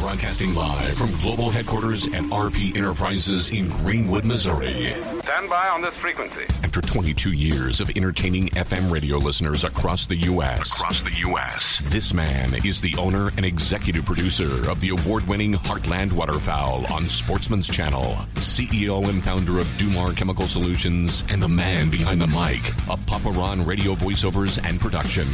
Broadcasting live from global headquarters at RP Enterprises in Greenwood, Missouri. Stand by on this frequency. After 22 years of entertaining FM radio listeners across the U.S., Across the U.S. this man is the owner and executive producer of the award-winning Heartland Waterfowl on Sportsman's Channel, CEO and founder of Dumar Chemical Solutions, and the man behind the mic of Papa Ron Radio voiceovers and production.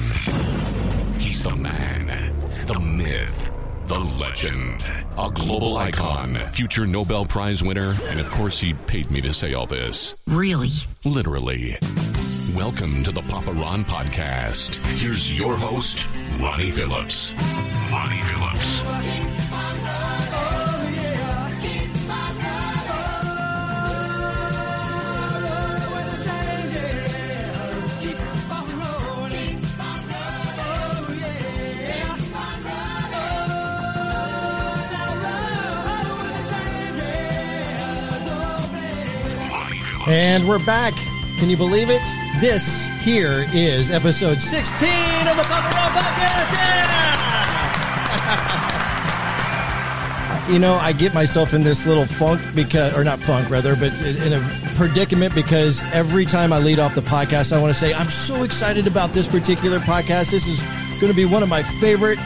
He's the man, the myth, the legend, a global icon, future Nobel Prize winner, and of course he paid me to say all this. Really? Literally. Welcome to the Papa Ron Podcast. Here's your host, Ronnie Phillips. Ronnie Phillips. And we're back. Can you believe it? This here is episode 16 of the Rob Podcast. Yeah! you know, I get myself in this little funk because, or not funk rather, but in a predicament because every time I lead off the podcast, I want to say, I'm so excited about this particular podcast. This is going to be one of my favorite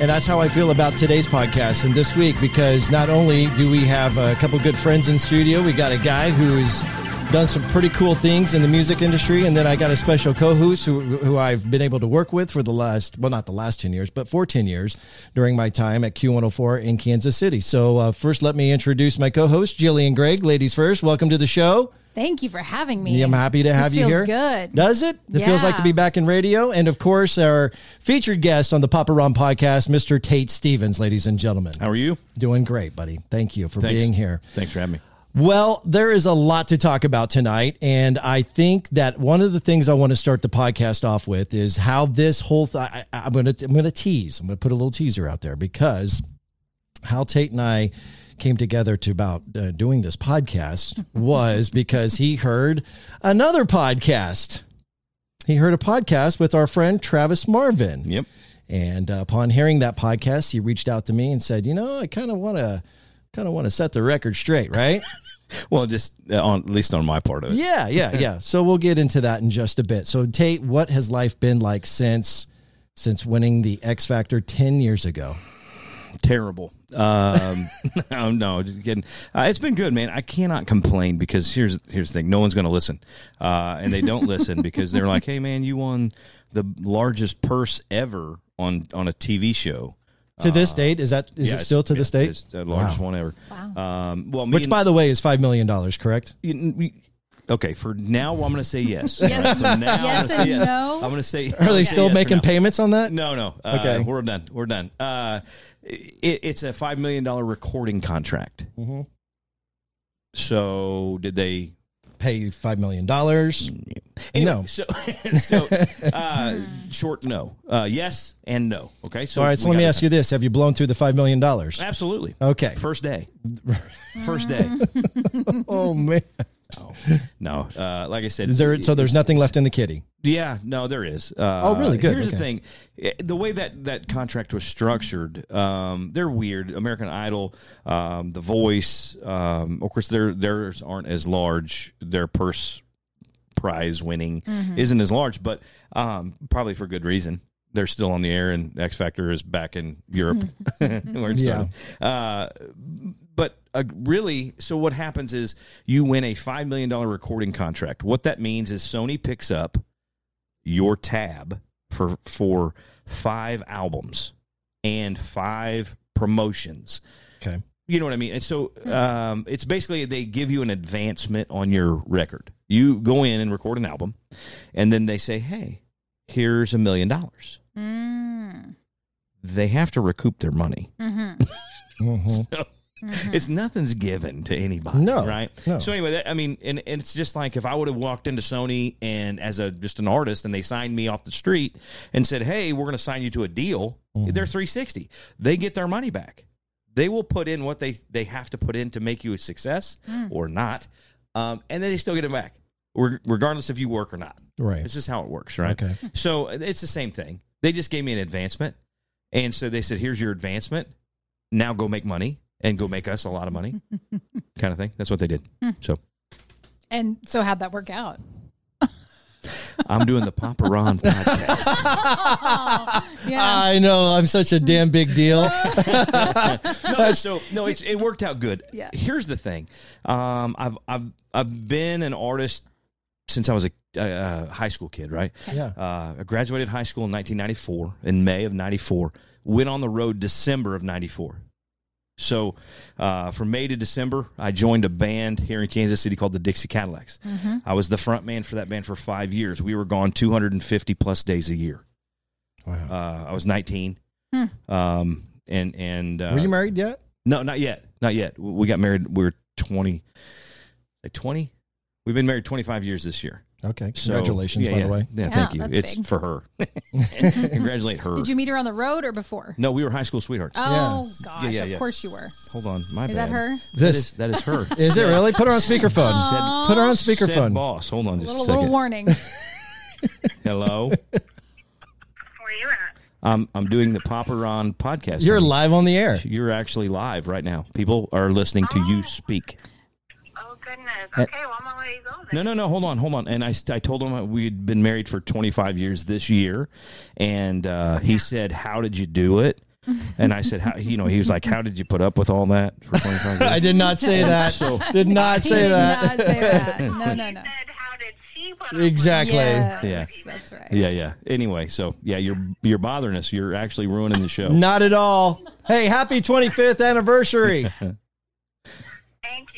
and that's how I feel about today's podcast and this week because not only do we have a couple good friends in studio, we got a guy who's done some pretty cool things in the music industry, and then I got a special co-host who, who I've been able to work with for the last, well, not the last 10 years, but for 10 years during my time at Q104 in Kansas City. So uh, first, let me introduce my co-host, Jillian Gregg. Ladies first, welcome to the show. Thank you for having me. I'm happy to have This you feels here. Good. Does it? It feels like to be back in radio. And of course, our featured guest on the Papa Ron podcast, Mr. Tate Stevens, ladies and gentlemen. How are you? Doing great, buddy. Thank you for Thanks. being here. Thanks for having me. Well, there is a lot to talk about tonight. And I think that one of the things I want to start the podcast off with is how this whole th- I, I- I'm going to, I'm going to tease. I'm going to put a little teaser out there because how Tate and I came together to about uh, doing this podcast was because he heard another podcast. He heard a podcast with our friend Travis Marvin. Yep. And uh, upon hearing that podcast, he reached out to me and said, "You know, I kind of want to kind of want to set the record straight, right?" Well, just uh, on at least on my part of it. Yeah, yeah, yeah. So we'll get into that in just a bit. So Tate, what has life been like since since winning the X Factor 10 years ago? Terrible. Um, no, no, just kidding. Uh, it's been good, man. I cannot complain because here's here's the thing: no one's going to listen, uh, and they don't listen because they're like, "Hey, man, you won the largest purse ever on on a TV show." To this date, is that is Uh, Yeah, it still it's- to yeah, this date? It's the largest Wow. one ever. Wow. Um, well, me Which, and- by the way, is five million dollars, correct? you- we- okay, for now, I'm going to say yes. Yes. For now, I'm gonna say and no? I'm going to say. Are they still yes making now. payments on that? No, no. Uh, Okay. we're done. We're done. Uh, it, it's a five million dollar recording contract. Mm-hmm. So did they? Pay you five million dollars? Anyway, No. So, so uh, short no. Uh, yes and no. Okay. So All right. So let me ask you this: Have you blown through the five million dollars? Absolutely. Okay. First day. First day. Oh man, No. No. Uh, like I said, is there? So there's nothing left in the kitty. Yeah, no, there is. Uh, Oh, really? Good. Here's Okay. the thing: Eh, the way that that contract was structured, um, they're weird. American Idol, um, The Voice, um, of course, their theirs aren't as large. Their purse prize winning isn't as large, but um, probably for good reason. They're still on the air, and X Factor is back in Europe, where it's Yeah. Uh, but uh, really, so what happens is you win a five million dollar recording contract. What that means is Sony picks up your tab for for five albums and five promotions. Okay. You know what I mean? And so um, it's basically they give you an advancement on your record. You go in and record an album, and then they say, "Hey, here's a million dollars." Mm. They have to recoup their money. Mhm. So it's nothing's given to anybody. No, right? no. So anyway, that, I mean, and, and it's just like if I would have walked into Sony and as a just an artist, and they signed me off the street and said, "Hey, we're going to sign you to a deal." Mm-hmm. They're three sixty. They get their money back. They will put in what they they have to put in to make you a success or not, um, and then they still get it back, regardless if you work or not. Right. This is how it works, right? Okay. So it's the same thing. They just gave me an advancement. And so they said, here's your advancement. now go make money and go make us a lot of money, kind of thing. That's what they did. So And so how'd that work out? I'm doing the Papa Ron podcast. Yeah. I know I'm such a damn big deal. no, so no, it's, it worked out good. Yeah. Here's the thing, um, I've I've I've been an artist since I was a, a high school kid, right? Yeah. Uh, I graduated high school in 1994. In May of '94, went on the road December of '94. So, uh, from May to December, I joined a band here in Kansas City called the Dixie Cadillacs. I was the front man for that band for five years. We were gone 250 plus days a year. Wow. Uh, I was 19. Um, and and uh, Were you married yet? no, not yet. Not yet. We got married. We were 20. Like 20? We've been married 25 years this year. Okay. So, Congratulations, yeah, by yeah. the way. Yeah, Yeah, thank you. that's It's big. for her. Congratulate her. Did you meet her on the road or before? No, we were high school sweethearts. Oh gosh, Yeah, yeah, of course you were. Hold on. My Is bad. that her? This That is, that is her. is it really? Put her on speakerphone. Said- Put her on speakerphone. boss. Hold on just Little a second. little warning. Hello. Where are you at? I'm I'm doing the Papa Ron podcast. You're live on the air. You're actually live right now. People are listening to you oh. speak. Goodness. Okay, well I'm gonna let you go then. No, no, no. Hold on, hold on. And I, I told him we'd been married for 25 years this year, and uh, he said, "How did you do it?" And I said, "How?" You know, he was like, "How did you put up with all that for 25 years?" I did not say that. did not say did that. not say that. No, no, no. Said how did she put up Exactly. Yes, Yeah. that's right. Yeah, yeah. Anyway, so yeah, you're you're bothering us. You're actually ruining the show. Not at all. Hey, happy 25th anniversary. It?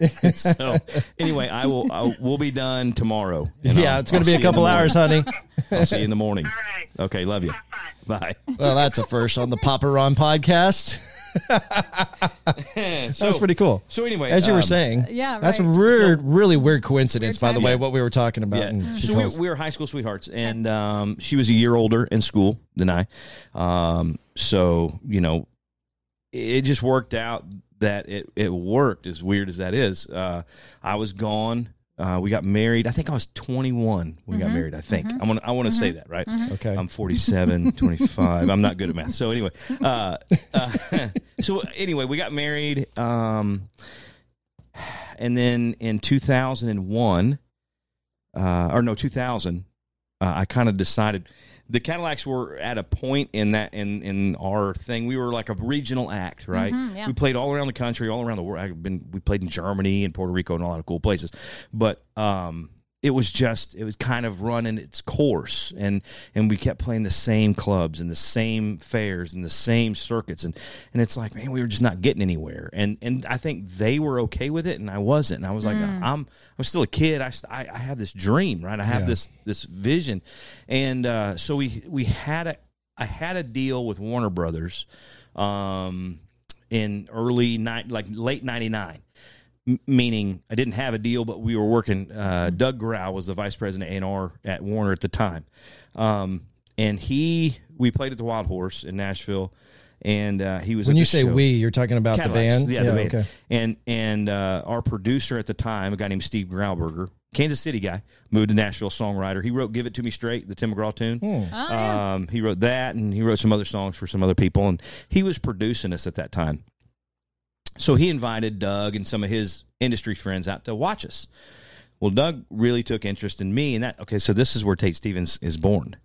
Thank you. so anyway, I will. I, we'll be done tomorrow. Yeah, I'll- it's going to be a see you in the couple hours, honey. I'll see you in the morning. All right. Okay, love you. Have fun. Bye. Well, that's a first on the Papa Ron podcast. That's pretty cool. So anyway, As you were um, saying, Yeah, that's a weird, really weird coincidence, Weird by the way, timing. what we were talking about. Yeah. And So we, we were high school sweethearts, and um, she was a year older in school than I. Um, so you know, it just worked out that it it worked. As weird as that is, uh, I was gone. Uh, we got married. I think I was 21 when we got married. I think I want I want to say that right. okay. I'm 47, 25. I'm not good at math. So anyway, uh, uh, so anyway, we got married, um, and then in 2001, uh, or no, 2000, uh, I kind of decided the Cadillacs were at a point in that in in our thing. We were like a regional act, right? Mhm, yeah. We played all around the country, all around the world. I've been we played in Germany and Puerto Rico and a lot of cool places, but um, it was just it was kind of running its course, and and we kept playing the same clubs and the same fairs and the same circuits, and and it's like man, we were just not getting anywhere, and and I think they were okay with it, and I wasn't, and I was like, I'm I'm still a kid, I I, I have this dream, right? I have Yeah. this this vision, and uh, so we we had a I had a deal with Warner Brothers, um, in early night like late '99 m- meaning I didn't have a deal, but we were working. Uh, Doug Grau was the vice president A and R at Warner at the time, um, and he we played at the Wild Horse in Nashville, and uh, he was when at you say show. we, you're talking about the band? Yeah, the band. okay. And and uh, our producer at the time, a guy named Steve Grauberger, Kansas City guy, moved to Nashville, songwriter. He wrote "Give It to Me Straight," the Tim McGraw tune. Oh, yeah. Um, he wrote that, and he wrote some other songs for some other people, and he was producing us at that time. So he invited Doug and some of his industry friends out to watch us. Well, Doug really took interest in me, and that okay. So this is where Tate Stevens is born.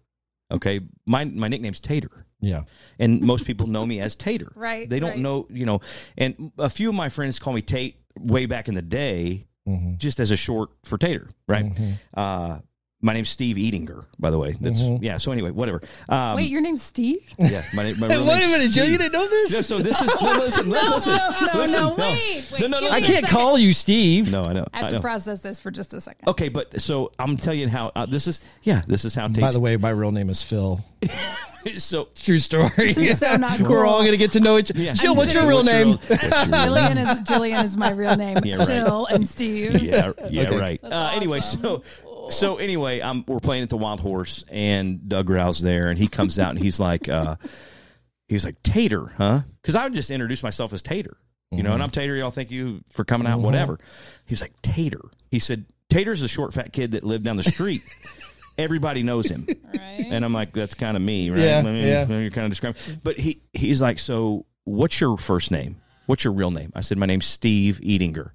Okay, my my nickname's Tater Yeah. and most people know me as Tater. Right, They don't right. know, you know, and a few of my friends call me Tate way back in the day, Mhm. just as a short for Tater, right? Mm-hmm. Uh, my name's Steve Eatinger, by the way. That's Mm-hmm. yeah. So anyway, whatever. Um, Wait, your name's Steve? yeah, my, name- my real Wait a minute, Jill, you didn't know this? No, so this is no, listen, No, listen, no, no, listen, no, wait, wait, no, no, no, I me a listen. can't call you Steve. No, I know. I have I to process this for just a second. Okay, but so I'm telling you how uh, this is. Yeah, this is how. By the way, my real name is Phil. so True story. is so not We're all going to get to know each other. Yeah. Jill, I'm what's your real What's name? real- your real name? Jillian is Jillian is my real name. Yeah, right. Phil and Steve. yeah, yeah, Okay. right. Uh, anyway, so so anyway, um, we're playing at the Wild Horse, and Doug Grau's there, and he comes out and he's like, uh, he's like Tater, huh? Because I would just introduce myself as Tater, you know, and I'm Tater. Y'all thank you for coming out, whatever. He's like Tater. He said Tater's a short fat kid that lived down the street. Everybody knows him. Right. And I'm like, that's kind of me, right? Yeah, I mean, yeah. You're kind of describing. But he he's like, so "What's your first name? What's your real name?" I said, "My name's Steve Edinger."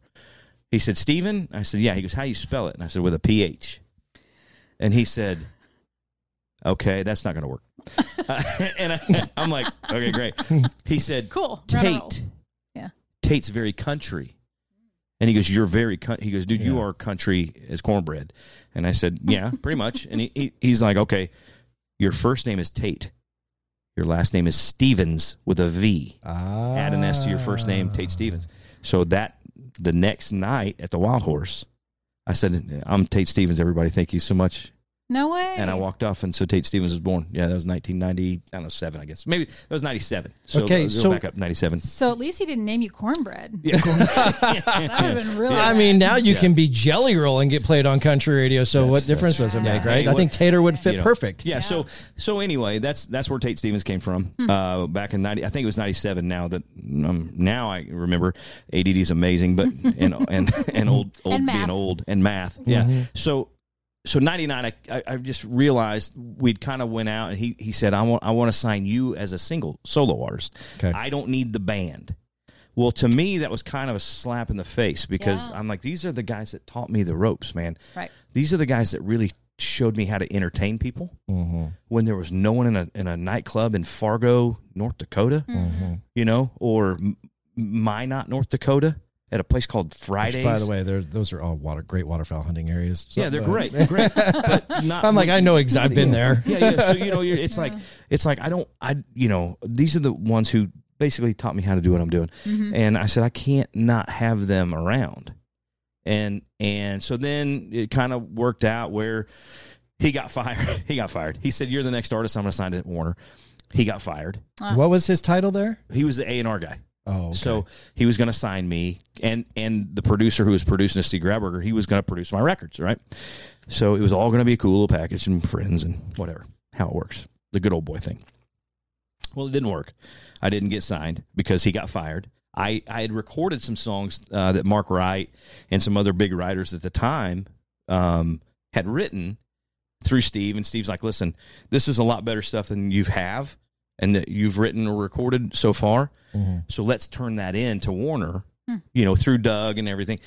He said, "Steven?" I said, "Yeah." He goes, "How you spell it?" And I said, "With a PH." And he said, "Okay, that's not going to work." and I, I'm like, "Okay, great." He said, Cool. Right. Tate. Yeah. Tate's very country. And he goes, "You're very." coun-" He goes, "Dude, you are country as cornbread." And I said, "Yeah, pretty much." And he, he he's like, "Okay, your first name is Tate. Your last name is Stevens with a V. Ah. Add an S to your first name, Tate Stevens." So that the next night at the Wild Horse, I said, "I'm Tate Stevens. Everybody, thank you so much." No way. And I walked off, and so Tate Stevens was born. Yeah, that was 1990. I don't know, seven, I guess. Maybe that was 97. So Okay, so- back up 97. So at least he didn't name you cornbread. Yeah, That would have been really. I bad. mean, now you Yeah. can be Jelly Roll and get played on country radio. So That's- what difference does it make, yeah. right? Hey, I think Tater would fit you know. perfect. Yeah, So so anyway, that's that's where Tate Stevens came from. Hmm. Uh, back in ninety, I think it was ninety seven. Now that um, now I remember, ADD is amazing, but and and and old old And being math. old and math. Yeah. So so ninety nine, I, I I just realized we'd kind of went out, and he he said, I want I want to sign you as a single solo artist. Okay. I don't need the band. Well, to me, that was kind of a slap in the face because Yeah. I'm like, these are the guys that taught me the ropes, man. Right. These are the guys that really showed me how to entertain people Mm-hmm. when there was no one in a in a nightclub in Fargo, North Dakota, Mm-hmm. you know, or M- Minot, North Dakota, at a place called Fridays. Which, by the way, they're, those are all water, great waterfowl hunting areas. So- yeah, they're but- great, great. But not, I'm like, I know exactly. I've been there. yeah, yeah. So you know, you're, it's like it's like I don't, I you know, these are the ones who basically taught me how to do what I'm doing, mm-hmm. and I said I can't not have them around, and and so then it kind of worked out where he got fired. he got fired. He said, "You're the next artist. I'm going to sign to Warner." He got fired. What was his title there? He was the A and R guy. Oh, okay. So he was going to sign me, and and the producer who was producing Steve Grauberger, he was going to produce my records, right? So it was all going to be a cool little package and friends and whatever. How it works, the good old boy thing. Well, it didn't work. I didn't get signed because he got fired. I, I had recorded some songs uh, that Mark Wright and some other big writers at the time um, had written through Steve, and Steve's like, "Listen, this is a lot better stuff than you have and that you've written or recorded so far. So let's turn that in to Warner, you know, through Doug and everything."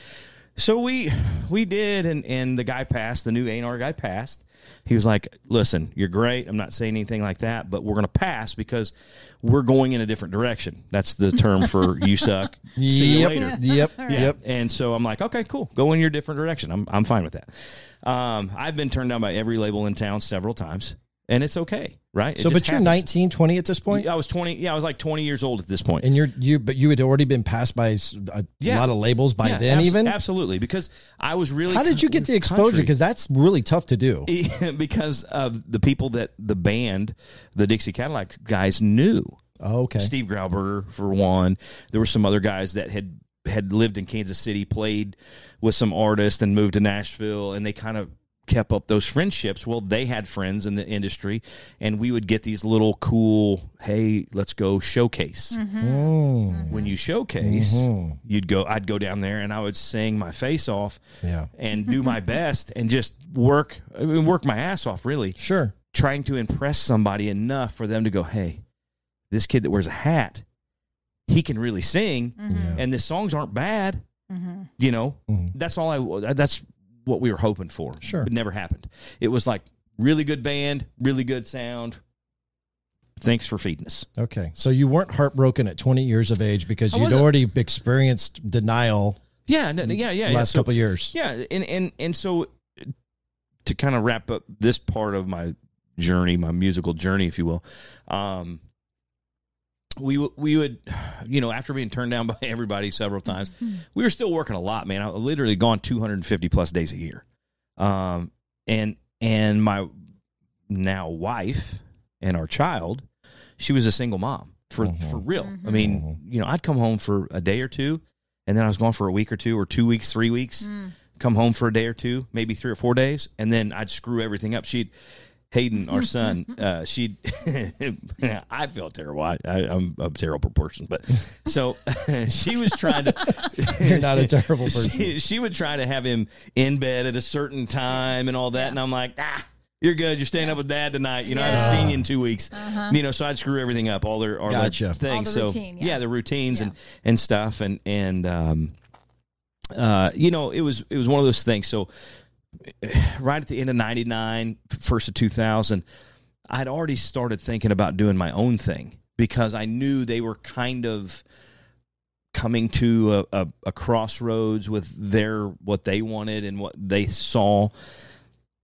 So we we did, and and the guy passed. The new A&R guy passed. He was like, "Listen, you're great. I'm not saying anything like that, but we're going to pass because we're going in a different direction. That's the term for you suck. See you later. Yep. Yeah. Yep. And so I'm like, okay, cool. Go in your different direction. I'm I'm fine with that. Um, I've been turned down by every label in town several times, and it's okay, right? It So, but you're happens. 19, 20 at this point, I was 20. Yeah, I was like 20 years old at this point. and you're you, but you had already been passed by a Yeah. lot of labels by Yeah, then. even absolutely because I was really. how did you get the exposure? Because that's really tough to do. because of the people that the band, the Dixie Cadillac guys, knew. Oh, okay. Steve Grauberger for one. There were some other guys that had had lived in Kansas City, played with some artists, and moved to Nashville, and they kind of kept up those friendships. Well, they had friends in the industry, and we would get these little cool, hey, let's go showcase. Mm. When you showcase, Mhm. you'd go. I'd go down there, and I would sing my face off Yeah. and do my best, and just work, I mean, work my ass off, really Sure. trying to impress somebody enough for them to go, hey, this kid that wears a hat, he can really sing, Yeah. and the songs aren't bad. You know, that's all I. That's what we were hoping for. Sure. it never happened. It was like really good band, really good sound. Thanks for feeding us. Okay. So you weren't heartbroken at 20 years of age because I you'd wasn't. already experienced denial Yeah, no, yeah, yeah. last So- couple of years. Yeah, and and and so to kind of wrap up this part of my journey, my musical journey, if you will, um, we we would, you know, after being turned down by everybody several times, we were still working a lot, man. I literally gone 250 plus days a year, um, and and my now wife and our child, she was a single mom for mm-hmm. for real. I mm-hmm. mean, mm-hmm. you know, I'd come home for a day or two, and then I was gone for a week or two, or two weeks, three weeks. Mm. Come home for a day or two, maybe three or four days, and then I'd screw everything up. She'd Hayden, our son, uh, she, I felt terrible. I, I, I'm a terrible person, but so she was trying to. You're not a terrible person. She, she would try to have him in bed at a certain time and all that, and I'm like, ah, You're good. You're staying up with dad tonight. You know, I Yeah. haven't seen you in two weeks. You know, so I'd screw everything up, all their all Gotcha. their things. All the so routine, yeah. the routines and and stuff, and and um, uh, you know, it was it was one of those things. So right at the end of '99, first of 2000, I'd already started thinking about doing my own thing because I knew they were kind of coming to a, a, a crossroads with their what they wanted and what they saw.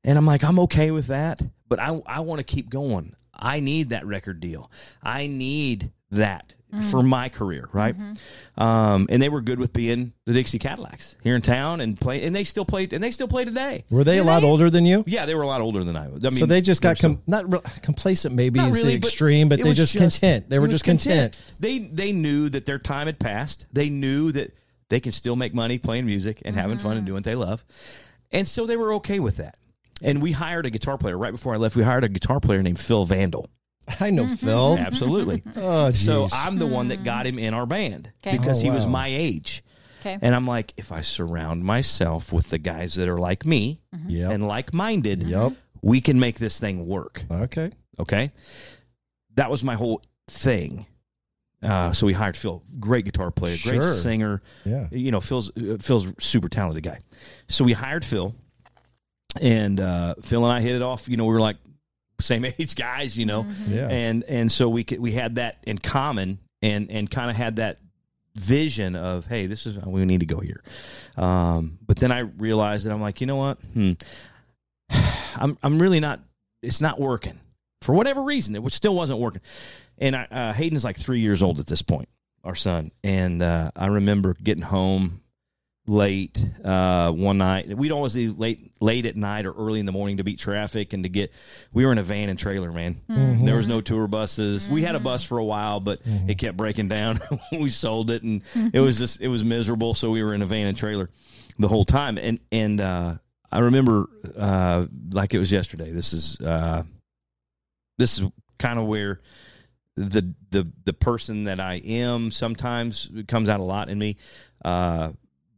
And I'm like, I'm okay with that, but I I want to keep going. I need that record deal. I need that for mm. my career, right? Mm-hmm. Um, and they were good with being the Dixie Cadillacs here in town and play, and they still played, and they still play today. Were they a Do lot they? older than you? Yeah, they were a lot older than I was. I mean, so they just got were still- com- not re- complacent. Maybe not is really, the extreme, but, it they was just, content. They were just content. They they knew that their time had passed. They knew that they can still make money playing music and having fun and mm-hmm. doing what they love, and so they were okay with that. And we hired a guitar player right before I left. We hired a guitar player named Phil Vandal. I know Phil. Absolutely. Oh, so geez. I'm the one that got him in our band Okay. because Oh, he was wow. my age. Okay. And I'm like, if I surround myself with the guys that are like me Yep. and like minded, Yep. we can make this thing work. Okay. Okay. That was my whole thing. Uh, so we hired Phil, great guitar player, great Sure. singer. Yeah. You know, Phil's uh, Phil's super talented guy. So we hired Phil, and uh, Phil and I hit it off. You know, we were like same age guys. You know, Yeah. and and so we could, we had that in common, and and kind of had that vision of hey, this is we need to go here. Um, but then I realized that I'm like, you know what? Hmm. I'm I'm really not. It's not working for whatever reason. It still wasn't working. And I, uh, Hayden's like three years old at this point, our son. And uh, I remember getting home late uh, one night. We'd always be late late at night or early in the morning to beat traffic and to get. We were in a van and trailer, man. There was no tour buses. We had a bus for a while, but it kept breaking down. we sold it, and it was just it was miserable. So we were in a van and trailer the whole time. And and uh, I remember uh, like it was yesterday. This is uh, this is kind of where the the the person that I am sometimes comes out a lot in me. Uh,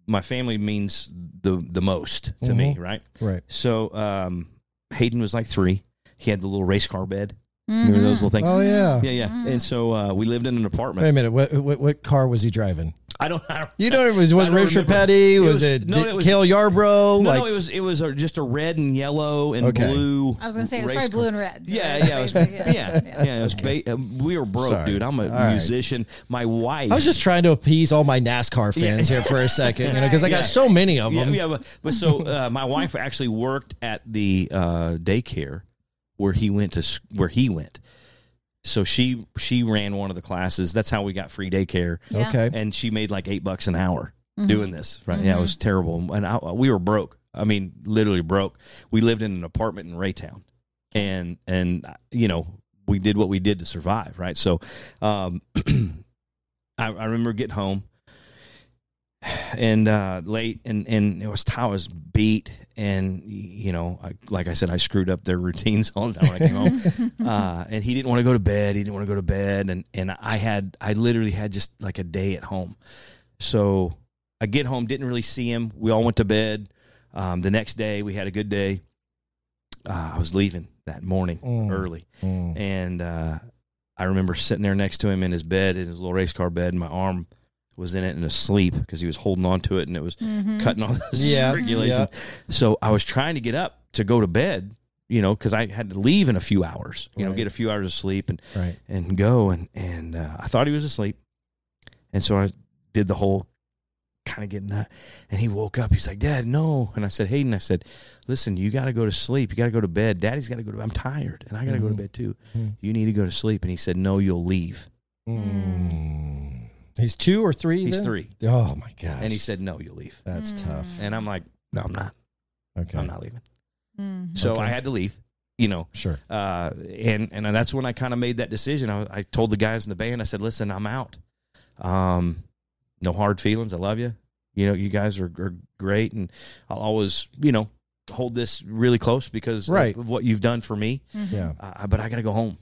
my family means the the most to me, right? Right. So um, Hayden was like three. He had the little race car bed. Remember those little things? Oh yeah. Yeah, yeah. And so uh, we lived in an apartment. Wait a minute. What, what what car was he driving? I don't. I don't You know, it was I was Richard remember. Petty? It Was, was- it, no, Di- it was- Cale Yarborough? No, like no, it was it was a, just a red and yellow and Okay. blue. I was going to say it was probably car. blue and red. Yeah, Right? yeah, it was, Basically, yeah, yeah, It was ba- uh, we were broke, Sorry. dude. I'm a All right. musician. My wife. I was just trying to appease all my NASCAR Yeah. fans here for a second, you know, because I got Yeah. so many of them. yeah, but, but so uh, my wife actually worked at the uh, daycare where he went to where he went. So she she ran one of the classes. That's how we got free daycare, Yeah. Okay. and she made like eight bucks an hour doing this. Right? Yeah, it was terrible, and I, we were broke. I mean, literally broke. We lived in an apartment in Raytown, and and you know we did what we did to survive. Right? So, um, I, I remember getting home and uh, late, and and it was I was beat, and you know, I, like I said, I screwed up their routines all the time when I came home. uh, and he didn't want to go to bed. He didn't want to go to bed, and and I had I literally had just like a day at home. So I get home, didn't really see him. We all went to bed. Um, the next day, we had a good day. Uh, I was leaving that morning Mm. early, Mm. and uh, I remember sitting there next to him in his bed, in his little race car bed, and my arm was in it and asleep because he was holding on to it and it was cutting all the Yeah, circulation. So I was trying to get up to go to bed, you know, because I had to leave in a few hours, you know, get a few hours of sleep and Right. and go and and uh, I thought he was asleep, and so I did the whole kind of getting that, and he woke up. He's like, "Dad, no," and I said, "Hayden," I said, "Listen, you got to go to sleep. You got to go to bed. Daddy's got to go to. I'm tired, and I got to go to bed too. You need to go to sleep." And he said, "No, you'll leave." Mm. He's two or three. He's then? three. Oh my gosh. And he said, "No, you'll leave." "That's tough." And I'm like, "No, I'm not. Okay. I'm not leaving." Mm-hmm. So Okay. I had to leave. You know, Sure. uh, and and that's when I kind of made that decision. I, I told the guys in the band, I said, "Listen, I'm out. Um, no hard feelings. I love you. You know, you guys are, are great, and I'll always, you know, hold this really close because of- Right. of, what you've done for me. Yeah. Uh, but I got to go home.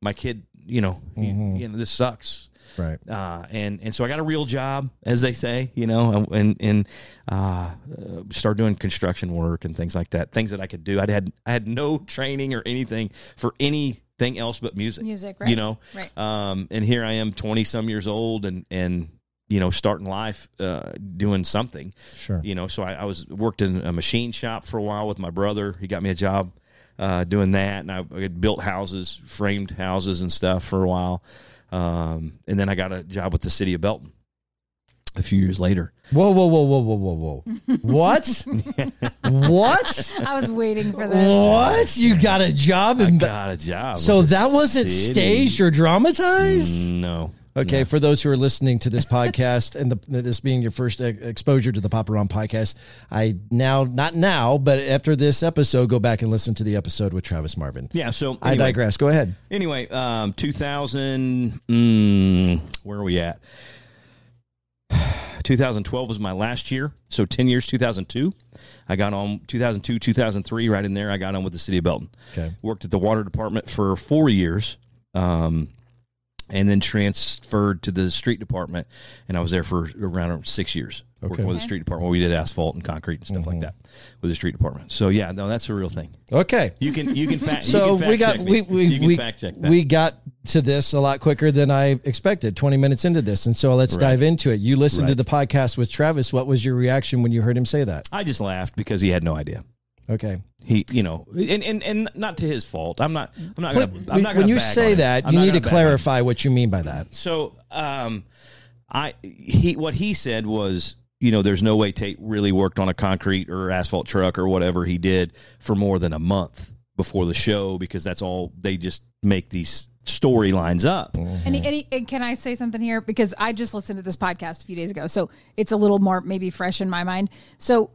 my kid, you know, Mm-hmm. you, know, this sucks. Right. Uh, and and so I got a real job, as they say, you know, and and uh, uh, start doing construction work and things like that. Things that I could do. I had I had no training or anything for anything else but music. Music, right. You know, Right. um, and here I am, twenty some years old, and and you know, starting life, uh, doing something. Sure. You know, so I, I was worked in a machine shop for a while with my brother. He got me a job uh, doing that, and I, I had built houses, framed houses and stuff for a while. Um, and then I got a job with the city of Belton a few years later. Whoa, whoa, whoa, whoa, whoa, whoa, whoa. what? what? I was waiting for this. What? You got a job I got a job. So that wasn't city. staged or dramatized? No. Okay, for those who are listening to this podcast and the, this being your first e- exposure to the Papa Ron podcast, I now, not now, but after this episode, go back and listen to the episode with Travis Marvin. Yeah. So I digress. Go ahead. Anyway, um, 2000, mm, where are we at? 2012 was my last year. So 10 years, 2002. I got on 2002, 2003, right in there. I got on with the city of Belton. Okay. Worked at the water department for four years. Um, and then transferred to the street department, and I was there for around six years, working with the street department. where We did asphalt and concrete and stuff Mm-hmm. like that with the street department. So yeah, no, that's a real thing. Okay. You can you can fact. So can fact we got we we we, fact check that. we got to this a lot quicker than I expected. Twenty minutes into this, and so let's dive into it. You listened to the podcast with Travis. What was your reaction when you heard him say that? I just laughed because he had no idea. Okay. He, you know, and, and, and not to his fault. I'm not. I'm not. Gonna, I'm when not when gonna you say that, I'm you need to gonna bag on him. clarify what you mean by that. So, um, I he what he said was, you know, there's no way Tate really worked on a concrete or asphalt truck or whatever he did for more than a month before the show because that's all they just make these storylines up. And, he- and, he- and can I say something here? Because I just listened to this podcast a few days ago, so it's a little more maybe fresh in my mind. So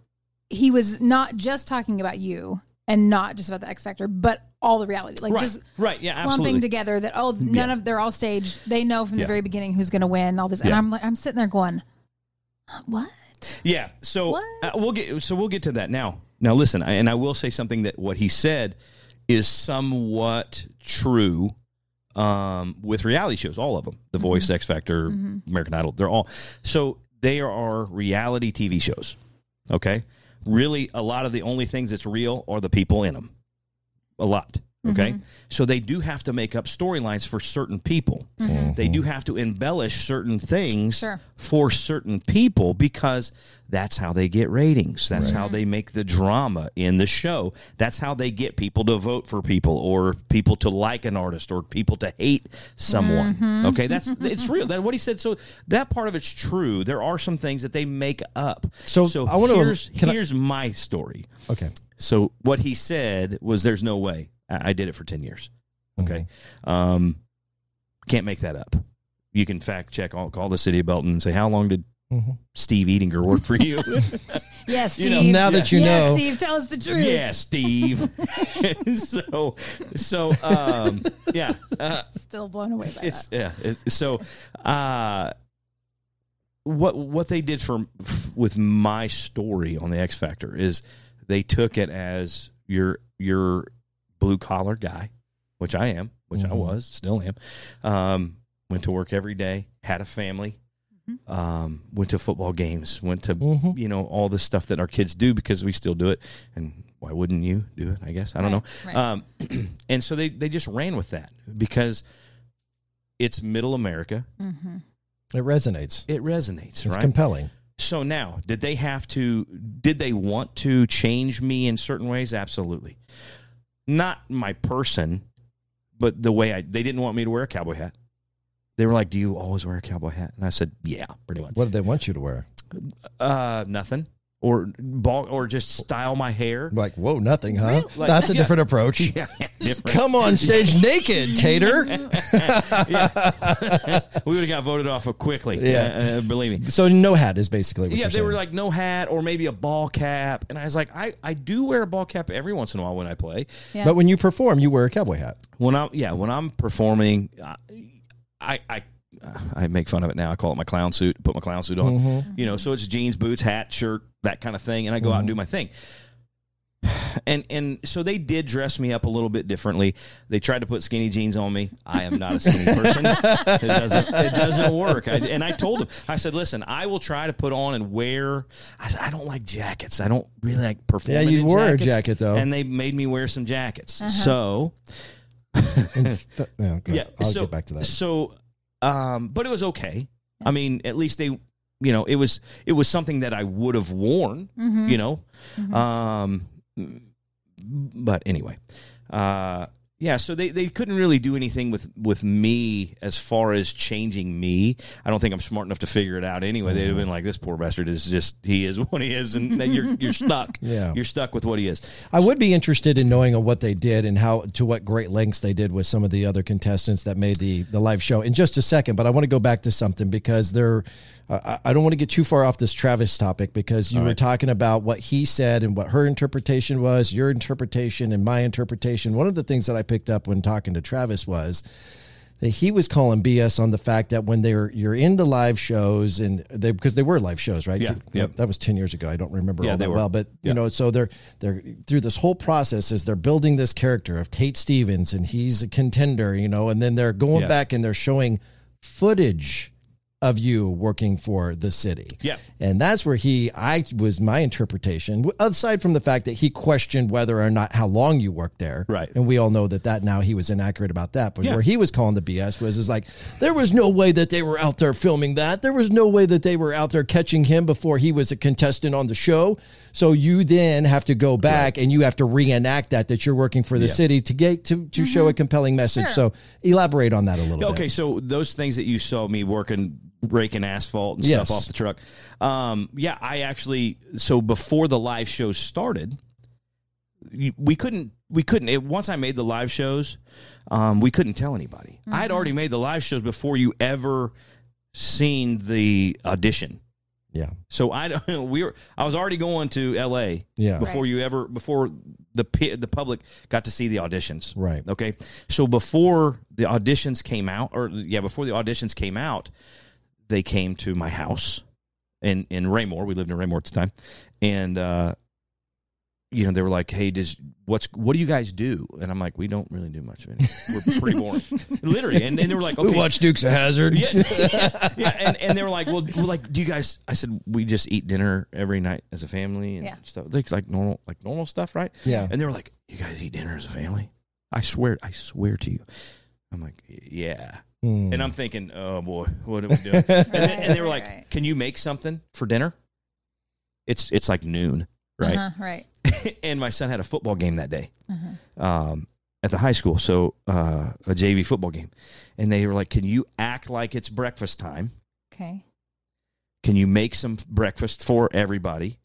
he was not just talking about you and not just about the X Factor, but all the reality, like Right. just Right. Yeah. clumping Absolutely. together that oh none Yeah. of they're all staged. They know from the Yeah. very beginning who's going to win. All this, and Yeah. I'm like I'm sitting there going, what? Yeah. So uh, we'll get so we'll get to that now. Now listen, I, and I will say something that what he said is somewhat true um, with reality shows, all of them, The Voice, X Factor, American Idol, they're all so they are reality TV shows. Okay, really, a lot of the only things that's real are the people in them. A lot. Okay, mm-hmm. so they do have to make up storylines for certain people. Mm-hmm. They do have to embellish certain things Sure. for certain people because that's how they get ratings. That's how they make the drama in the show. That's how they get people to vote for people or people to like an artist or people to hate someone. Mm-hmm. Okay, that's it's real. That what he said. So that part of it's true. There are some things that they make up. So, so I wanna- here's can I- here's my story. Okay. So what he said was, "There's no way I, I did it for ten years." Okay, um, can't make that up. You can fact check. I'll call the city of Belton and say, "How long did Mhm. Steve Edinger work for you?" Yes, You Steve. know, Now that you yes, know, Steve, tell us the truth. yeah, Steve. so, so, um, yeah, uh, Still blown away by it's that. yeah. It's, so, uh, what what they did for f- with my story on the X Factor is they took it as your your blue collar guy, which I am, which I Mhm. was, still am. Um, went to work every day, had a family, um, went to football games, went to Mhm. you know all the stuff that our kids do because we still do it, and why wouldn't you do it? I guess I don't know. Right, right. Um, and so they they just ran with that because it's middle America. Mm-hmm. it resonates. It resonates, It's right? compelling. So now, did they have to? Did they want to change me in certain ways? Absolutely. Not my person, but the way I. They didn't want me to wear a cowboy hat. They were like, "Do you always wear a cowboy hat?" And I said, "Yeah, pretty much." What did they want you to wear? Uh, nothing, or ball, or just style my hair. Like, whoa, nothing, huh? Like- That's a yeah. different approach. Yeah, different. Come on stage naked, Tater. we would have got voted off quickly. Yeah. uh, uh, believe me. So no hat is basically what Yeah, you're they saying. were like no hat or maybe a ball cap, and I was like, I, I do wear a ball cap every once in a while when I play. Yeah. But when you perform, you wear a cowboy hat. When I'm yeah, when I'm performing, I I I make fun of it now. I call it my clown suit. Put my clown suit on. Mm-hmm. You know, so it's jeans, boots, hat, shirt, that kind of thing, and I go out and do my thing. and and so they did dress me up a little bit differently. They tried to put skinny jeans on me. I am not a skinny person. it doesn't it doesn't work. I, and I told them, I said, listen, I will try to put on and wear. I said, I don't like jackets. I don't really like performing. Yeah, you in wore a jacket, though. and they made me wear some jackets. So And- yeah, go- yeah, I'll so, get back to that. So, um, but it was okay. I mean, at least they, you know, it was it was something that I would have worn. Mm-hmm. You know, um, but anyway, uh, yeah. So they, they couldn't really do anything with with me as far as changing me. I don't think I'm smart enough to figure it out anyway. They'd have been like, "This poor bastard is just he is what he is, and then you're you're stuck. Yeah. you're stuck with what he is." I would be interested in knowing what they did and how to what great lengths they did with some of the other contestants that made the the live show in just a second. But I want to go back to something because they're. I I don't want to get too far off this Travis topic because you were talking about what he said and what her interpretation was, your interpretation and my interpretation. One of the things that I picked up when talking to Travis was that he was calling BS on the fact that when they're you're in the live shows and they because they were live shows, right? Yeah, yep. That was ten years ago. I don't remember Yeah, all that were. well, but you know, so they're they're through this whole process as they're building this character of Tate Stevens and he's a contender, you know, and then they're going Yeah. back and they're showing footage of you working for the city. Yeah. And that's where he, I was my interpretation, aside from the fact that he questioned whether or not how long you worked there. Right. And we all know that that now he was inaccurate about that. But Yeah. where he was calling the BS was is like, there was no way that they were out there filming that. There was no way that they were out there catching him before he was a contestant on the show. So you then have to go back and you have to reenact that, that you're working for the Yeah. city to get to, to show mm-hmm. a compelling message. Sure. So elaborate on that a little bit. Okay, so those things that you saw me working, raking asphalt and Yes. stuff off the truck. Um, yeah, I actually. So before the live show started, we couldn't. We couldn't. It, once I made the live shows, um, we couldn't tell anybody. I had already made the live shows before you ever seen the audition. Yeah. So I don't- we were I was already going to L.A. Yeah. before you ever before the pi- the public got to see the auditions. Right. Okay. So before the auditions came out, or yeah, before the auditions came out, they came to my house in in Raymore. We lived in Raymore at the time, and uh, you know they were like, "Hey, does what's what do you guys do?" And I'm like, "We don't really do much of anything. We're pretty boring, literally." And, and they were like, "Okay." We watch Dukes of Hazzard. yeah, yeah, yeah. And, and they were like, well, well, like, do you guys? I said, we just eat dinner every night as a family and Yeah. stuff. Like, like normal, like normal stuff, right? Yeah. And they were like, you guys eat dinner as a family? I swear, I swear to you. I'm like, yeah. Hmm. And I'm thinking, oh boy, what are we doing? and, then, and they were like, Right. can you make something for dinner? It's it's like noon, right? Uh-huh, right. and my son had a football game that day um, at the high school, so uh, a JV football game, and they were like, "Can you act like it's breakfast time? Okay. Can you make some breakfast for everybody?"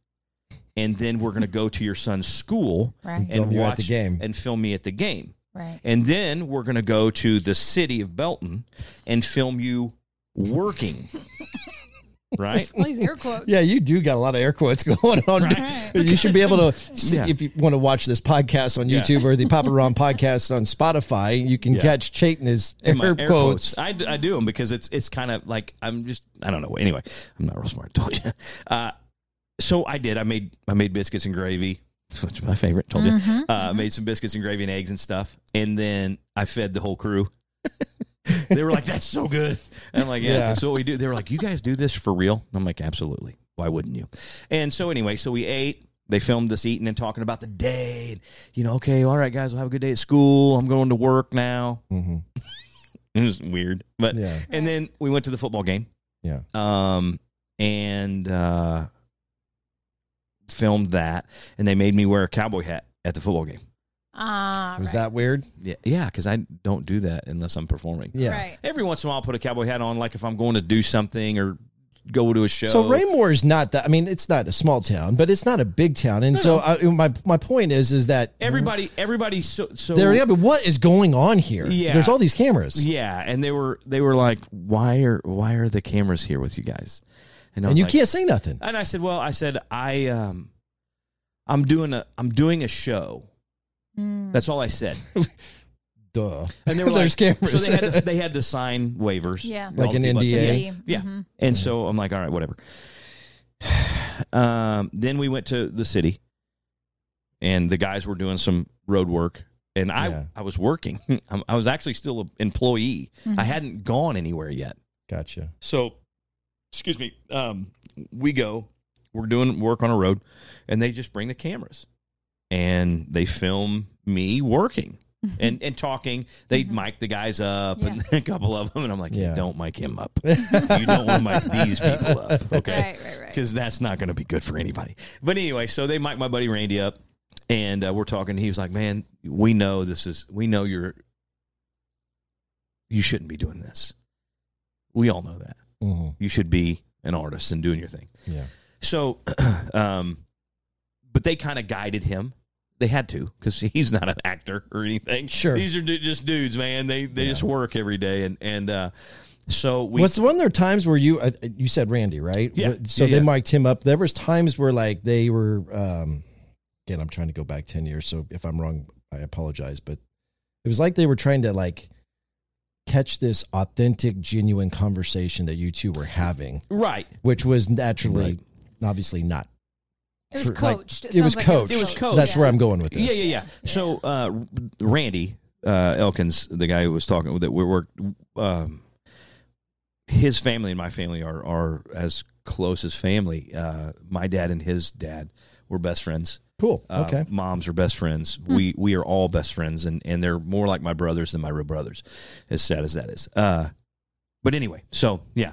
And then we're going to go to your son's school Right. and Film you at watch the game. and film me at the game. Right. And then we're going to go to the city of Belton and film you working. right? All these air quotes. Yeah, you do got a lot of air quotes going on. Right. You should be able to, see, Yeah. if you want to watch this podcast on Yeah. YouTube or the Papa Ron podcast on Spotify, you can Yeah. catch Chayton's air, In my quotes. I, d- I do them because it's it's kind of like I'm just I don't know. Anyway, I'm not real smart. I told you. Uh, so I did. I made I made biscuits and gravy, which is my favorite. Told you. Uh, Made some biscuits and gravy and eggs and stuff, and then I fed the whole crew. they were like, "That's so good." And I'm like, "Yeah, Yeah. that's what we do." They were like, "You guys do this for real?" And I'm like, "Absolutely. Why wouldn't you?" And so anyway, so we ate. They filmed us eating and talking about the day. And, you know, okay, all right, guys, we'll have a good day at school. I'm going to work now. Mhm. It was weird, but Yeah. and then we went to the football game. Yeah. Um, and uh, filmed that, and they made me wear a cowboy hat at the football game. Ah, Was right. that weird? Yeah, yeah, because I don't do that unless I'm performing. Yeah. Right. Every once in a while, I'll put a cowboy hat on, like if I'm going to do something or go to a show. So Raymore is not that. I mean, it's not a small town, but it's not a big town. And so I, my my point is, is that everybody, everybody, so so there. Yeah, but what is going on here? Yeah. There's all these cameras, yeah, and they were they were like, why are why are the cameras here with you guys? I and you like- can't say nothing. And I said, "Well, I said I um, I'm doing a I'm doing a show. Mm. That's all I said." Duh. And they were There's like, cameras. So they had to, they had to sign waivers, Yeah. Like All an the people- NDA. Yeah. Mhm. And so I'm like, all right, whatever. Um, then we went to the city. and the guys were doing some road work, and I Yeah. I was working. I'm- I was actually still an employee. I hadn't gone anywhere yet. Gotcha. So, excuse me. Um, we go. We're doing work on a road, and they just bring the cameras, and they film me working and and talking. They mic the guys up, and a couple of them, and I'm like, Yeah. don't mic him up. you don't want to mic these people up, okay? Right, right, right. Because that's not going to be good for anybody. But anyway, so they mic my buddy Randy up, and uh, we're talking. He was like, "Man, we know this is. We know you're. You shouldn't be doing this. We all know that." Mhm. you should be an artist and doing your thing. Yeah. So, um, but they kind of guided him. They had to because he's not an actor or anything. Sure. these are du- just dudes, man. They they Yeah. just work every day, and and uh, so we. Was one of there times where you uh, you said Randy right? Yeah. So Yeah, they yeah. mic'd him up. There was times where like they were. um Again, I'm trying to go back ten years, so if I'm wrong, I apologize. But it was like they were trying to like catch this authentic, genuine conversation that you two were having, right. which was naturally, Right. obviously not. It was true. Like, coached. it was like coached. It was coached. That's yeah. where I'm going with this. Yeah, yeah, yeah. So uh, Randy uh, Elkins, the guy who was talking that we worked, um, his family and my family are are as close as family. Uh, my dad and his dad were best friends. Cool. Uh, Okay. moms are best friends. We we are all best friends, and and they're more like my brothers than my real brothers. As sad as that is. Uh, but anyway, so yeah,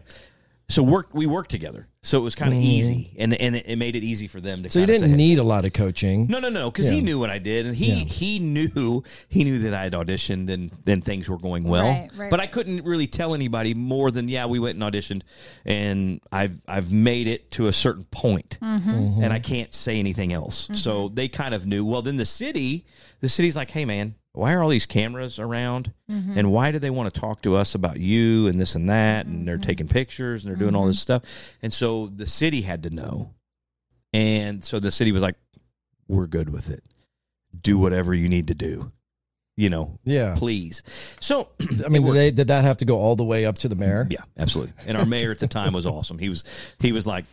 so work we worked together, so it was kind of easy, and and it, it made it easy for them to. Mm. So you kinda say, didn't "Hey, need a lot of coaching. no, no, no, because he knew what I did, and he Yeah. he knew he knew that I had auditioned and then things were going well. Right, right, but I couldn't really tell anybody more than yeah, we went and auditioned, and I've I've made it to a certain point, Mm-hmm. and I can't say anything else. So they kind of knew. Well, then the city, the city's like, hey man, why are all these cameras around, Mm-hmm. and why do they want to talk to us about you and this and that, and Mm-hmm. they're taking pictures and they're doing all this stuff, and so the city had to know. And so the city was like, we're good with it. Do whatever you need to do. You know, Yeah. please. So, I mean, did, they, did that have to go all the way up to the mayor? yeah, absolutely. And our mayor at the time was awesome. He was, he was like,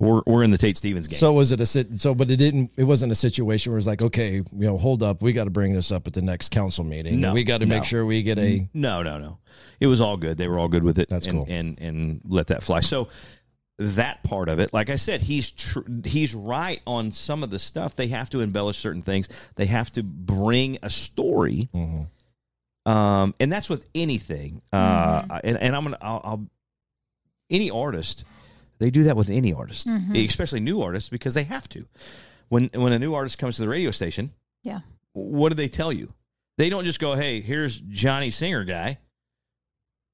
we're, we're in the Tate Stevens game. So was it a sit? So, but it didn't. It wasn't a situation where it's like, okay, you know, hold up, we got to bring this up at the next council meeting. No, we got to no. make sure we get a. no, no, no. It was all good. They were all good with it. That's and, cool. And, and let that fly. So that part of it, like I said, he's tr- he's right on some of the stuff. They have to embellish certain things. They have to bring a story. Mhm. um, and that's with anything. Uh, and, and I'm gonna, I'll, I'll, any artist, they do that with any artist, mm-hmm. especially new artists, because they have to. When when a new artist comes to the radio station, Yeah. what do they tell you? They don't just go, "Hey, here's Johnny Singer guy,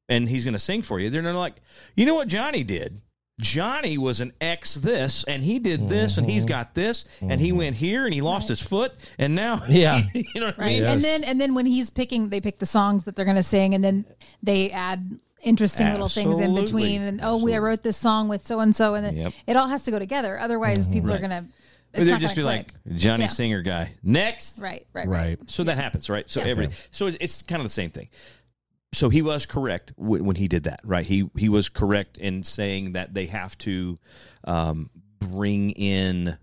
and he's gonna sing for you." They're not like, you know what Johnny did. Johnny was an ex this, and he did this, and he's mm-hmm. got this, and he mm-hmm. went here, and he lost his foot, and now, Yeah. you know what I Right. mean? And then and then when he's picking they pick the songs that they're gonna sing and then they add interesting little things in between and oh we I wrote this song with so and so and then Yep. it all has to go together. Otherwise people are gonna it's Or they'd just be gonna like. Johnny Yeah. Singer guy next. Right, right, right. Right. So that happens, right? So Yeah. every so it's, it's kind of the same thing. So he was correct when, when he did that, right? He he was correct in saying that they have to um, bring in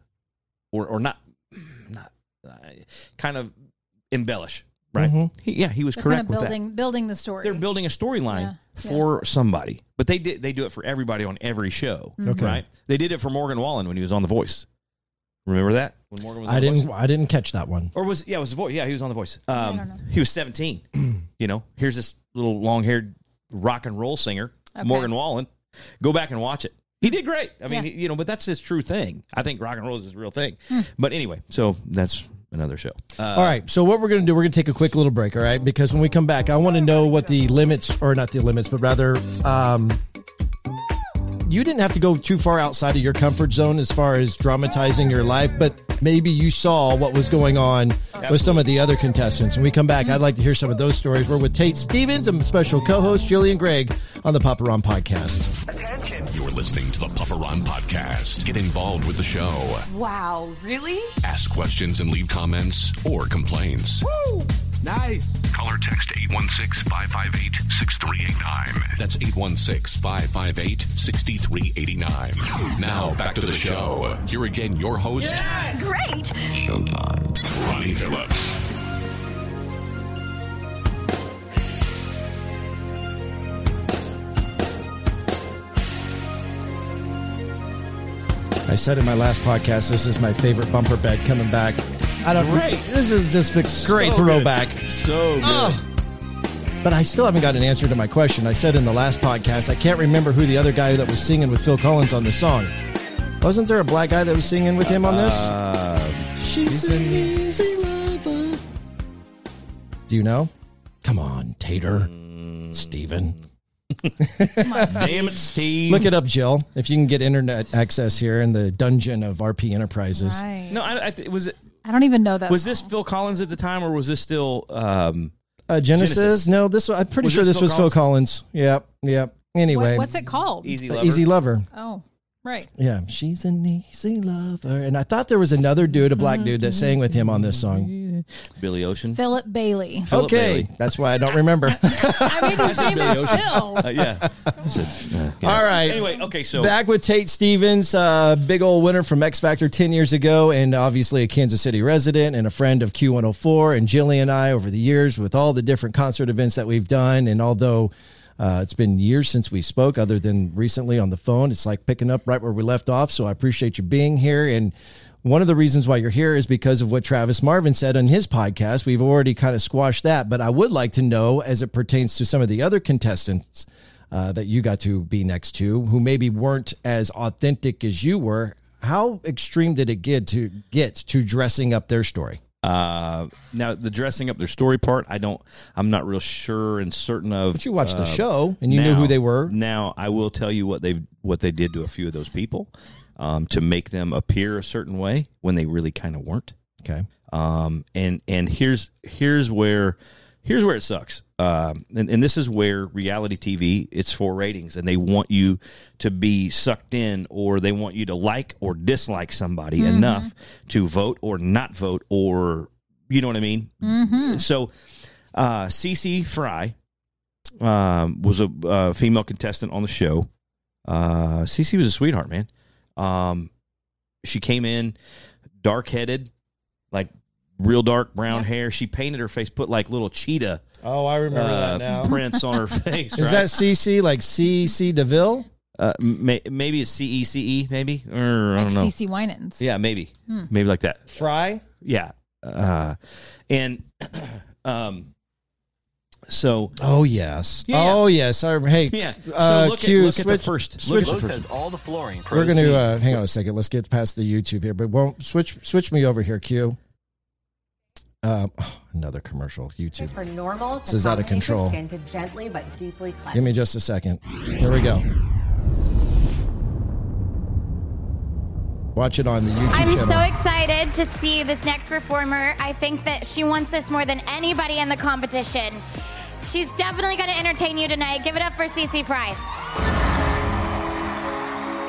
or or not not uh, kind of embellish, right? Mhm. He, yeah, he was They're correct kind of with building building the story. They're building a storyline Yeah. for somebody, but they did they do it for everybody on every show, Okay. right? They did it for Morgan Wallen when he was on The Voice. Remember that when Morgan was? On I The didn't. I didn't catch that one. Or was yeah, it was the voice. Yeah, he was on the voice. Um, don't know. He was seventeen. you know, here's this little long haired rock and roll singer, Okay. Morgan Wallen. Go back and watch it. He did great. I mean, Yeah. you know, but that's his true thing. I think rock and roll is his real thing. Hmm. But anyway, so that's another show. Uh, all right. So what we're going to do? We're going to take a quick little break. All right. Because when we come back, I want to know what the limits, or not the limits, but rather, um, you didn't have to go too far outside of your comfort zone as far as dramatizing your life, but maybe you saw what was going on with some of the other contestants. When we come back, I'd like to hear some of those stories. We're with Tate Stevens and special co-host Jillian Gregg on the Papa Ron podcast. You're listening to the Papa Ron Podcast. Get involved with the show. Wow, really? Ask questions and leave comments or complaints. Nice. Call or text 816-558-6389. That's 816-558-6389. Now back to the show. Here again, your host, Yes! Great. Showtime, Ronnie Phillips. I said in my last podcast, this is my favorite bumper bed coming back. I don't. Great. This is just a great So throwback. good. So good. Oh. But I still haven't got an answer to my question. I said in the last podcast, I can't remember who the other guy that was singing with Phil Collins on the song. Wasn't there a black guy that was singing with him on this? Uh, She's an easy lover. Do you know? Come on, Tater. Steven. Damn it, Steve. Look it up, Jill, if you can get internet access here in the dungeon of RP Enterprises. Right. No, I, I th- was it. I don't even know that. Was this. Phil Collins at the time, or was this still? Um, Uh, Genesis? Genesis. No, this I'm pretty Was sure this this Phil was Phil Collins. Yep, yep. Anyway, What, what's it called? Easy Uh, Easy Lover. Oh, right. Yeah, she's an easy lover. And I thought there was another dude, a black dude, that sang with him on this song. Billy Ocean. Philip Bailey. Philip okay, Bailey. that's why I don't remember. I mean, his name is Phil. Uh, yeah. A- uh, yeah. All right. Anyway, okay, so Back with Tate Stevens, uh, big old winner from X Factor 10 years ago, and obviously a Kansas City resident and a friend of Q104. And Jillian and I, over the years, with all the different concert events that we've done, and although uh, it's been years since we spoke, other than recently on the phone, it's like picking up right where we left off. So I appreciate you being here. And one of the reasons why you're here is because of what Travis Marvin said on his podcast. We've already kind of squashed that, but I would like to know, as it pertains to some of the other contestants uh, that you got to be next to, who maybe weren't as authentic as you were, how extreme did it get to get to dressing up their story? Uh, now the dressing up their story part, I don't. I'm not real sure and certain of. But you watched the uh, show and you knew who they were. Now I will tell you what they what they did to a few of those people um, to make them appear a certain way when they really kind of weren't. Okay. Um, and and here's here's where here's where it sucks. Um, and, and this is where reality TV it's for ratings, and they want you to be sucked in, or they want you to like or dislike somebody enough to vote or not vote, or you know what I mean. So, uh, Cece Fry um, was a uh, female contestant on the show. Uh, Cece was a sweetheart, man. Um, she came in dark headed, like real dark brown hair. She painted her face, put like little cheetah Oh, I remember uh, prints on her face. Is right? that CC like CC DeVille? uh, may, maybe it's C E C E? Maybe or I don't know. CC Winans. Yeah, maybe, maybe like that. Fry? Yeah, uh, and um, so Oh yes. Yeah. Oh yes. I, hey. yeah. So Uh, look, Q, at, look at switch- the first. Look at the Lowe's first. has all the flooring. We're pros going to uh, hang on a second. Let's get past the YouTube here, but won't switch switch me over here, Q. Um, oh, another commercial. YouTube. for normal This is out of control. skin to gently but deeply cleanse. Give me just a second. Here we go. Watch it on the YouTube I'm channel. so excited to see this next performer. I think that she wants this more than anybody in the competition. She's definitely going to entertain you tonight. Give it up for CC Fry.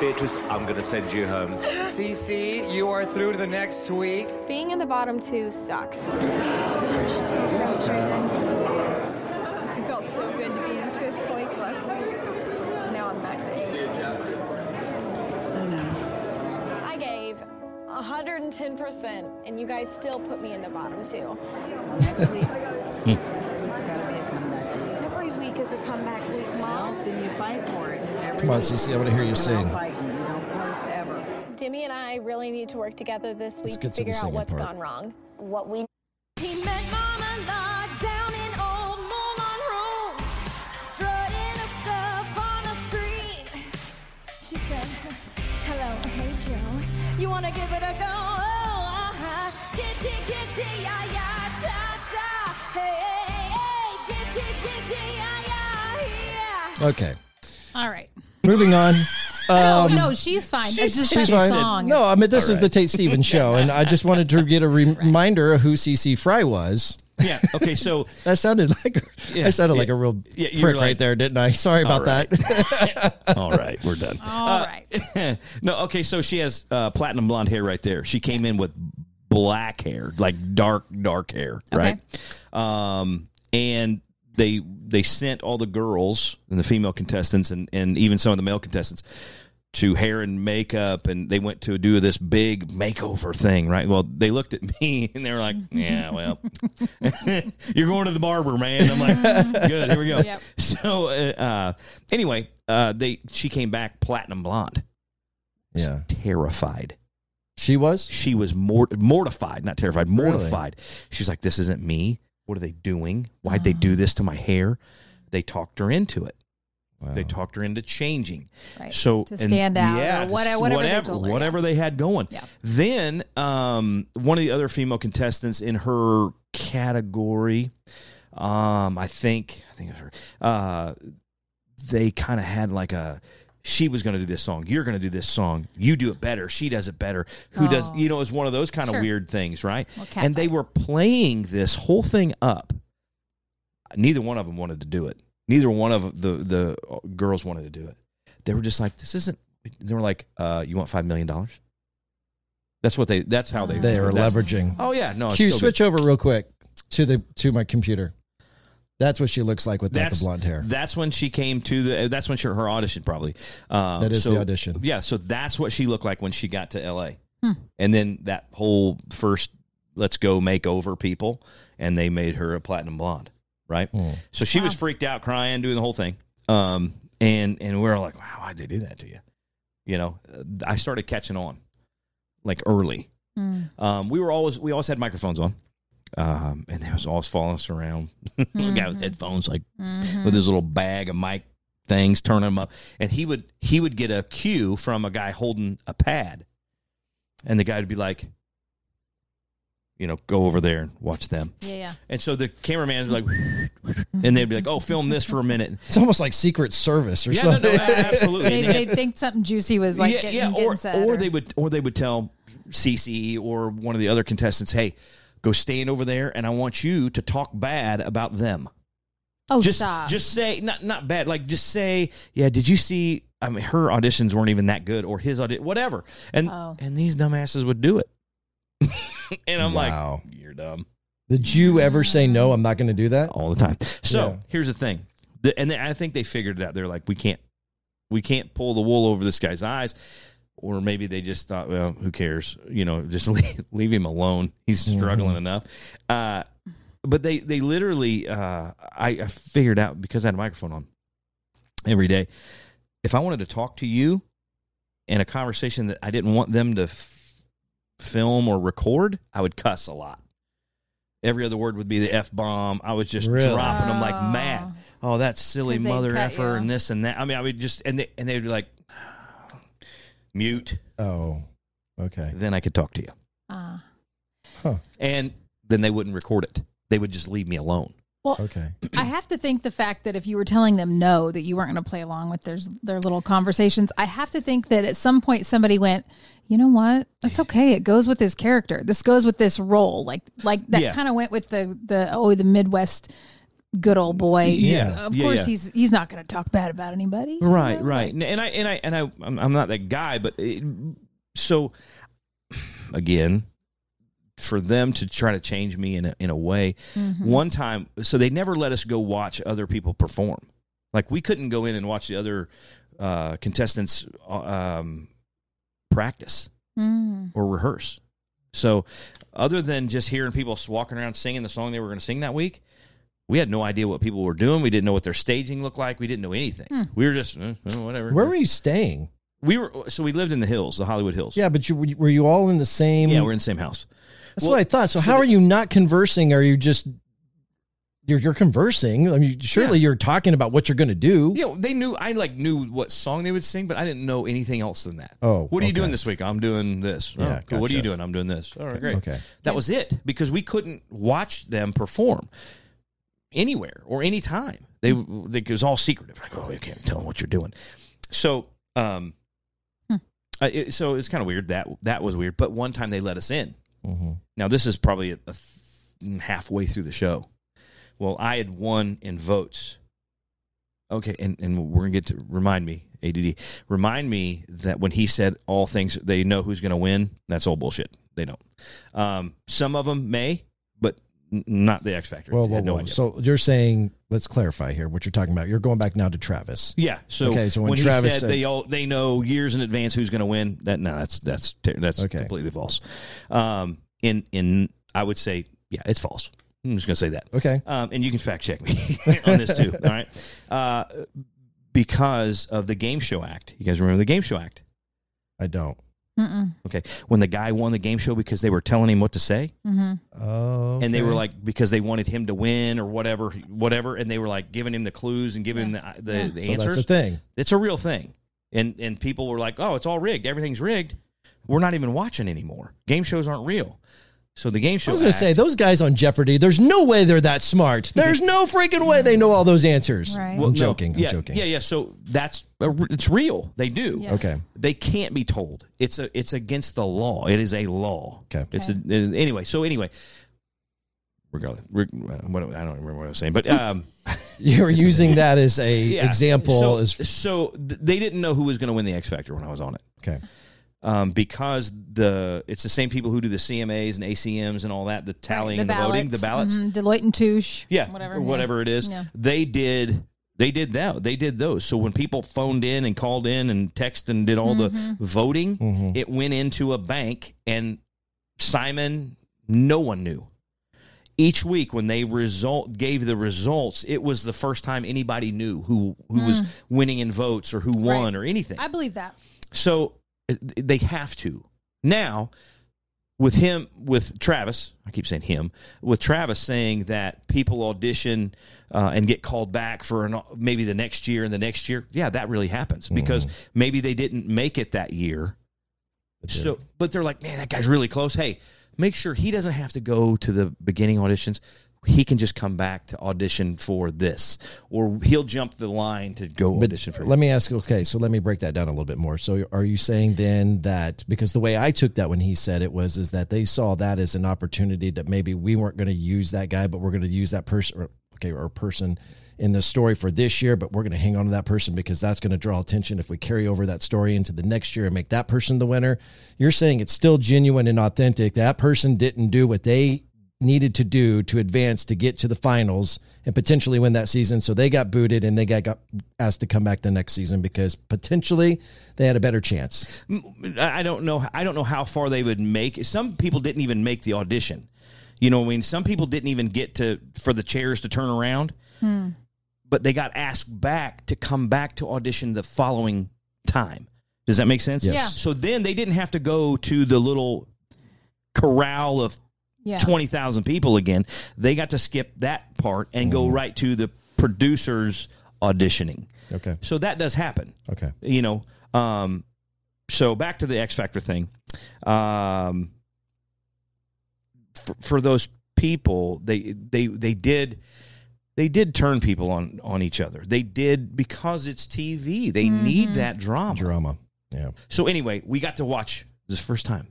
Beatrice, I'm gonna send you home. CC, you are through to the next week. Being in the bottom two sucks. It's just so frustrated. It felt so good to be in fifth place last night. Now I'm back to eight. I know. I gave 110%, and you guys still put me in the bottom two. Next week. Next week's got to be a comeback week. Every week is a comeback week, Mom. Well, then you fight for it. Come on, week. Cece, I wanna hear you You're sing. not fighting. You don't post ever. Demi and I really need to work together this Let's week get to to figure out singing what's part. gone wrong. What we He met Mama Law down in old Moulin Rouge, strutting her stuff on the street. She said, "Hello, hey Joe, you wanna give it a go? Oh, uh-huh. Gitchy, gitchy, yeah, yeah, ta, ta. Hey, hey, hey, gitchy, gitchy, yeah, yeah, yeah." Okay. All right. Moving on. No, Um, no, she's fine. it's just She's fine. song. No, I mean this is the Tate Stevens show, and I just wanted to get a reminder of who CC Fry was. Yeah. Okay. So That sounded like Yeah, I sounded like a real Yeah, you prick were right there, didn't I? Sorry about All right. that. all right, we're done. All right. no, okay, so she has uh, platinum blonde hair right there. She came in with black hair, like dark, dark hair, right? Um, and they they sent all the girls and the female contestants and, and even some of the male contestants to hair and makeup and they went to do this big makeover thing right well they looked at me and they were like yeah well you're going to the barber man i'm like good here we go Yep. so uh, uh, anyway uh, they she came back platinum blonde Yeah. terrified She was? she was mort- mortified not terrified Really? mortified she's like this isn't me what are they doing? Why'd they do this to my hair? They talked her into it. They talked her into changing. Right. so To and- stand out or yeah, what- to- whatever they whatever, told her, yeah. they had going. Yeah. then um, one of the other female contestants in her category um, i think i think it was her uh, they kind of had like a she was going to do this song you're going to do this song you do it better she does it better who does Oh. you know it's one of those kind of weird things right Well, cat and they were playing this whole thing up neither one of them wanted to do it neither one of the the girls wanted to do it they were just like this isn't they were like uh you want five million dollars that's what they that's how they They were leveraging. oh yeah no it's Q, still switch good. over real quick to the to my computer. That's what she looks like without that's the blonde hair. That's when she came to the. That's when she, her audition probably. Um, That is so- the audition. Yeah, so that's what she looked like when she got to L.A. Hmm. And then that whole first let's go make over people, and they made her a platinum blonde, right? Hmm. So she was freaked out, crying, doing the whole thing. Um, and and we are like, wow, why'd they do that to you? You know, uh, I started catching on like early. Mm. Um, we were always we always had microphones on. Um, and there was always following us around. a guy with headphones, like Mhm. with his little bag of mic things, turning them up, and he would he would get a cue from a guy holding a pad, and the guy would be like, you know, go over there and watch them. Yeah, yeah. And so the cameraman would like, and they'd be like, oh, film this for a minute. It's almost like Secret Service or Yeah, no, no, something. absolutely. They, And they- they think something juicy was like yeah, getting, yeah, getting or, or they would or they would tell CC or one of the other contestants, hey, go stand over there, and I want you to talk bad about them. oh, just stop. just say not not bad, like just say, yeah, did you see? I mean, her auditions weren't even that good, or his audition, whatever, and Oh. and these dumbasses would do it, and I'm Wow. like, you're dumb Did you ever say no? I'm not going to do that. all the time. So Yeah. here's the thing, the, and they, I think they figured it out. They're like, we can't we can't pull the wool over this guy's eyes. Or maybe they just thought, well, who cares? You know, just leave, leave him alone. He's struggling enough. Uh, but they they literally, uh, I, I figured out because I had a microphone on every day. If I wanted to talk to you in a conversation that I didn't want them to f- film or record, I would cuss a lot. Every other word would be the f bomb. I was just Really? dropping them like mad. Oh, that silly they'd mother effer you. and this and that. I mean, I would just and they and they'd be like mute. Oh, okay. Then I could talk to you, Ah. and then they wouldn't record it. They would just leave me alone. well, Okay. I have to think the fact that if you were telling them no, that you weren't going to play along with their their little conversations. I have to think that at some point somebody went, you know what? That's okay. It goes with his character. This goes with this role. Like like that Yeah. kind of went with the the oh the Midwest good old boy. Yeah. Of Yeah, course yeah. he's he's not going to talk bad about anybody. you Right, know? right. And I and I and I I'm, I'm not that guy, but it, so again, for them to try to change me in a, in a way, Mm-hmm. one time, so they never let us go watch other people perform. Like we couldn't go in and watch the other uh, contestants uh, um, practice mm. or rehearse. So, other than just hearing people walking around singing the song they were going to sing that week, we had no idea what people were doing. We didn't know what their staging looked like. We didn't know anything. Hmm. We were just eh, eh, whatever. Where were you staying? we were? So we lived in the hills, the Hollywood Hills. Yeah, but you were you all in the same? yeah, we're in the same house. That's Well, what I thought. So, so how the- are you not conversing? Are you just you're you're conversing? I mean, surely you're talking about what you're going to do. You know, they knew I like knew what song they would sing, but I didn't know anything else than that. Oh, what are you doing this week? I'm doing this. Oh, Yeah, cool. What are you doing? I'm doing this. All right, great. Okay. That was it because we couldn't watch them perform anywhere or anytime. They, they it was all secretive. Like, oh, you can't tell them what you're doing. So, um, Hmm. uh, it, so it's kind of weird. That that was weird. But one time they let us in. Mhm. Now this is probably a, a th- halfway through the show. Well, I had won in votes. Okay, and, and we're gonna get to remind me, ADD. Remind me that when he said all things, they know who's gonna win. That's all bullshit. They don't. Um, some of them may, but N- not the X Factor. Well, no. So you're saying, let's clarify here what you're talking about. You're going back now to Travis. Yeah. So, okay. So when, when, Travis he said, said, they all they know years in advance who's going to win, that no, that's that's that's Okay. completely false. Um, in in I would say, yeah, it's false. I'm just going to say that. Okay. Um, and you can fact check me on this too. all right. Uh, because of the Game Show Act. You guys remember the Game Show Act? I don't. Mm-mm. Okay. When the guy won the game show because they were telling him what to say, Mm-hmm. Oh. and they were like because they wanted him to win or whatever, whatever, and they were like giving him the clues and giving him the the, Yeah. the so answers. that's a thing. It's a real thing. And and people were like, "Oh, it's all rigged. Everything's rigged. We're not even watching anymore. Game shows aren't real." So the game show I was going to say those guys on Jeopardy. There's no way they're that smart. There's no freaking way they know all those answers. Right. Well, I'm no, joking. yeah, I'm joking. Yeah, yeah. So that's it's real. They do. Yeah. Okay. They can't be told. It's a it's against the law. It is a law. Okay. It's a, anyway. So anyway, regardless, reg- what, I don't remember what I was saying, but um, You're using that as a yeah. example. So, as so they didn't know who was going to win the X Factor when I was on it. okay. Um, because the it's the same people who do the CMAs and ACMs and all that, the tallying and the voting, the ballots. Mhm. Deloitte and Touche. Yeah, Whatever. or whatever it is. Yeah. They did they did that. They did those. So when people phoned in and called in and texted and did all Mm-hmm. the voting, Mm-hmm. it went into a bank and Simon no one knew. Each week when they result gave the results, it was the first time anybody knew who who was winning in votes or who won Mm. Right. or anything. I believe that. So they have to. Now, with him, with Travis, I keep saying him, with Travis saying that people audition uh, and get called back for an, maybe the next year and the next year, yeah, that really happens because maybe they didn't make it that year. So, but they're like, man, that guy's really close. Hey, make sure he doesn't have to go to the beginning auditions. He can just come back to audition for this, or he'll jump the line to go But audition for. let me ask. Okay, so let me break that down a little bit more. So, are you saying then that because the way I took that when he said it was is that they saw that as an opportunity that maybe we weren't going to use that guy, but we're going to use that person, okay, or person in the story for this year, but we're going to hang on to that person because that's going to draw attention if we carry over that story into the next year and make that person the winner. You're saying it's still genuine and authentic. That person didn't do what they needed to do to advance to get to the finals and potentially win that season. So they got booted and they got, got asked to come back the next season because potentially they had a better chance. I I don't know. I don't know how far they would make. Some people didn't even make the audition. You know, what I mean, some people didn't even get to for the chairs to turn around, hmm. but they got asked back to come back to audition the following time. Does that make sense? Yes. Yeah. So then they didn't have to go to the little corral of Yeah. twenty thousand people again. They got to skip that part and go right to the producers auditioning. Okay. So that does happen Okay. you know um so back to the x factor thing um for, for those people they they they did they did turn people on on each other they did because it's tv they need that drama Drama. Yeah. so anyway we got to watch this first time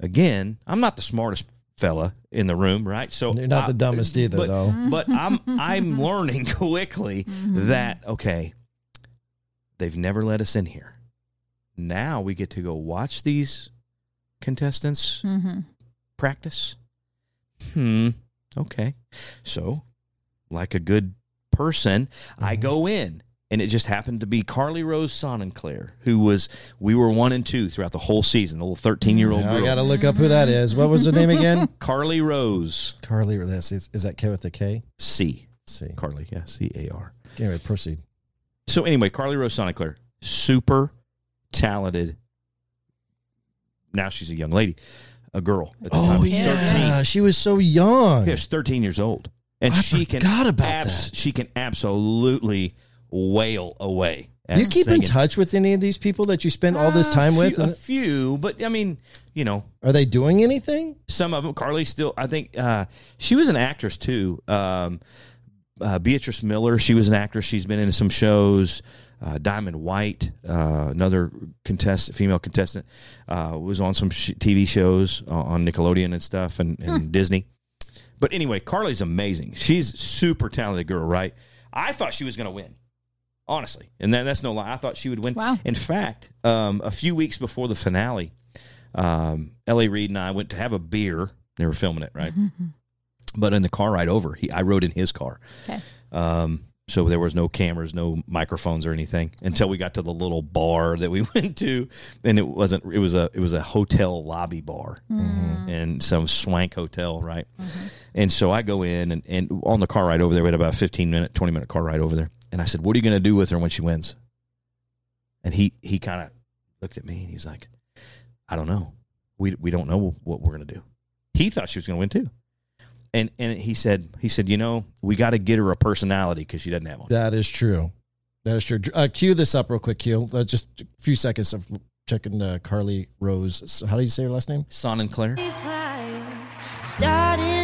again i'm not the smartest fella in the room right so You're not I- the dumbest either, but, though. but i'm i'm learning quickly that okay they've never let us in here now we get to go watch these contestants Mm-hmm. practice hmm okay so like a good person i Mm-hmm. go in and it just happened to be carly rose sonnenclair who was we were one and two throughout the whole season the little 13 year old I got to look up who that is. What was her name again? carly rose Carly. That's, is, is that K with the K? c carly yeah c-a-r Anyway, proceed. So anyway, Carly Rose Sonnenclair, super talented. Now she's a young lady, a girl. At the Oh time, yeah, she was so young. Yeah, she's thirteen years old, and I she can forgot about that. She can absolutely wail away. Do you at keep in touch with any of these people that you spend all this time few- with? A few, but I mean, you know, Are they doing anything? some of them. Carly still, I think uh, she was an actress too. Um, uh, Beatrice Miller, she was an actress. She's been in some shows. Uh, Diamond White, uh, another contestant, female contestant, uh, was on some sh- TV shows uh, on Nickelodeon and stuff, and, and Disney. But anyway, Carly's amazing. She's super talented girl, right? I thought she was going to win, honestly, and that, that's no lie. I thought she would win. Wow. In fact, um, a few weeks before the finale, um, L.A. Reid and I went to have a beer. They were filming it, right? But in the car ride over, he I rode in his car. Okay. Um, so there was no cameras, no microphones or anything until we got to the little bar that we went to, and it wasn't. It was a it was a hotel lobby bar, and some swank hotel, right? And so I go in and, and on the car ride over there, we had about a fifteen minute, twenty minute car ride over there, and I said, "What are you going to do with her when she wins?" And he he kind of looked at me and he's like, "I don't know. We we don't know what we're going to do." He thought she was going to win too. And and he said he said, you know, we got to get her a personality because she doesn't have one. That is true. That is true. Uh, cue this up real quick, Q. Uh, just a few seconds of checking uh, Carly Rose. So how do you say her last name? Son and Claire. Starting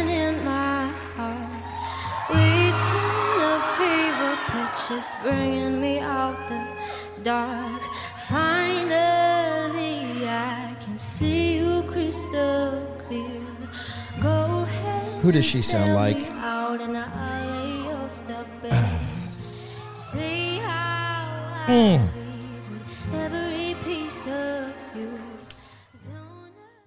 fever just bringing me out the dark. Finally, I can see you crystal clear. Go ahead. Who does she sound like? Out in the alley, your stuff, babe. See how Mm. leave every piece of you.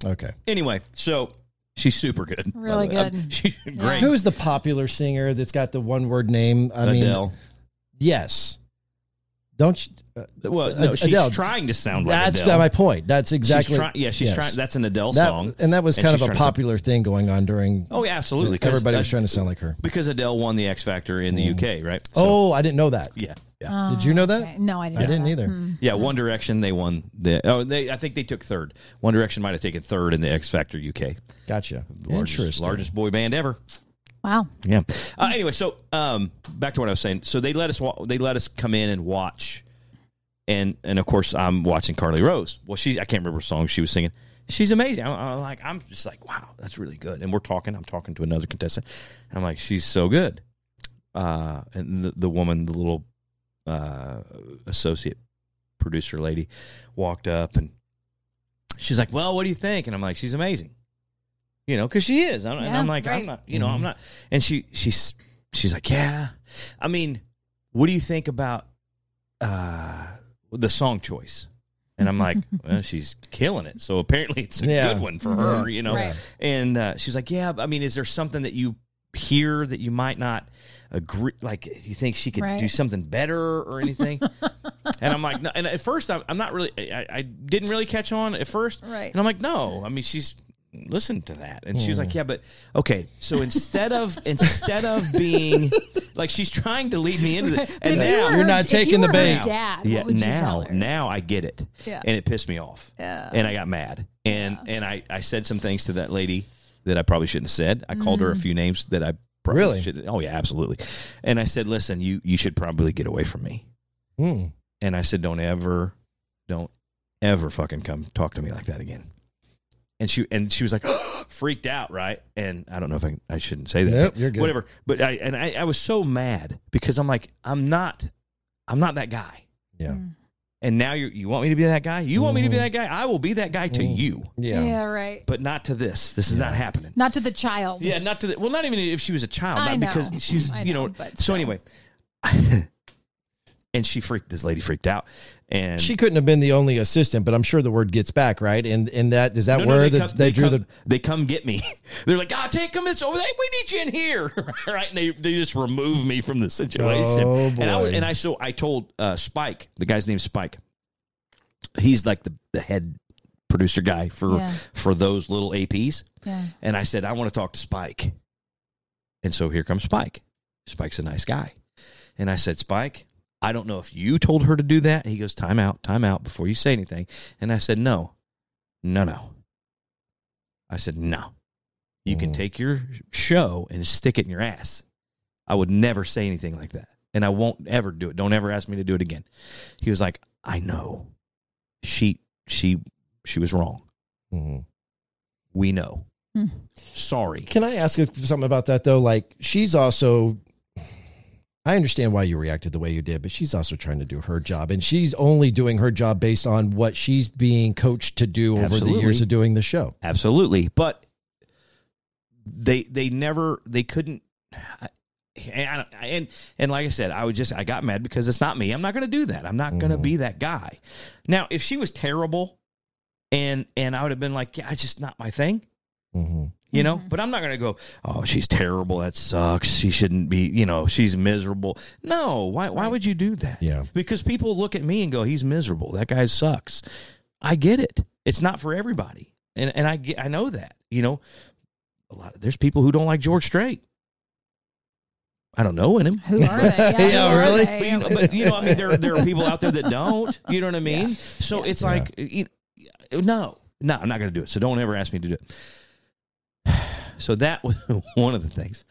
Okay. Anyway, so she's super good. Really the way. good. She's great. Who's the popular singer that's got the one word name? I Adele. mean, yes. Don't you? Uh, Well, no, she's Adele. trying to sound like That's Adele. my point. That's exactly. She's try- yeah, she's yes. trying. That's an Adele That- song, and that was kind of a trying to popular thing going on during. Oh yeah, absolutely. 'cause, Everybody was trying to sound like her. because Adele won the X Factor in the UK, right? So, oh, I didn't know that. yeah, yeah, Did you know that? Okay. No, I didn't. I know didn't that. either. Hmm. yeah. One Direction, they won the. Oh, they. I think they took third. One Direction might have taken third in the X Factor UK. Gotcha. Largest, Interesting. largest boy band ever. Wow. Yeah. Uh, anyway, so um, back to what I was saying. So they let us wa- they let us come in and watch, and and of course I'm watching Carly Rose. Well, she I can't remember what song she was singing. She's amazing. I'm, I'm like I'm just like wow, that's really good. And we're talking. I'm talking to another contestant. I'm like she's so good. Uh, and the, the woman, the little uh, associate producer lady, walked up and she's like, "Well, what do you think?" And I'm like, "She's amazing." You know, because she is. I'm, and I'm like, I'm not. You know, I'm not. And she she's she's like, "Yeah." I mean, what do you think about uh, the song choice? And I'm like, well, she's killing it. So apparently it's a Yeah. good one for her, you know. Right. And uh, she's like, yeah. I mean, is there something that you hear that you might not agree? Like, you think she could Right. do something better or anything? and I'm like, no. And at first, I'm, I'm not really. I, I didn't really catch on at first. Right. And I'm like, no. I mean, she's listen to that and she was like yeah but okay so instead of instead of being like she's trying to lead me into it But and if you now were You're her- not if you taking the were her bait. Dad, yeah what would you now tell her? now i get it Yeah. and it pissed me off Yeah. and i got mad and and i i said some things to that lady that i probably shouldn't have said i called her a few names that i probably Really? should oh yeah absolutely and i said listen you you should probably get away from me Hmm. and i said don't ever don't ever fucking come talk to me like that again and she and she was like freaked out right and i don't know if i, I shouldn't say that Nope, you're good. whatever but i and I, I was so mad because i'm like i'm not i'm not that guy Yeah. and now you you want me to be that guy you want me to be Mhm. that guy i will be that guy to Mm. you Yeah. Yeah, right. but not to this this is not happening Not to the child. yeah not to the well not even if she was a child I not because she's I you know, know, but so still. anyway and she freaked this lady freaked out and She couldn't have been the only assistant, but I'm sure the word gets back, right? And and that is that No, no, where they the, come- they, drew come, the they come get me. They're like, "God, take them this over there. We need you in here." right? And they, they just remove me from the situation. Oh, And I was- boy. and I so I told uh, Spike, the guy's name's Spike. He's like the, the head producer guy for Yeah. for those little APs. Yeah. And I said, I want to talk to Spike. And so here comes Spike. Spike's a nice guy. And I said, Spike, I don't know if you told her to do that. He goes, time out, time out before you say anything. And I said, no, no, no. I said, no. You can Mhm. take your show and stick it in your ass. I would never say anything like that. And I won't ever do it. Don't ever ask me to do it again. He was like, I know. She she she was wrong. Mm-hmm. We know. Hmm. Sorry. Can I ask you something about that though? Like she's also I understand why you reacted the way you did, but she's also trying to do her job and she's only doing her job based on what she's being coached to do over the years of doing the show. Absolutely, but they they never they couldn't. I- And, and and like I said, I would just I got mad because it's not me. I'm not going to do that. I'm not going to Mhm. be that guy. Now, if she was terrible, and and I would have been like, yeah, it's just not my thing. hmm You know, mm-hmm. but I'm not going to go. Oh, she's terrible. That sucks. She shouldn't be. You know, she's miserable. No, why? Why would you do that? Yeah. because people look at me and go, "He's miserable. That guy sucks." I get it. It's not for everybody, and and I get, I know that. You know, a lot of there's people who don't like George Strait. I don't know in him. Who are they? Yeah, Yeah, who really? they? But you know, but, you know, I mean, there there are people out there that don't. You know what I mean? So it's Yeah. like, you no, no, I'm not going to do it. So don't ever ask me to do it. So that was one of the things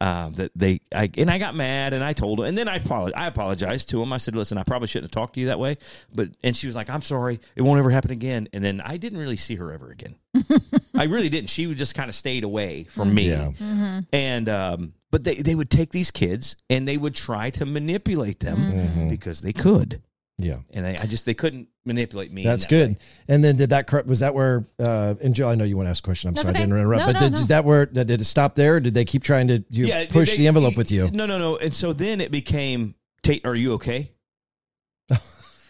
um, that they, I, and I got mad and I told her, and then I apologized. I apologized to him. I said, "Listen, I probably shouldn't have talked to you that way." But and she was like, "I'm sorry. It won't ever happen again." And then I didn't really see her ever again. I really didn't. She would just kind of stayed away from me. Yeah. And um, but they they would take these kids and they would try to manipulate them Mhm. because they could, Yeah. and they, I just they couldn't manipulate me. That's that good. way. And then did that cor- was that where uh and Joe, I know you want to ask a question. I'm That's sorry I didn't interrupt. No, but no, did, no. is that where did it stop there or did they keep trying to you push they- the envelope with you? No, no, no. And so then it became Tate. Are you okay?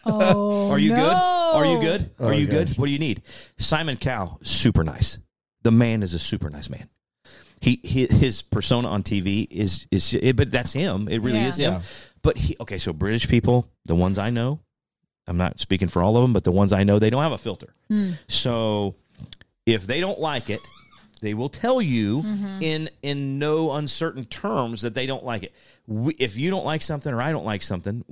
Oh, Are you no. good? Are you good? Oh, Are you good? gosh. What do you need? Simon Cow, super nice. The man is a super nice man. He, he his persona on TV is is it, but that's him. It really Yeah. is him. Yeah. But he okay, so British people, the ones I know, I'm not speaking for all of them, but the ones I know, they don't have a filter. Hmm. So if they don't like it, they will tell you Mm-hmm. in in no uncertain terms that they don't like it. We, if you don't like something or I don't like something,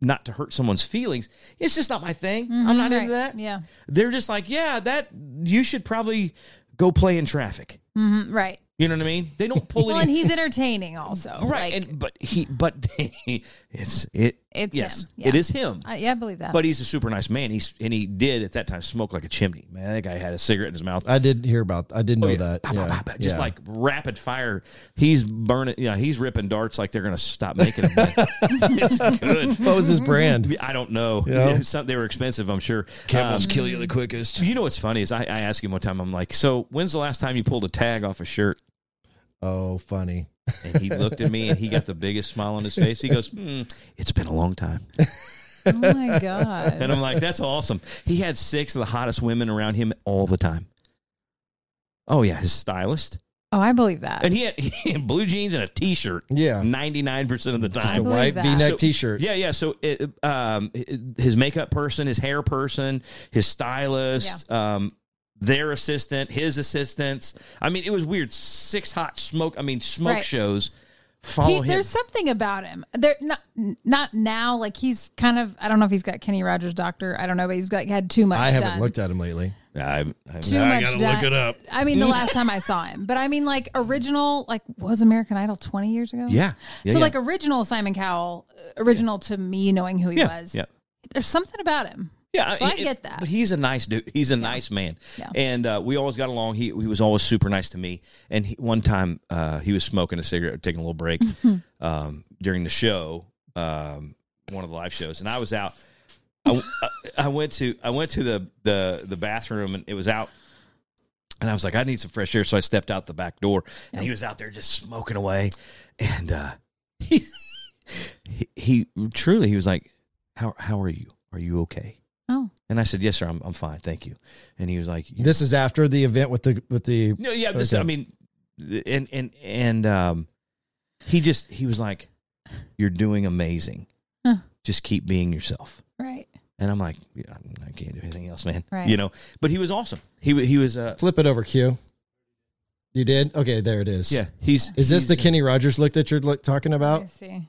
not to hurt someone's feelings, it's just not my thing. I'm not right. into that. Yeah. They're just like, yeah, that you should probably go play in traffic. hmm Right. You know what I mean? They don't pull Well, any and he's entertaining also. right, Like, and but he but it's it It's yes, him. Yeah. it is him. I, yeah, I believe that. But he's a super nice man. He's and he did at that time smoke like a chimney. Man, that guy had a cigarette in his mouth. I didn't hear about I did know Oh, yeah. that. Bah, bah, Yeah. bah, bah, just Yeah. like rapid fire. He's burning. Yeah, he's ripping darts like they're going to stop making them. it's good. what was his brand? I don't know. Yeah. Some, they were expensive, I'm sure. Camels Um, kill you the quickest. You know what's funny is I, I asked him one time. I'm like, so when's the last time you pulled a tag off a shirt? Oh, funny. And he looked at me and he got the biggest smile on his face. He goes, hmm, "It's been a long time." oh my god. And I'm like, "That's awesome." He had six of the hottest women around him all the time. Oh yeah, his stylist, oh, I believe that. and he had, he had blue jeans and a t-shirt. Yeah. ninety nine percent of the Just a time. white. V-neck So- t-shirt. Yeah, yeah. So, it, um, his makeup person, his hair person, his stylist, um, their assistant, his assistants. I mean, it was weird. Six hot smoke. I mean, smoke Right. shows. Follow He, him. there's something about him. There not not now. Like he's kind of. I don't know if he's got Kenny Rogers doctor. I don't know, but he's got had too much. I haven't done. looked at him lately. I, I, too I much gotta done. look it up. I mean, the last time I saw him, but I mean, like original, like was American Idol 20 years ago. yeah. yeah so yeah. like original Simon Cowell, original to me knowing who he yeah, was. yeah. There's something about him. Yeah, So I it- get that. But he's a nice dude. He's a nice man, Yeah. and uh, we always got along. He he was always super nice to me. And he, one time, uh, he was smoking a cigarette, taking a little break um, during the show, um, one of the live shows, and I was out. I, I went to I went to the the the bathroom, and it was out. And I was like, I need some fresh air, so I stepped out the back door, and he was out there just smoking away, and uh, he, he he truly he was like, "How how are you? Are you okay?" And I said, "Yes, sir. I'm I'm fine, thank you." And he was like, This is after the event with the with the "No, yeah, this. Okay. I mean, and and and um, he just he was like, "You're doing amazing. Huh. Just keep being yourself." right. And I'm like, yeah, I can't do anything else, man. Right. You know. But he was awesome. He wa- he was uh flip it over Q. You did? Okay, there it is. yeah. He's Is this he's, the Kenny Rogers look that you're look, talking about? me see.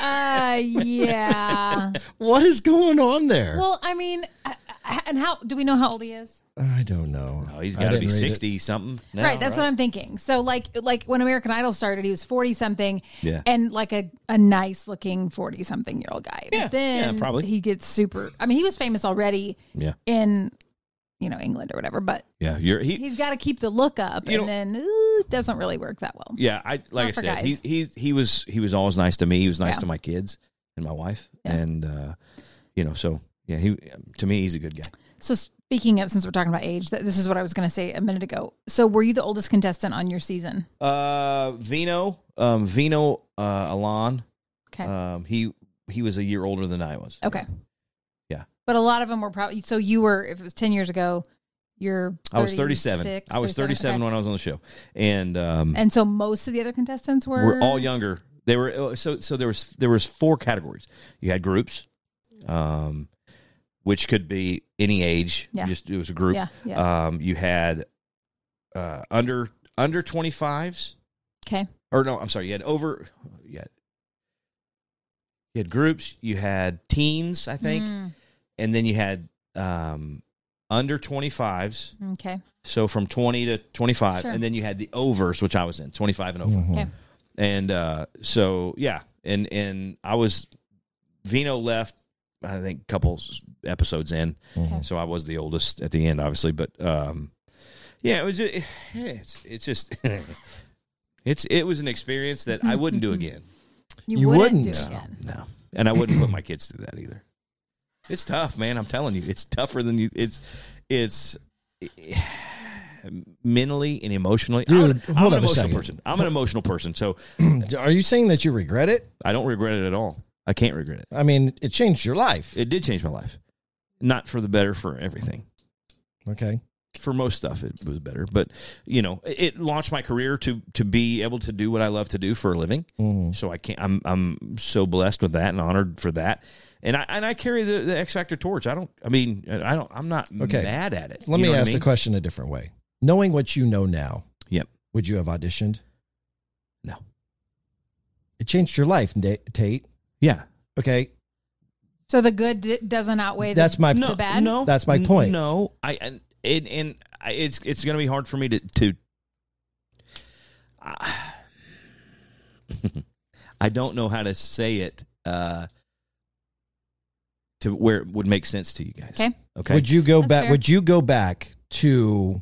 Uh, yeah. What is going on there? Well, I mean, uh, uh, and how do we know how old he is? I don't know. Oh, he's I got to be read it. sixty something. Now, right, that's what I'm thinking. So, like, like when American Idol started, he was 40 something, Yeah. and like a, a nice looking 40 something year old guy. Yeah, But then yeah, probably. he gets super. I mean, he was famous already Yeah, in, you know, England or whatever, but yeah. You're he. he's got to keep the look up, and know- then ooh, it doesn't really work that well. Yeah, I like I Not for said, he guys. he he was he was always nice to me. He was nice Yeah. to my kids and my wife, Yeah. and uh, you know, so yeah, he to me he's a good guy. So, speaking of, since we're talking about age, that this is what I was going to say a minute ago. So, were you the oldest contestant on your season? Uh, Vino, um, Vino, uh, Alon, Okay. um, he he was a year older than I was. okay. But a lot of them were probably, so you were, if it was 10 years ago, You're I was 37. I was 37 okay. when I was on the show, and um, And so most of the other contestants were we're all younger. They were uh, so so there was there was four categories. You had groups, um, which could be any age. Yeah. Just it was a group. Yeah, yeah. Um, you had uh, under under 25s, Okay. or no, I'm sorry, you had over. You had, you had groups. You had teens, I think, Mm, and then you had um, under 25s. okay. So from 20 to 25. Sure. And then you had the overs, which I was in, 25 and over. Okay. And uh, so, yeah. And and I was, Vino left, I think, a couple episodes in. Okay. So I was the oldest at the end, obviously. But um, yeah, it was just, it's, it's just, it's, it was an experience that I wouldn't do again. You, You wouldn't, wouldn't. do it again. No. And I wouldn't put my kids through that either. It's tough, man. I'm telling you, it's tougher than you. It's, it's mentally and emotionally. Dude, I'm, an- I'm hold an emotional person. I'm an emotional person, so Are you saying that you regret it? I don't regret it at all. I can't regret it. I mean, it changed your life. It did change my life, not for the better for everything. Okay. For most stuff, it was better, but you know, it it launched my career to to be able to do what I love to do for a living. Mhm. So I can't. I'm I'm so blessed with that and honored for that. And I and I carry the, the X Factor torch. I don't. I mean, I don't. I'm not Okay. mad at it. Let You me know what I ask mean? the question a different way. Knowing what you know now, Yep. would you have auditioned? No. It changed your life, Tate. Yeah. Okay. So the good d- doesn't outweigh the, That's my the bad. No, That's my point. No, I and and, and I, it's it's going to be hard for me to to. I- I don't know how to say it uh, to where it would make sense to you guys. Okay. Okay. Would you go That's back? fair. Would you go back to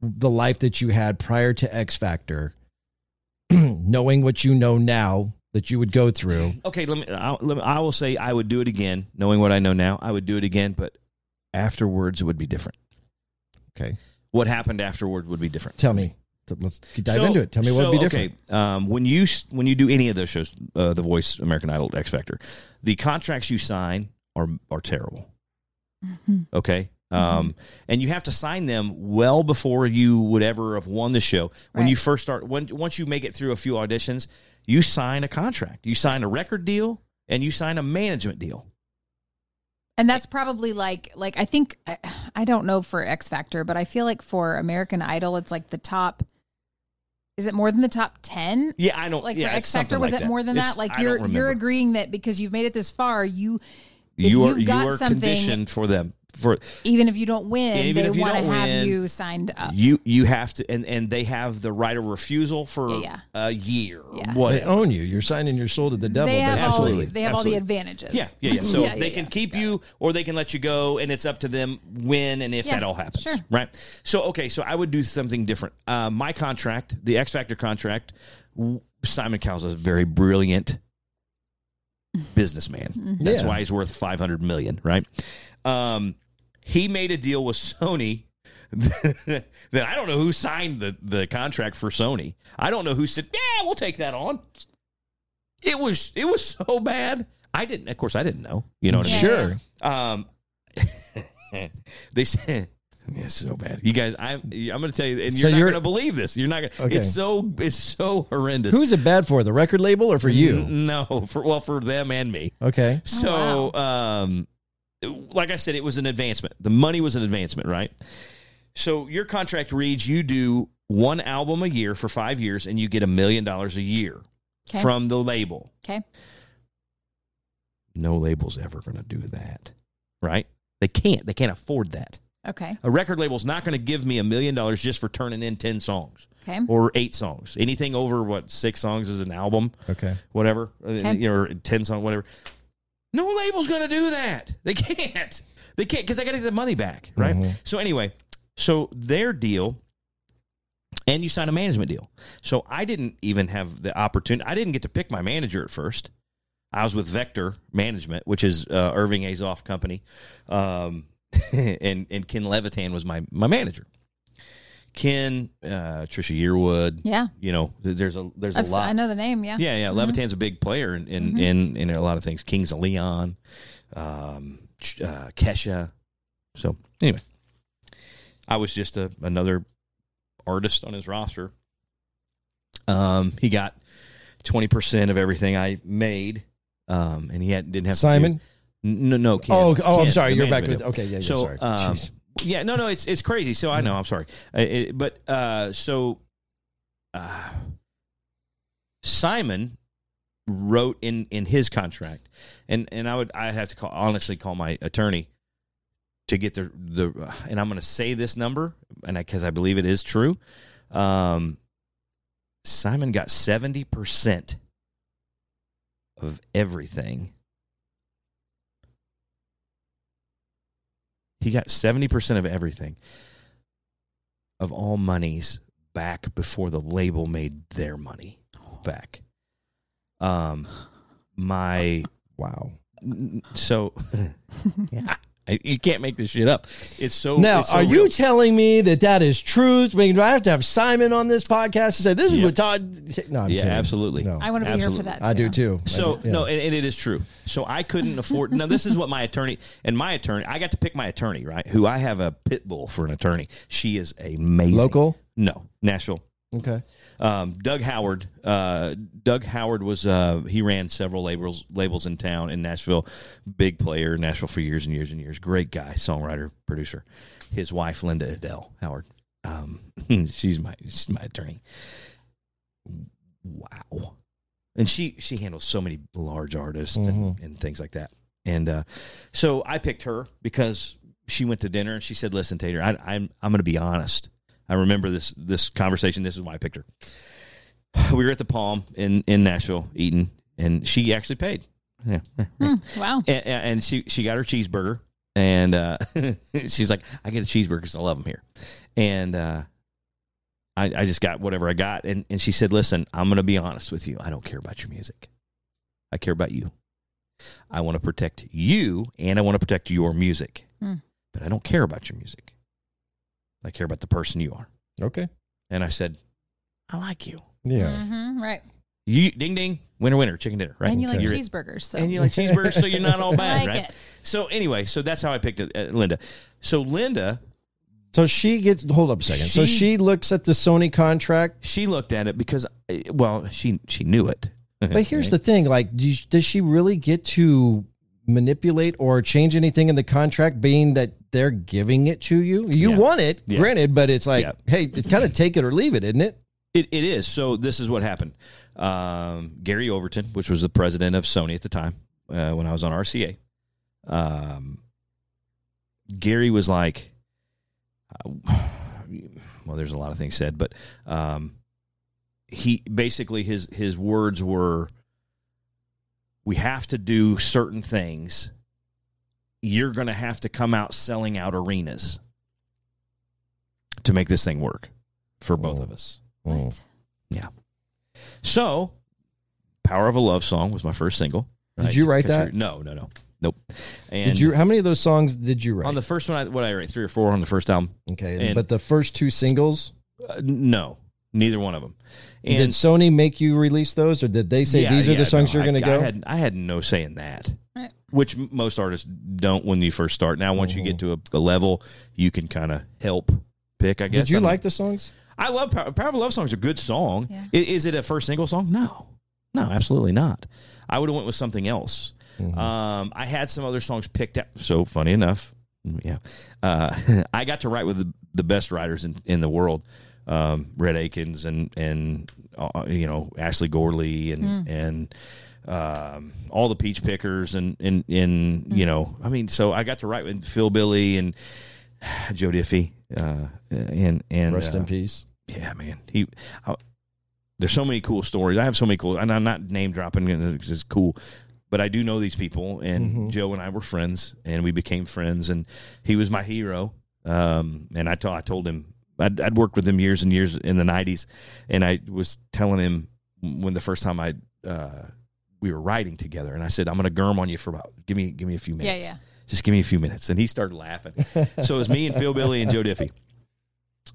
the life that you had prior to X Factor, knowing what you know now that you would go through? Okay. Let me, I'll, let me. I will say I would do it again, knowing what I know now. I would do it again, but afterwards it would be different. Okay. What happened afterward would be different. Tell me. Let's dive So- into it. Tell me what would so, be different. Okay, um, when you s- when you do any of those shows, uh, The Voice, American Idol, X Factor, the contracts you sign are are terrible. Mm-hmm. Okay. Um, and you have to sign them well before you would ever have won the show. When Right. you first start, when once you make it through a few auditions, you sign a contract. You sign a record deal and you sign a management deal. And that's probably like like I think I, I don't know for X Factor, but I feel like for American Idol, it's like the top. Is it more than the top ten? Yeah, I don't. Like yeah, for X Factor, something was like it more than It's- that? Like I you're you're agreeing that because you've made it this far, you if you are you've got you are something, conditioned for them for even if you don't win, Even they want to have win, you signed up. You you have to, and and they have the right of refusal for Yeah, a year. Yeah. What They own you. You're signing your soul to the devil. they have all Absolutely. they have all the advantages. Yeah, yeah, yeah. So Yeah, yeah, they yeah. can keep you, or they can let you go, and it's up to them when and if Yeah, that all happens. sure. Right. So okay, so I would do something different. Uh, my contract, the X Factor contract, Simon Cowell's a very brilliant businessman. That's Yeah. why he's worth five hundred million. Right. Um, he made a deal with Sony. that I don't know who signed the, the contract for Sony. I don't know who said, "Yeah, we'll take that on." It was it was so bad. I didn't. Of course, I didn't know. You know what I mean? Sure. Um, they said it's so bad. You guys, I'm I'm going to tell you, and you're not going to believe this. You're not going. to Okay. It's so it's so horrendous. Who's it bad for? The record label or for you? No, for well, for them and me. Okay. So, um, like I said, it was an advancement. The money was an advancement, right? So your contract reads: you do one album a year for five years, and you get a million dollars a year Okay. from the label. Okay. No label's ever going to do that, right? They can't. They can't afford that. Okay. A record label's not going to give me a million dollars just for turning in 10 songs Okay. or eight songs. Anything over what six songs is an album, Okay. whatever, uh, Okay. you know, or 10 songs, whatever. No label's going to do that. They can't. They can't because they got to get the money back, right? Mhm. So, anyway, so their deal, and you sign a management deal. So I didn't even have the opportunity. I didn't get to pick my manager at first. I was with Vector Management, which is uh, Irving Azoff company, um, and and Ken Levitan was my my manager. Ken, uh, Trisha Yearwood, Yeah. you know, there's a there's I've- a lot. I know the name. Yeah. Yeah, yeah. Mhm. Levitan's a big player in in, Mhm. in in a lot of things. Kings of Leon, um, uh, Kesha. So anyway, I was just a another artist on his roster. Um, he got twenty percent of everything I made, um, and he had didn't have to do- Simon? No, no. Ken, Oh, oh, I'm sorry. You're back with- okay, yeah, yeah, So, sorry. um, Jeez. yeah, no, no. It's it's crazy. So I know. I'm sorry, Uh, it- but uh, so uh, Simon wrote in in his contract, and and I would I have to call honestly call my attorney to get the the and I'm going to say this number and because I, believe it is true. Um, Simon got seventy percent of everything. He got seventy percent of everything of all monies back before the label made their money back. Um, my wow. So, yeah, I- you can't make this shit up. It's so. Now, it's so are real. you telling me that that is truth? I mean, do I have to have Simon on this podcast to say this is Yep. what Todd? No, I'm yeah, kidding. absolutely. No. I wanna be here for Absolutely. that, I do too. So do, yeah. no, and, and it is true. So I couldn't afford. now this is what my attorney and my attorney. I got to pick my attorney, right? Who I have a pit bull for an attorney. She is amazing. Local? No, Nashville. Okay. Um, Doug Howard. Uh, Doug Howard was uh, he ran several labels labels in town in Nashville. Big player in Nashville for years and years and years. Great guy, songwriter, producer. His wife Linda Edell Howard. Um, she's my she's my attorney. Wow, and she she handles so many large artists and, and things like that. And uh, so I picked her because she went to dinner and she said, "Listen, Tater, I, I'm I'm going to be honest. I remember this this conversation. This is why I picked her. We were at the Palm in in Nashville eating, and she actually paid. Yeah, wow. and, and she she got her cheeseburger, and uh, she's like, "I get the cheeseburgers. I love them here," and uh, I I just got whatever I got, and and she said, "Listen, I'm going to be honest with you. I don't care about your music. I care about you. I want to protect you, and I want to protect your music, Hmm. but I don't care about your music. I care about the person you are." Okay. And I said, "I like you." Yeah. hmm right. You ding ding, winner winner, chicken dinner, right? And you like You're- cheeseburgers, so and you like cheeseburgers, so you're not all I bad, like right? it. So anyway, so that's how I picked it, uh, Linda. So Linda, So she gets. Hold up a second. so She- she looks at the Sony contract. she looked at it because, uh, well, she she knew it. But here's the thing: like, do you- does she really get to manipulate or change anything in the contract, being that they're giving it to you? You Yeah. want it, Yeah. granted, but it's like, Yeah. hey, it's kind of take it or leave it, isn't it? It, it is. So this is what happened. Um, Gary Overton, which was the president of Sony at the time uh, when I was on RCA, um, Gary was like, uh, well, there's a lot of things said, but um, he basically his his words were, "We have to do certain things. You're going to have to come out selling out arenas to make this thing work for both of us." What? Yeah. So, "Power of a Love Song" was my first single. Did you write Country- that? No, no, no, nope. And did you? How many of those songs did you write? on the first one? I, what I write three or four on the first album. okay, and- but the first two singles, Uh, no, neither one of them. And did Sony make you release those, or did they say Yeah, these are yeah, the songs no, you're going to go? I had I had no say in that. Right. Which most artists don't when you first start. Now, once you get to a, a level, you can kind of help pick. I guess. did you I'm- like the songs? I love Power, Power of Love song is a good song. Yeah. I- Is, it a first single song? No, no, absolutely not. I would have went with something else. Um, I had some other songs picked out. So funny enough, yeah, uh, I got to write with the, the best writers in, in the world, um, Rhett Akins and and uh, you know Ashley Gorley and and um, all the Peach Pickers and and and you know I mean so I got to write with Phil Billy and Joe Diffie uh, and and Rest uh, in peace. yeah, man. He, I, there's so many cool stories. I have so many cool, and I'm not name dropping because it's cool, but I do know these people. And Joe and I were friends, and we became friends. And he was my hero. Um, and I told I told him I'd, I'd worked with him years and years in the '90s, and I was telling him when the first time I uh, we were riding together, and I said I'm going to germ on you for about give me give me a few Yeah, minutes. yeah. Just give me a few minutes. And he started laughing. so it was me and Phil Billy and Joe Diffie.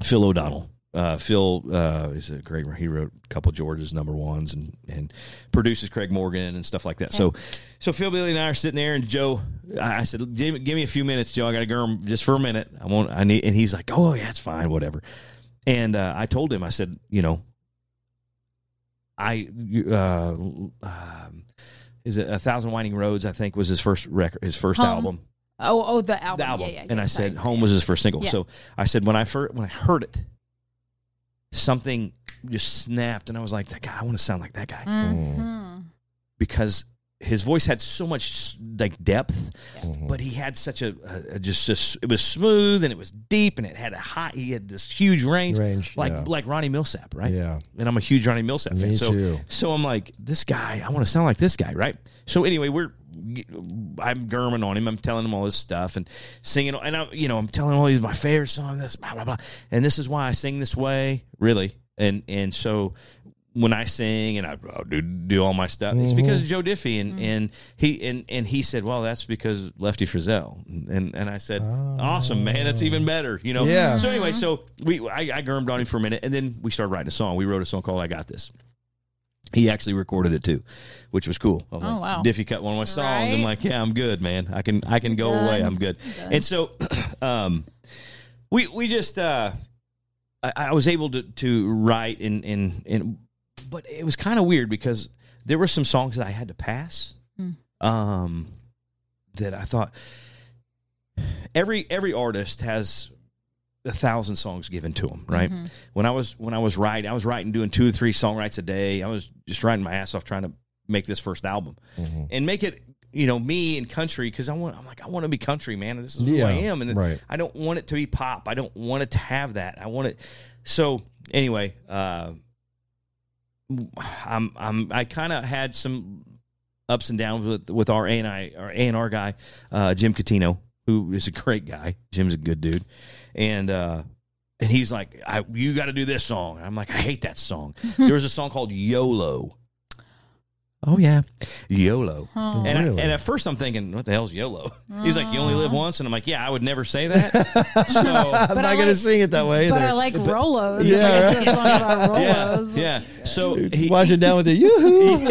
Phil O'Donnell. Uh, Phil uh, is a great. He wrote a couple George's number ones and and produces Craig Morgan and stuff like that. So, so Phil Billy and I are sitting there, and Joe, I said, "Give me- give me a few minutes, Joe. I got to go just for a minute. I won't. I need." And he's like, "Oh yeah, it's fine, whatever." And uh, I told him, I said, you know, I uh, um, is it a thousand winding roads? I think was his first record, his first Home. album Oh, oh, the album. the album. Yeah, yeah, and yeah. I Sorry, said sorry. "Home" was his first single. So I said when I first when I heard it, something just snapped, and I was like, "That guy, I want to sound like that guy," Mhm. because his voice had so much like depth, mm-hmm. but he had such a, a, a just a it was smooth and it was deep and it had a high. He had this huge range, Range, like yeah. like Ronnie Milsap, right? Yeah. And I'm a huge Ronnie Milsap fan. Me so too. so I'm like, this guy, I want to sound like this guy, right? So anyway, we're I'm German on him. I'm telling him all this stuff and singing, and I, you know, I'm telling all these oh, my favorite songs. This blah blah blah, and this is why I sing this way, really. And and so when I sing and I I'll do do all my stuff, it's because of Joe Diffie, and and he and and he said, well, that's because Lefty Frizzell, and and I said, awesome, man, that's even better, you know. Yeah. So anyway, so we I, I germed on him for a minute, and then we started writing a song. We wrote a song called "I Got This." He actually recorded it too, which was cool. I was Oh, like, wow. Diffie cut one of my songs. I'm like, yeah, I'm good, man. I can I can go Done. away. I'm good. Done. And so, um, we we just uh, I, I was able to to write and and and, but it was kind of weird because there were some songs that I had to pass. Hmm. Um, that I thought every every artist has a thousand songs given to them, right? Mhm. When I was when I was writing, I was writing doing two or three songwrites a day. I was just writing my ass off trying to make this first album and make it you know me and country because I want I'm like I want to be country man. This is who Yeah, I am, and right. I don't want it to be pop. I don't want it to have that. I want it. So anyway, uh, I'm I'm I kind of had some ups and downs with with our A and I our A and R guy, uh, Jim Catino, who is a great guy. Jim's a good dude, and uh, and he's like, I, "You got to do this song." And I'm like, "I hate that song." there was a song called YOLO. Oh yeah, YOLO. Oh. And, Really? I, and at first I'm thinking, what the hell's YOLO? He's like, you only live uh. once, and I'm like, yeah, I would never say that. so I'm not I going to sing it that way But. I like Rolos. Yeah, Like, it's a song about yeah, yeah. So he, Wash it down with the yoo-hoo.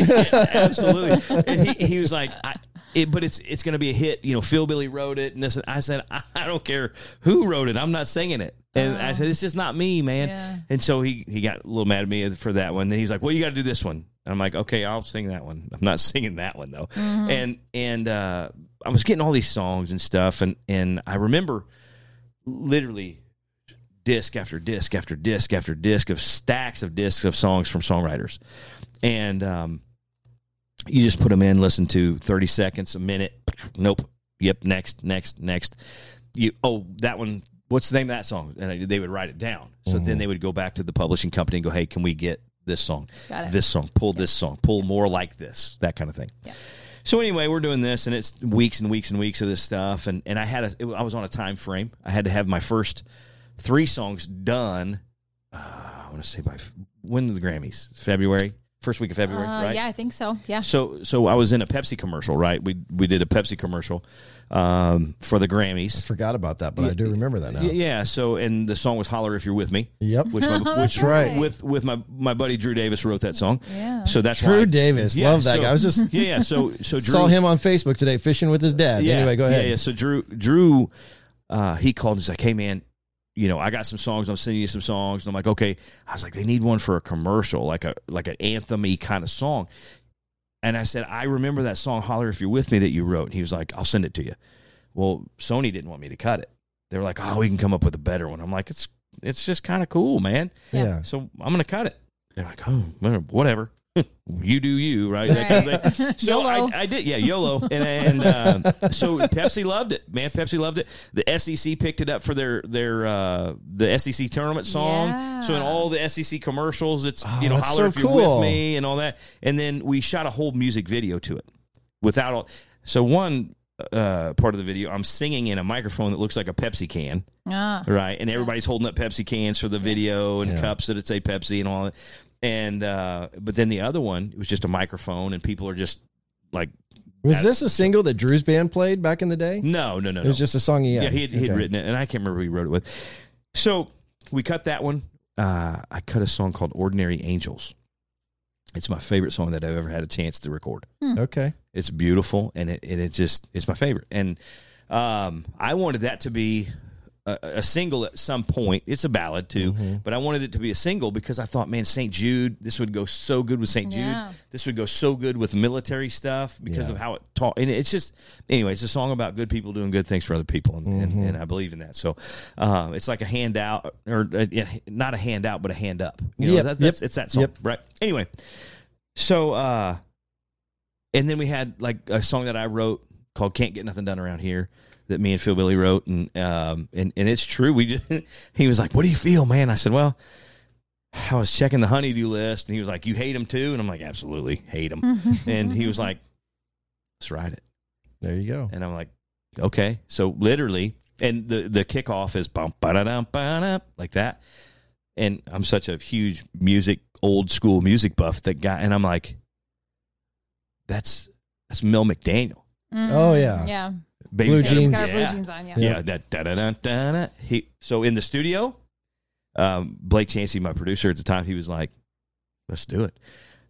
absolutely. And he, he was like, I, it, but it's it's going to be a hit. You know, Phil Billy wrote it, and this. And I said, I, I don't care who wrote it. I'm not singing it. And I uh. said, it's just not me, man. Yeah. And so he he got a little mad at me for that one. Then he's like, well, you got to do this one. And I'm like, okay, I'll sing that one. I'm not singing that one though. And and uh, I was getting all these songs and stuff, and and I remember literally disc after disc after disc after disc of stacks of discs of songs from songwriters, and um, you just put them in, listen to thirty seconds, a minute. Nope. Yep. Next. Next. Next. You. Oh, that one. What's the name of that song? And I- they would write it down. So then they would go back to the publishing company and go, "Hey, can we get this song? Got it. This song. Pull this song. Pull more like this. That kind of thing." Yeah. So anyway, we're doing this, and it's weeks and weeks and weeks of this stuff, and and I had a, it- I was on a time frame. I had to have my first three songs done. Uh, I want to say by when the Grammys? February, first week of February, Uh, right? Yeah, I think so. Yeah. So so I was in a Pepsi commercial, right? We we did a Pepsi commercial um, for the Grammys. Forgot about that, but I do remember that now. Yeah, yeah. So and the song was "Holler If You're With Me," Yep. which my, Oh, which that's right. with with my my buddy Drew Davis wrote that song. Yeah. So that's Drew why- Davis. Yeah, Love that so- guy. I was just yeah yeah. So so Drew saw him on Facebook today fishing with his dad. Yeah, anyway, go ahead. Yeah, yeah. So Drew, Drew, uh, he called. He's like, "Hey, man, you know, I got some songs. I'm sending you some songs." And I'm like, "Okay." I was like, "They need one for a commercial, like a like an anthem-y kind of song." And I said, "I remember that song, Holler If You're With Me, that you wrote." And he was like, "I'll send it to you." Well, Sony didn't want me to cut it. They were like, "Oh, we can come up with a better one." I'm like, "It's it's just kind of cool, man." Yeah. So I'm gonna cut it. They're like, "Oh, whatever." you do you, right? That kind of thing. So I, I did, yeah, YOLO, and and uh, so Pepsi loved it, man. Pepsi loved it. The SEC picked it up for their their uh, the SEC tournament song. Yeah. So in all the SEC commercials, it's Oh, you know holler so if you're cool. with me and all that. And then we shot a whole music video to it without all. So one uh, part of the video, I'm singing in a microphone that looks like a Pepsi can Ah. right? And everybody's holding up Pepsi cans for the video and Yeah. cups that it say Pepsi and all that. And uh, but then the other one, it was just a microphone, and people are just like, Was this a single that Drew's band played back in the day? no, no, no, It was no. just a song he had. yeah, he had, he'd written it, and I can't remember who he wrote it with. So we cut that one. uh, I cut a song called "Ordinary Angels." It's my favorite song that I've ever had a chance to record. Okay. It's beautiful, and it and it just it's my favorite. And um, I wanted that to be a, a single at some point. It's a ballad too, but I wanted it to be a single because I thought, man, St. Jude, this would go so good with St. Yeah. Jude. This would go so good with military stuff because Yeah. of how it taught. And it's just anyway, it's a song about good people doing good things for other people, and, and, and I believe in that. So um, it's like a handout, or uh, yeah, not a handout, but a hand up. You know, Yep, that, that's, yep, it's that song, yep. right? Anyway, so uh, and then we had like a song that I wrote called "Can't Get Nothing Done Around Here" that me and Phil Billy wrote, and um, and and it's true. We just, he was like, "What do you feel, man?" I said, "Well." I was checking the honeydew list, and he was like, "You hate him too?" And I'm like, "Absolutely, hate him." and he was like, "Let's write it." There you go. And I'm like, "Okay." So literally, and the the kickoff is bump ba da dum ba da like that. And I'm such a huge music, old school music buff that guy, and I'm like, "That's that's Mel McDaniel." Oh, yeah. Mm-hmm. Yeah. Baby Blue Got a- jeans. Got our blue jeans on, yeah. yeah. Da, da, da, da, da, da. He so in the studio, um, Blake Chancey, my producer at the time, he was like, "Let's do it."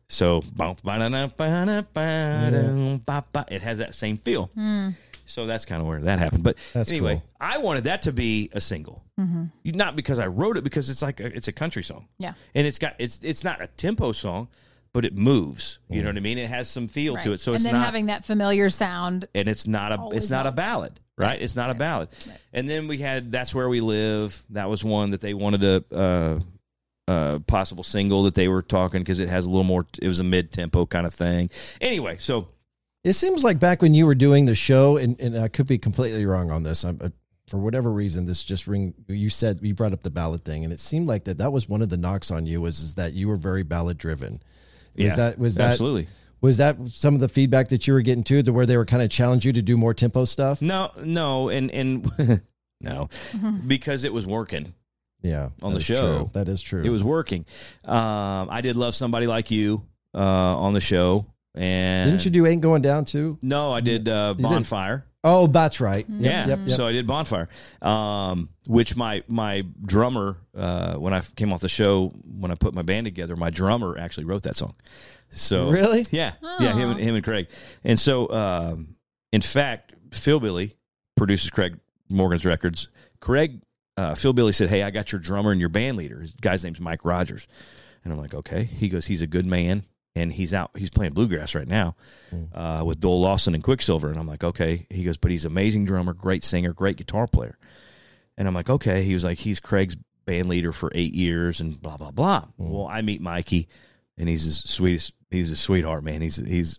So bump, ba, da, da, ba, da, ba, dum, ba, ba. it has that same feel. Hmm. So that's kind of where that happened. But That's anyway, cool. I wanted that to be a single, Mm-hmm. not because I wrote it, because it's like a, it's a country song, Yeah. and it's got it's it's not a tempo song, but it moves. You know what I mean? It has some feel to it. So and it's then not having that familiar sound. and it's not a it's not a ballad right it's not a ballad and then we had that's where we live that was one that they wanted a uh, uh, possible single that they were talking because it has a little more it was a mid-tempo kind of thing anyway so It seems like back when you were doing the show, and, and I could be completely wrong on this. I'm, uh, for whatever reason, this just ring. You said you brought up the ballad thing, and it seemed like that that was one of the knocks on you was is that you were very ballad driven. Was Yeah, that was that absolutely. was that some of the feedback that you were getting to, to where they were kind of challenge you to do more tempo stuff? no no and and no because it was working Yeah, on the show true. That is true. it was working um i did love somebody like you uh on the show and Didn't you do Ain't Going Down too? no i did uh did. bonfire Oh, that's right. Yep, yeah. Yep. Yep. So I did bonfire, um, which my my drummer uh, when I came off the show when I put my band together, my drummer actually wrote that song. So Really? yeah, yeah, him and him and Craig, and so um, in fact, Phil Billy produces Craig Morgan's records. Craig, uh, Phil Billy said, "Hey, I got your drummer and your band leader. His guy's name's Mike Rogers," and I'm like, "Okay." He goes, "He's a good man." And he's out. He's playing bluegrass right now uh, with Doyle Lawson and Quicksilver. And I'm like, okay. He goes, but he's amazing drummer, great singer, great guitar player. And I'm like, okay. He was like, he's Craig's band leader for eight years and blah blah blah. Well, I meet Mikey, and he's the sweetest. He's a sweetheart, man. He's he's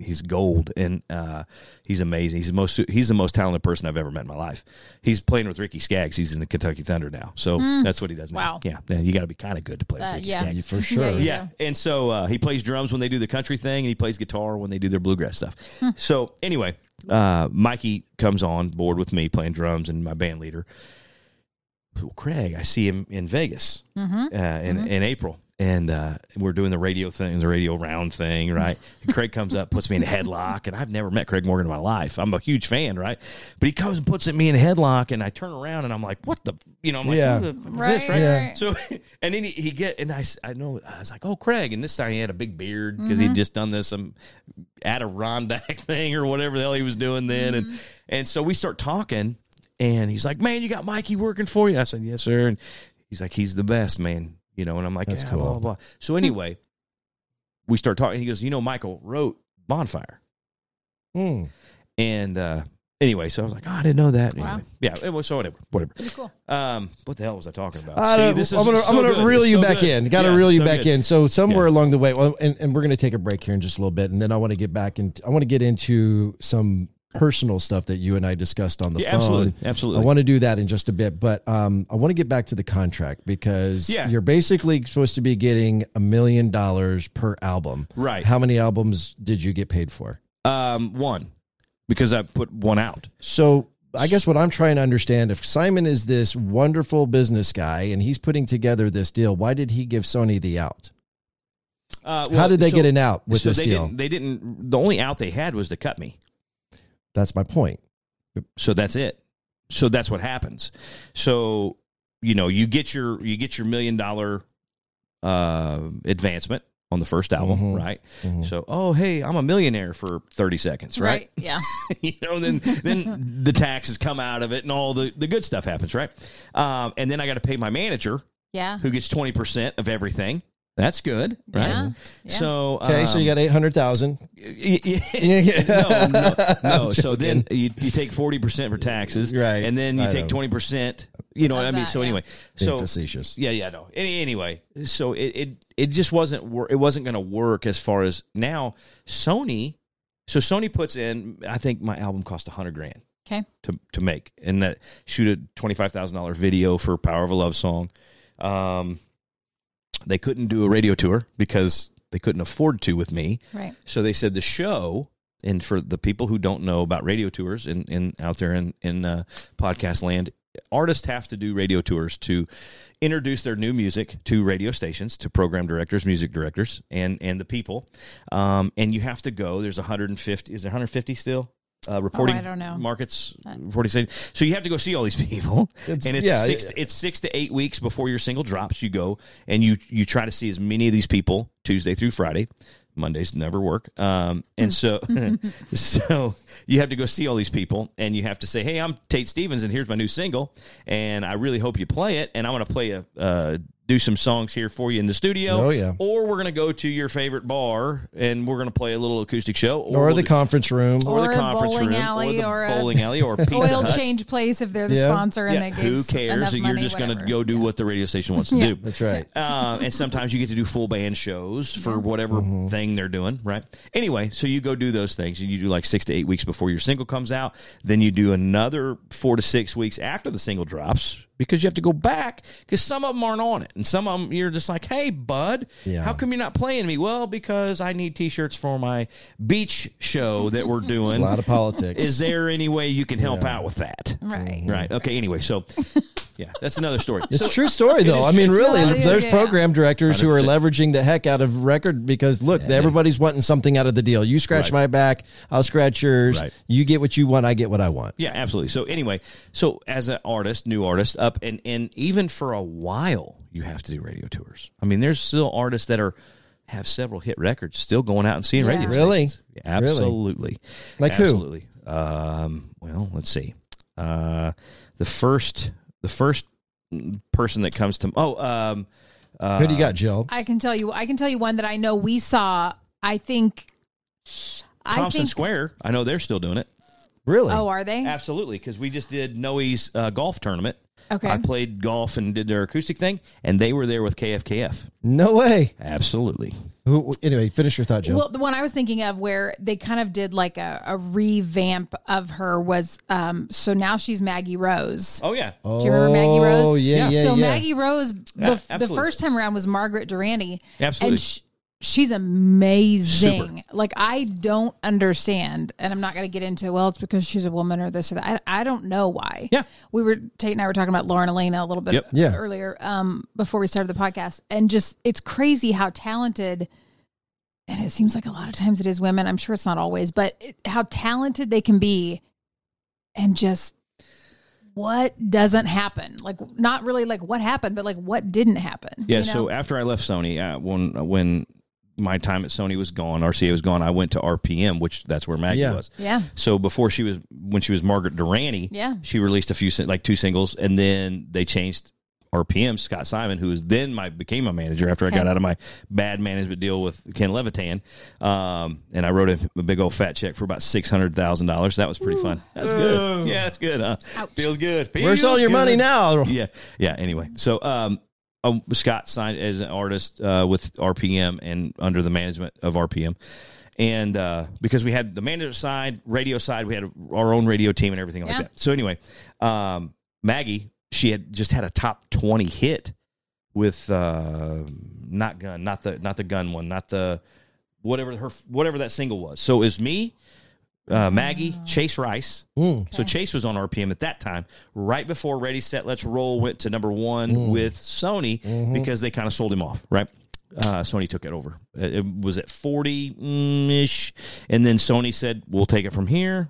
he's gold, and uh, he's amazing. He's the most he's the most talented person I've ever met in my life. He's playing with Ricky Skaggs. He's in the Kentucky Thunder now, so that's what he does. Now. Wow. Yeah, man, you got to be kind of good to play with Uh, Ricky yeah. Skaggs. For sure. Yeah, Yeah, and so uh, he plays drums when they do the country thing, and he plays guitar when they do their bluegrass stuff. So anyway, uh, Mikey comes on board with me playing drums and my band leader. Well, Craig, I see him in Vegas uh, in in April, and uh, we're doing the radio thing, the radio round thing, right? And Craig comes up, puts me in a headlock, and I've never met Craig Morgan in my life. I'm a huge fan, right? But he comes and puts me in a headlock, and I turn around and I'm like, "What the?" You know, I'm like, Yeah. "Who the Right, this?" Right? Yeah. So, and then he, he get, and I, I know, I was like, oh, Craig. And this time he had a big beard because he'd just done this um, Adirondack thing or whatever the hell he was doing then. And, and so we start talking, and he's like, man, you got Mikey working for you? I said, yes, sir. And he's like, he's the best, man. You know, and I'm like, That's yeah, cool. blah, blah, blah. So anyway, we start talking. He goes, you know, Michael wrote Bonfire. Hmm. And, uh, Anyway, so I was like, oh, I didn't know that. Wow. Anyway, yeah, it was so whatever, whatever. Pretty cool. Um, what the hell was I talking about? I See, this is I'm gonna, so I'm gonna reel you so back good. in. Got to Yeah, reel you so back good. in. So somewhere Yeah. along the way, well, and, and we're gonna take a break here in just a little bit, and then I want to get back and I want to get into some personal stuff that you and I discussed on the Yeah, phone. absolutely, absolutely. I want to do that in just a bit, but um, I want to get back to the contract because Yeah. you're basically supposed to be getting a million dollars per album. Right. How many albums did you get paid for? Um, one, because I put one out. So I guess what I'm trying to understand if Simon is this wonderful business guy and he's putting together this deal, why did he give Sony the out? Uh, How did they get an out with so this they deal? Didn't, they didn't. The only out they had was to cut me. That's my point. So that's it. So that's what happens. So you know, you get your you get your million dollar uh, advancement on the first album, Mhm. right? Mhm. So, oh hey, I'm a millionaire for 30 seconds, right? Yeah. you know, then then the taxes come out of it and all the the good stuff happens, right? Um, and then I got to pay my manager, Yeah. who gets 20 percent of everything. That's good, right? Yeah. Yeah. So Okay, so you um, got eight hundred thousand. y- y- no, no, no. So then you, you take forty percent for taxes, Right. And then you I take twenty percent. You know what I mean? that, So yeah. anyway, Being so facetious. yeah, yeah, no. Any, anyway, so it it, it just wasn't wor- it wasn't going to work as far as now Sony. So Sony puts in. I think my album cost a hundred grand Okay. to to make, and that shoot a twenty five thousand dollar video for "Power of a Love Song." Um, they couldn't do a radio tour because they couldn't afford to with me. Right. So they said the show, and for the people who don't know about radio tours in, in out there in in uh, podcast land, artists have to do radio tours to introduce their new music to radio stations, to program directors, music directors, and and the people. Um, and you have to go. There's 150. Is there 150 still? Uh, reporting Oh, I don't know. markets reporting stations. So you have to go see all these people, It's- and it's yeah, six. yeah. It's six to eight weeks before your single drops. You go and you you try to see as many of these people Tuesday through Friday. Mondays never work, um, and so so you have to go see all these people, and you have to say, "Hey, I'm Tate Stevens, and here's my new single, and I really hope you play it, and I want to play a." Uh, do some songs here for you in the studio. Oh, yeah. Or we're gonna go to your favorite bar and we're gonna play a little acoustic show. Or we'll the do- conference room. or, Or the a conference bowling room, alley, or the or a bowling alley, or Pizza Oil Hut. change place if they're the Yeah. sponsor and Yeah, they who give cares? enough You're money, just going to go do what the radio station wants to Yeah. do. That's right. Um, and sometimes you get to do full band shows for whatever Mm-hmm. thing they're doing, right? Anyway, so you go do those things, and you do like six to eight weeks before your single comes out. Then you do another four to six weeks after the single drops because you have to go back because some of them aren't on it, and some of them you're just like, "Hey, bud, Yeah. how come you're not playing me?" Well, because I need T-shirts for my beach show that we're doing. A lot of politics. Is there any way you can help out with that? Right. Right. Okay. Anyway, so yeah, that's another story. It's So- a true story, though. I mean, It's really, not- there's Yeah. program directors who are leveraging the heck out of record because look, everybody's wanting something out of the deal. You scratch Right. my back, I'll scratch yours. Right. You get what you want, I get what I want. Yeah, absolutely. So anyway, so as an artist, new artist, up and and even for a while, you have to do radio tours. I mean, there's still artists that are have several hit records still going out and seeing Yeah. radio. Really? stations. Yeah, absolutely. Like who? Absolutely. Um, well, let's see. Uh, the first, the first person that comes to oh, um, uh, Who do you got, Jill? I can tell you. I can tell you one that I know we saw. I think. I Thompson think. Square. I know they're still doing it. Really? Oh, are they? Absolutely, because we just did Noe's uh, golf tournament. Okay. I played golf and did their acoustic thing, and they were there with KFKF. No way. Absolutely. Who, anyway, finish your thought, Jill. Well, the one I was thinking of where they kind of did like a, a revamp of her was um so now she's Maggie Rose. Oh yeah. oh, Do you remember Maggie Rose? Oh yeah, yeah, so yeah. Maggie Rose, Yeah, bef- the absolutely. first time around was Margaret Durante. Absolutely. And sh- she's amazing. Like, I don't understand. And I'm not going to get into, well, it's because she's a woman or this or that. I, I don't know why. Yeah. We were, Tate and I were talking about Lauren Alaina a little bit Yep. Yeah. earlier um, before we started the podcast. And just, it's crazy how talented. And it seems like a lot of times it is women. I'm sure it's not always, but it, how talented they can be and just what doesn't happen like not really like what happened but like what didn't happen Yeah. you know? So after I left Sony, uh, when when my time at Sony was gone, RCA was gone, I went to RPM, which that's where Maggie Yeah. was. yeah So before she was when she was Margaret Durante, Yeah. she released a few sin- like two singles, and then they changed RPM. Scott Siman, who was then my became my manager after I got out of my bad management deal with Ken Levitan, um, and I wrote him a big old fat check for about six hundred thousand dollars. That was pretty fun. That's good. Yeah, that's good. Huh? Feels good. Where's all Feels your money good. now? Yeah, yeah. Anyway, so um, um, Scott signed as an artist uh, with RPM and under the management of RPM. And uh, because we had the manager side, radio side, we had our own radio team and everything like Yeah. that. So anyway, um, Maggie, she had just had a top twenty hit with uh, not gun, not the not the gun one, not the whatever her whatever that single was. So it was me, uh, Maggie, Chase Rice. Mm. So Chase was on RPM at that time, right before Ready Set Let's Roll went to number one with Sony because they kind of sold him off, right? Uh, Sony took it over. It it was at forty ish, and then Sony said, "We'll take it from here,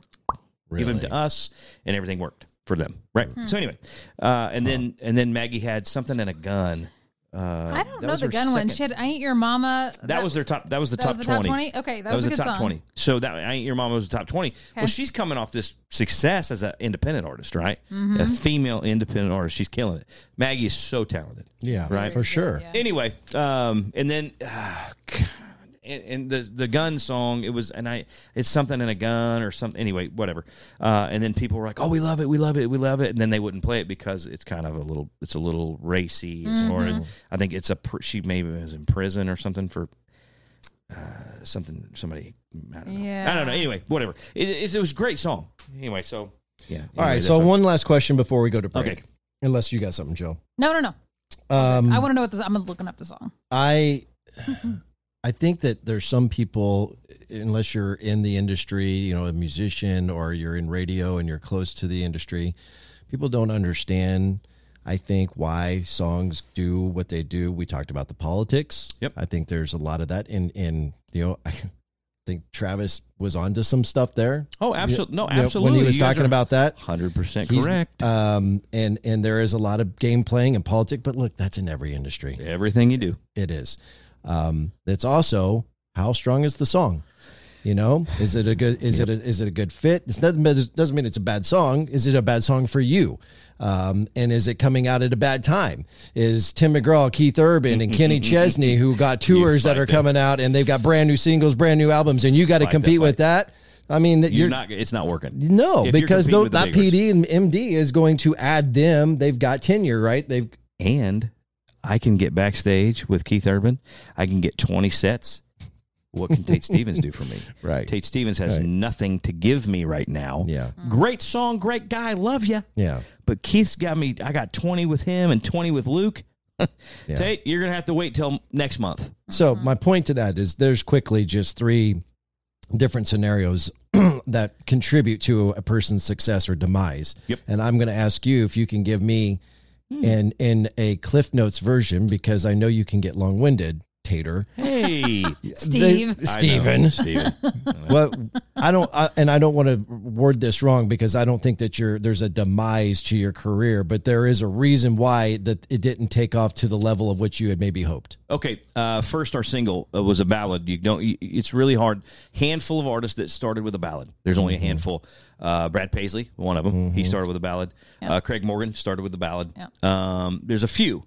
give him to us," and everything worked. for them, right? Hmm. So anyway, uh, and then and then Maggie had something and a gun. Uh, I don't that know the gun one. second- She had I Ain't Your Mama. That, was their top. That was the that top was the top twenty. Okay, that was a the top song. twenty. So that I ain't your mama was the top twenty. Well, she's coming off this success as an independent artist, right? Mhm. A female independent artist. She's killing it. Maggie is so talented. Yeah, right for sure. Anyway, um, and then. Uh, and, and the the gun song it was and I it's something in a gun or something anyway whatever uh, and then people were like oh we love it we love it we love it and then they wouldn't play it because it's kind of a little it's a little racy as far as Mm-hmm. Mhm. I think it's a pr- she maybe was in prison or something for uh, something somebody I don't know Yeah. I don't know anyway whatever it, it, it was a great song anyway so yeah All anyway, right. So that's one last question before we go to break. Okay. Unless you got something, Joe. No, no, no. Um, I want to know what this. I'm looking up the song. I I think that there's some people, unless you're in the industry, you know, a musician or you're in radio and you're close to the industry, people don't understand. I think why songs do what they do. We talked about the politics. Yep. I think there's a lot of that in in you know. I think Travis was onto some stuff there. Oh, absolutely! no, You know, absolutely. When he was You talking about that, 100% He's- correct. Um, and and there is a lot of game playing and politics, but look, that's in every industry. Everything you do, it is. Um, it's also how strong is the song. You know, is it a good? Is it a, is it a good fit? It doesn't mean it's a bad song. Is it a bad song for you? Um, and is it coming out at a bad time? Is Tim McGraw, Keith Urban, and Kenny Chesney, who got tours that are coming out and they've got brand new singles, brand new albums, and you got to compete with that? I mean, you're, you're, not it's not working no, If because though that big rigs. PD and MD is going to add them. They've got tenure, right? They've and I can get backstage with Keith Urban. I can get 20 sets. What can Tate Stevens do for me? Right. Tate Stevens has Right. nothing to give me right now. Yeah. Mm-hmm. Great song, great guy, love you. Yeah. But Keith's got me. I got 20 with him and 20 with Luke. Yeah. Tate, you're gonna have to wait till next month. So mm-hmm. my point to that is there's quickly just three different scenarios that contribute to a person's success or demise. Yep. And I'm going to ask you if you can give me in in a Cliff Notes version because I know you can get long-winded, Tater. Hey, Steve. They- Steven. Steven. well, I don't, I, and I don't want to word this wrong because I don't think that you're there's a demise to your career, but there is a reason why that it didn't take off to the level of which you had maybe hoped. Okay, uh, first our single uh, was a ballad. You don't. you- It's really hard. Handful of artists that started with a ballad. There's only Mm-hmm. a handful. Uh, Brad Paisley, one of them. He started with a ballad. Uh, Craig Morgan started with a ballad. Um, there's a few.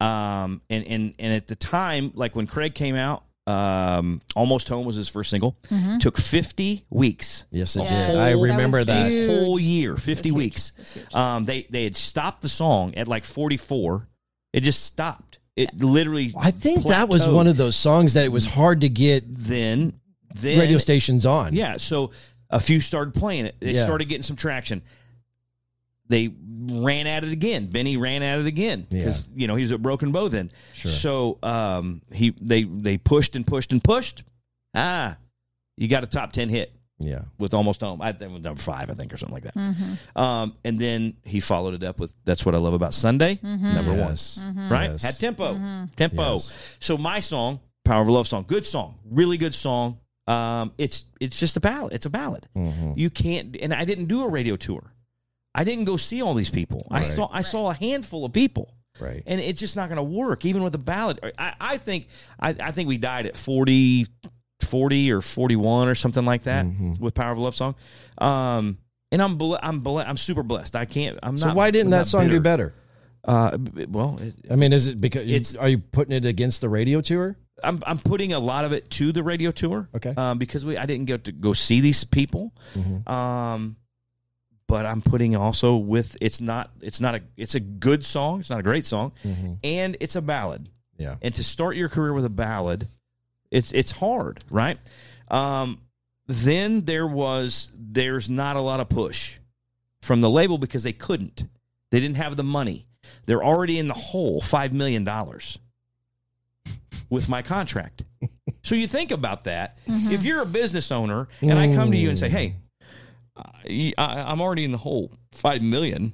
Um, and and and at the time, like when Craig came out, um, Almost Home was his first single. Mhm. Took 50 weeks. Yes, it A did. I remember that. a whole year, 50 weeks. Um, they they had stopped the song at like 44. It just stopped. It literally. I think that was one of those songs that it was hard to get then then radio stations on. Yeah, so a few started playing it. They Yeah. started getting some traction. They ran at it again. Benny ran at it again because you know he was at Broken Bow then. Sure. So um, he they they pushed and pushed and pushed. Ah, you got a top ten hit. Yeah, with almost home. I think it number five, I think, or something like that. Mhm. Um, and then he followed it up with "That's What I Love About Sunday," Mhm. number Yes. one, Mhm. right? Yes. Had tempo, Mhm. tempo. Yes. So my song, "Power of Love" song, good song, really good song. Um, it's it's just a ballad. It's a ballad. Mhm. You can't. And I didn't do a radio tour. I didn't go see all these people. I saw I saw a handful of people. Right. And it's just not going to work, even with a ballot. I, I think I, I think we died at 40, 40 or forty one or something like that Mm-hmm. with Power of Love song. Um, and I'm ble- I'm ble- I'm super blessed. I can't. I'm So not. why didn't that song do better? Uh, well, it, I mean, is it because It's- are you putting it against the radio tour? I'm I'm putting a lot of it to the radio tour. Okay. Um, because we I didn't get to go see these people. Mhm. Um, but I'm putting also with it's not it's not a it's a good song. It's not a great song, Mhm. and it's a ballad. Yeah. And to start your career with a ballad, it's it's hard, right? Um, then there was there's not a lot of push from the label because they couldn't. They didn't have the money. They're already in the hole, five million dollars with my contract. so you think about that. If you're a business owner and I come to you and say, "Hey, I, I'm already in the hole, five million.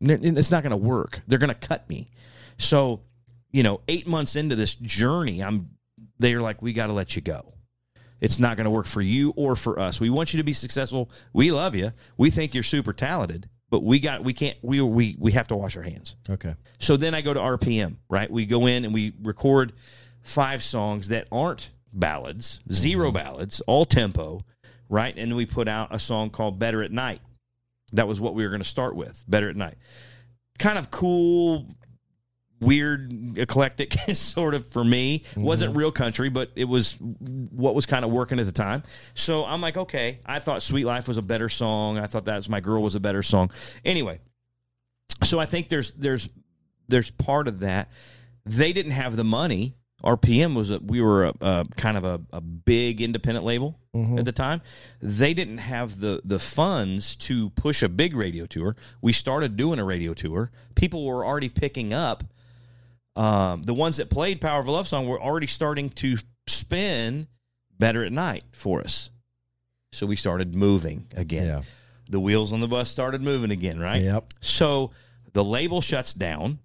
It's not going to work. They're going to cut me. So, you know, eight months into this journey, I'm. They're like, "We got to let you go." it's not going to work for you or for us. We want you to be successful. We love you. We think you're super talented, but we got we can't we we we have to wash our hands. Okay. So then I go to RPM, right? We go in and we record five songs that aren't ballads, 0 mm-hmm. ballads, all tempo, right? And we put out a song called Better at Night. That was what we were going to start with, Better at Night. Kind of cool, weird, eclectic sort of for me. Mm-hmm. Wasn't real country, but it was what was kind of working at the time. So I'm like, okay, I thought Sweet Life was a better song. I thought That's My Girl was a better song. Anyway, so I think there's there's there's part of that. They didn't have the money. RPM was a we were a, a kind of a, a big independent label at the time. They didn't have the the funds to push a big radio tour. We started doing a radio tour. People were already picking up. Um, the ones that played Power of a Love Song were already starting to spin Better at Night for us. So we started moving again. Yeah. The wheels on the bus started moving again, right? Yep. So the label shuts down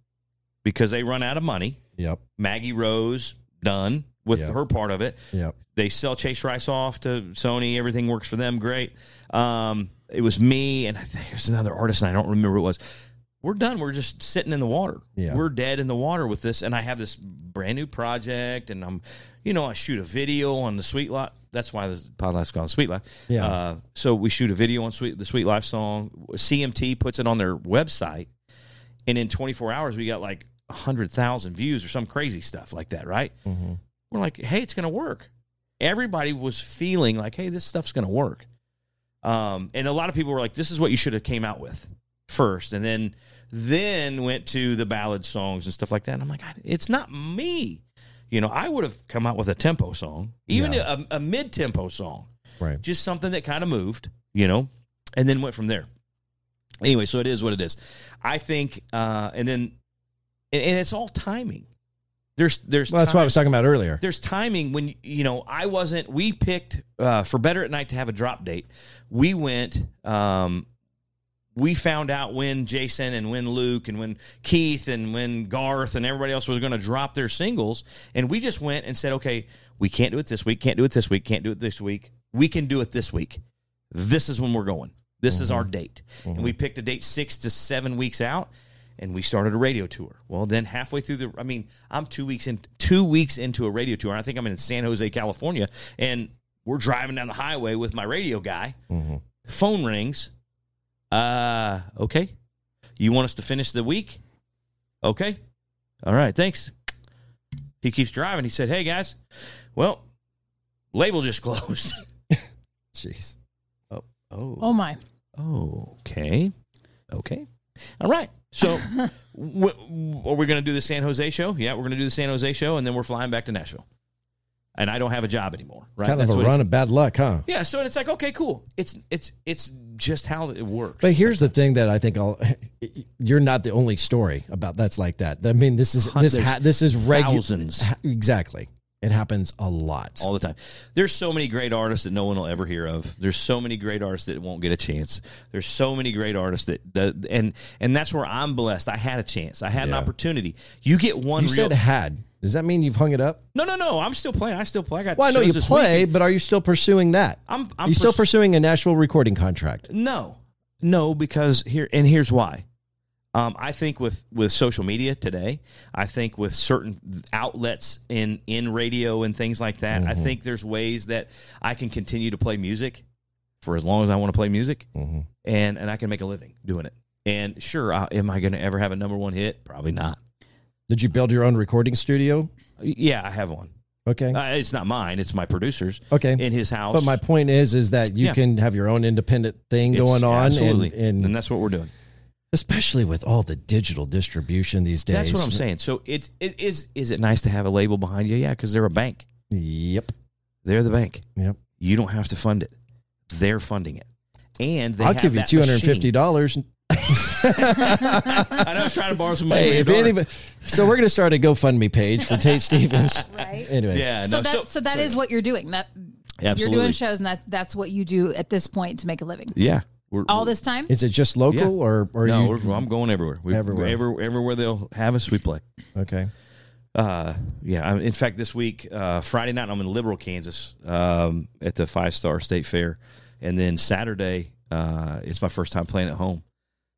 because they run out of money. Yep. Maggie Rose done with Yep. her part of it. Yep. They sell Chase Rice off to Sony. Everything works for them. Great. Um, it was me and I think it was another artist, and I don't remember who it was. We're done. We're just sitting in the water. Yeah. We're dead in the water with this, and I have this brand new project, and I'm, you know, I shoot a video on the Sweet Life. That's why the podcast's called Sweet Life. Yeah. Uh, so we shoot a video on Sweet the Sweet Life song. CMT puts it on their website, and in 24 hours we got like 100,000 views or some crazy stuff like that, right? We're like, hey, it's going to work. Everybody was feeling like, hey, this stuff's going to work. Um, and a lot of people were like, this is what you should have came out with first, and then then went to the ballad songs and stuff like that. And I'm like, it's not me. You know, I would have come out with a tempo song, even Yeah. a, a mid tempo song, Right. just something that kind of moved, you know, and then went from there. Anyway, so it is what it is. I think, uh, and then, and, and it's all timing. There's, there's. Well, that's what I was talking about earlier. there's timing when you know I wasn't. We picked uh, for Better at Night to have a drop date. We went. Um, we found out when Jason and when Luke and when Keith and when Garth and everybody else was going to drop their singles, and we just went and said, okay, we can't do it this week, can't do it this week, can't do it this week. We can do it this week. This is when we're going. This is our date, and we picked a date six to seven weeks out and we started a radio tour. Well, then halfway through the, I mean, I'm two weeks in, two weeks into a radio tour. I think I'm in San Jose, California, and we're driving down the highway with my radio guy. Phone rings. Uh, okay. You want us to finish the week? Okay. All right. Thanks. He keeps driving. He said, "Hey guys, well, label just closed." Jeez. oh, oh, Oh my. Okay. Okay. All right. So, w- are we going to do the San Jose show? Yeah, we're going to do the San Jose show, and then we're flying back to Nashville. And I don't have a job anymore. Right? Kind of That's a what he run of bad luck, huh? Yeah. So it's like, okay, cool. It's it's it's just how it works. But here's the thing that I think I'll. You're not the only story about that's like that. I mean, this is this ha, this is regular. thousands. Exactly. It happens a lot. all the time. There's so many great artists that no one will ever hear of. There's so many great artists that won't get a chance. There's so many great artists that, that and and that's where I'm blessed. I had a chance. I had an Yeah. opportunity. You get one. You real, said had. Does that mean you've hung it up? no, no, no. I'm still playing. I still play. I got. Well, I know shows you this play, week. but are you still pursuing that? I'm. I'm you still pursuing a Nashville recording contract? No, no, because here and here's why. Um, I think with with social media today, I think with certain outlets in in radio and things like that, I think there's ways that I can continue to play music for as long as I want to play music, and and I can make a living doing it. And sure, uh, am I going to ever have a number one hit? Probably not. Did you build your own recording studio? Yeah, I have one. Okay. Uh, it's not mine; it's my producer's. Okay. in his house. But my point is, is that you Yeah. can have your own independent thing It's- going on, absolutely, and, and and that's what we're doing. Especially with all the digital distribution these days. That's what I'm saying. So it's it is is it nice to have a label behind you? Yeah, because they're a bank. Yep. They're the bank. Yep. You don't have to fund it. They're funding it. And they I'll have give you two hundred and fifty dollars. I know I was trying to borrow some money. Hey, if anybody, so we're going to start a GoFundMe page for Tate Stevens. Right. Anyway, yeah, So no, that so, that is what you're doing. That you're doing shows, and that that's what you do at this point to make a living. yeah. We're, All this time. is it just local Yeah. or or no, you? we're, I'm going everywhere. We, Everywhere. Everywhere, everywhere they'll have us, we play. okay. Uh, yeah. I'm, in fact, this week, uh, Friday night, I'm in Liberal, Kansas, um, at the Five State Free Fair, and then Saturday, uh, it's my first time playing at home.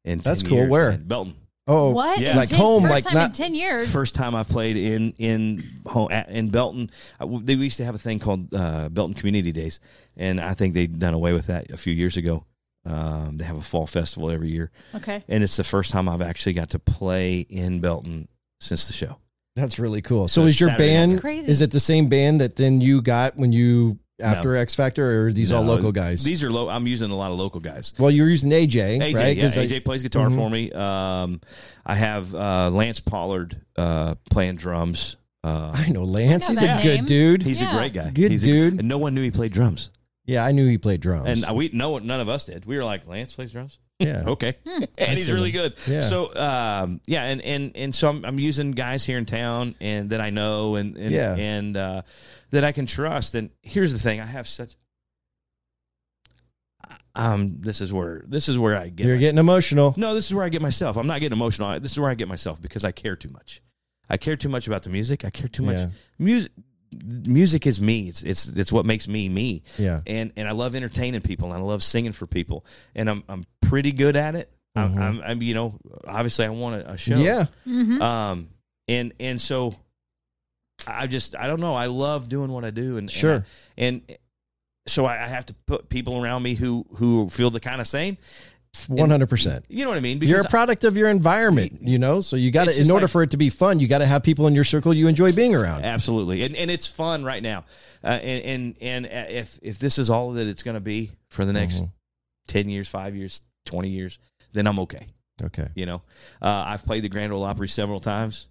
In That's cool. years, Where? man. Belton. Oh, What? Yeah. Like 10 home, first like time in not- ten years. First time I've played in in home at, in Belton. Uh, They used to have a thing called uh, Belton Community Days, and I think they'd done away with that a few years ago. Um, they have a fall festival every year, Okay. and it's the first time I've actually got to play in Belton since the show. That's really cool. So, So is your Saturday band crazy. is it the same band that then you got when you after X Factor, or are these all local guys? These are low. I'm using a lot of local guys. well, you're using AJ, AJ, right? yeah, 'Cause I- AJ plays guitar Mhm. for me. Um, I have uh, Lance Pollard uh, playing drums. Uh, I know Lance. I know He's a that good dude. he's Yeah. a great guy. Good He's a- dude. and no one knew he played drums. Yeah, I knew he played drums. And uh, we no none of us did. We were like, Lance plays drums. yeah, Okay, Hmm. and he's see really good. Yeah. So um, yeah, and and and so I'm, I'm using guys here in town and that I know and and Yeah. and uh, that I can trust. And here's the thing: I have such. Um, this is where this is where I get. you're my- getting emotional. no, this is where I get myself. I'm not getting emotional. This is where I get myself because I care too much. I care too much about the music. I care too much. Yeah. Music, music is me. It's it's it's what makes me me. Yeah. And and I love entertaining people and I love singing for people and I'm I'm pretty good at it. I'm, I'm, I'm you know obviously I want a, a show. Mm-hmm. Yeah, Um. And and so I just I don't know. I love doing what I do and Sure. and, I- and so I I have to put people around me who who feel the kind of same. One hundred percent. You know what I mean? You're a Because product of your environment, you know. So you got to, in order like- for it to be fun, you got to have people in your circle you enjoy being around. Absolutely, and and it's fun right now. Uh, and, and and if if this is all that it's going to be for the next Mhm. ten years, five years, twenty years, then I'm okay. Okay. You know, uh, I've played the Grand Ole Opry several times,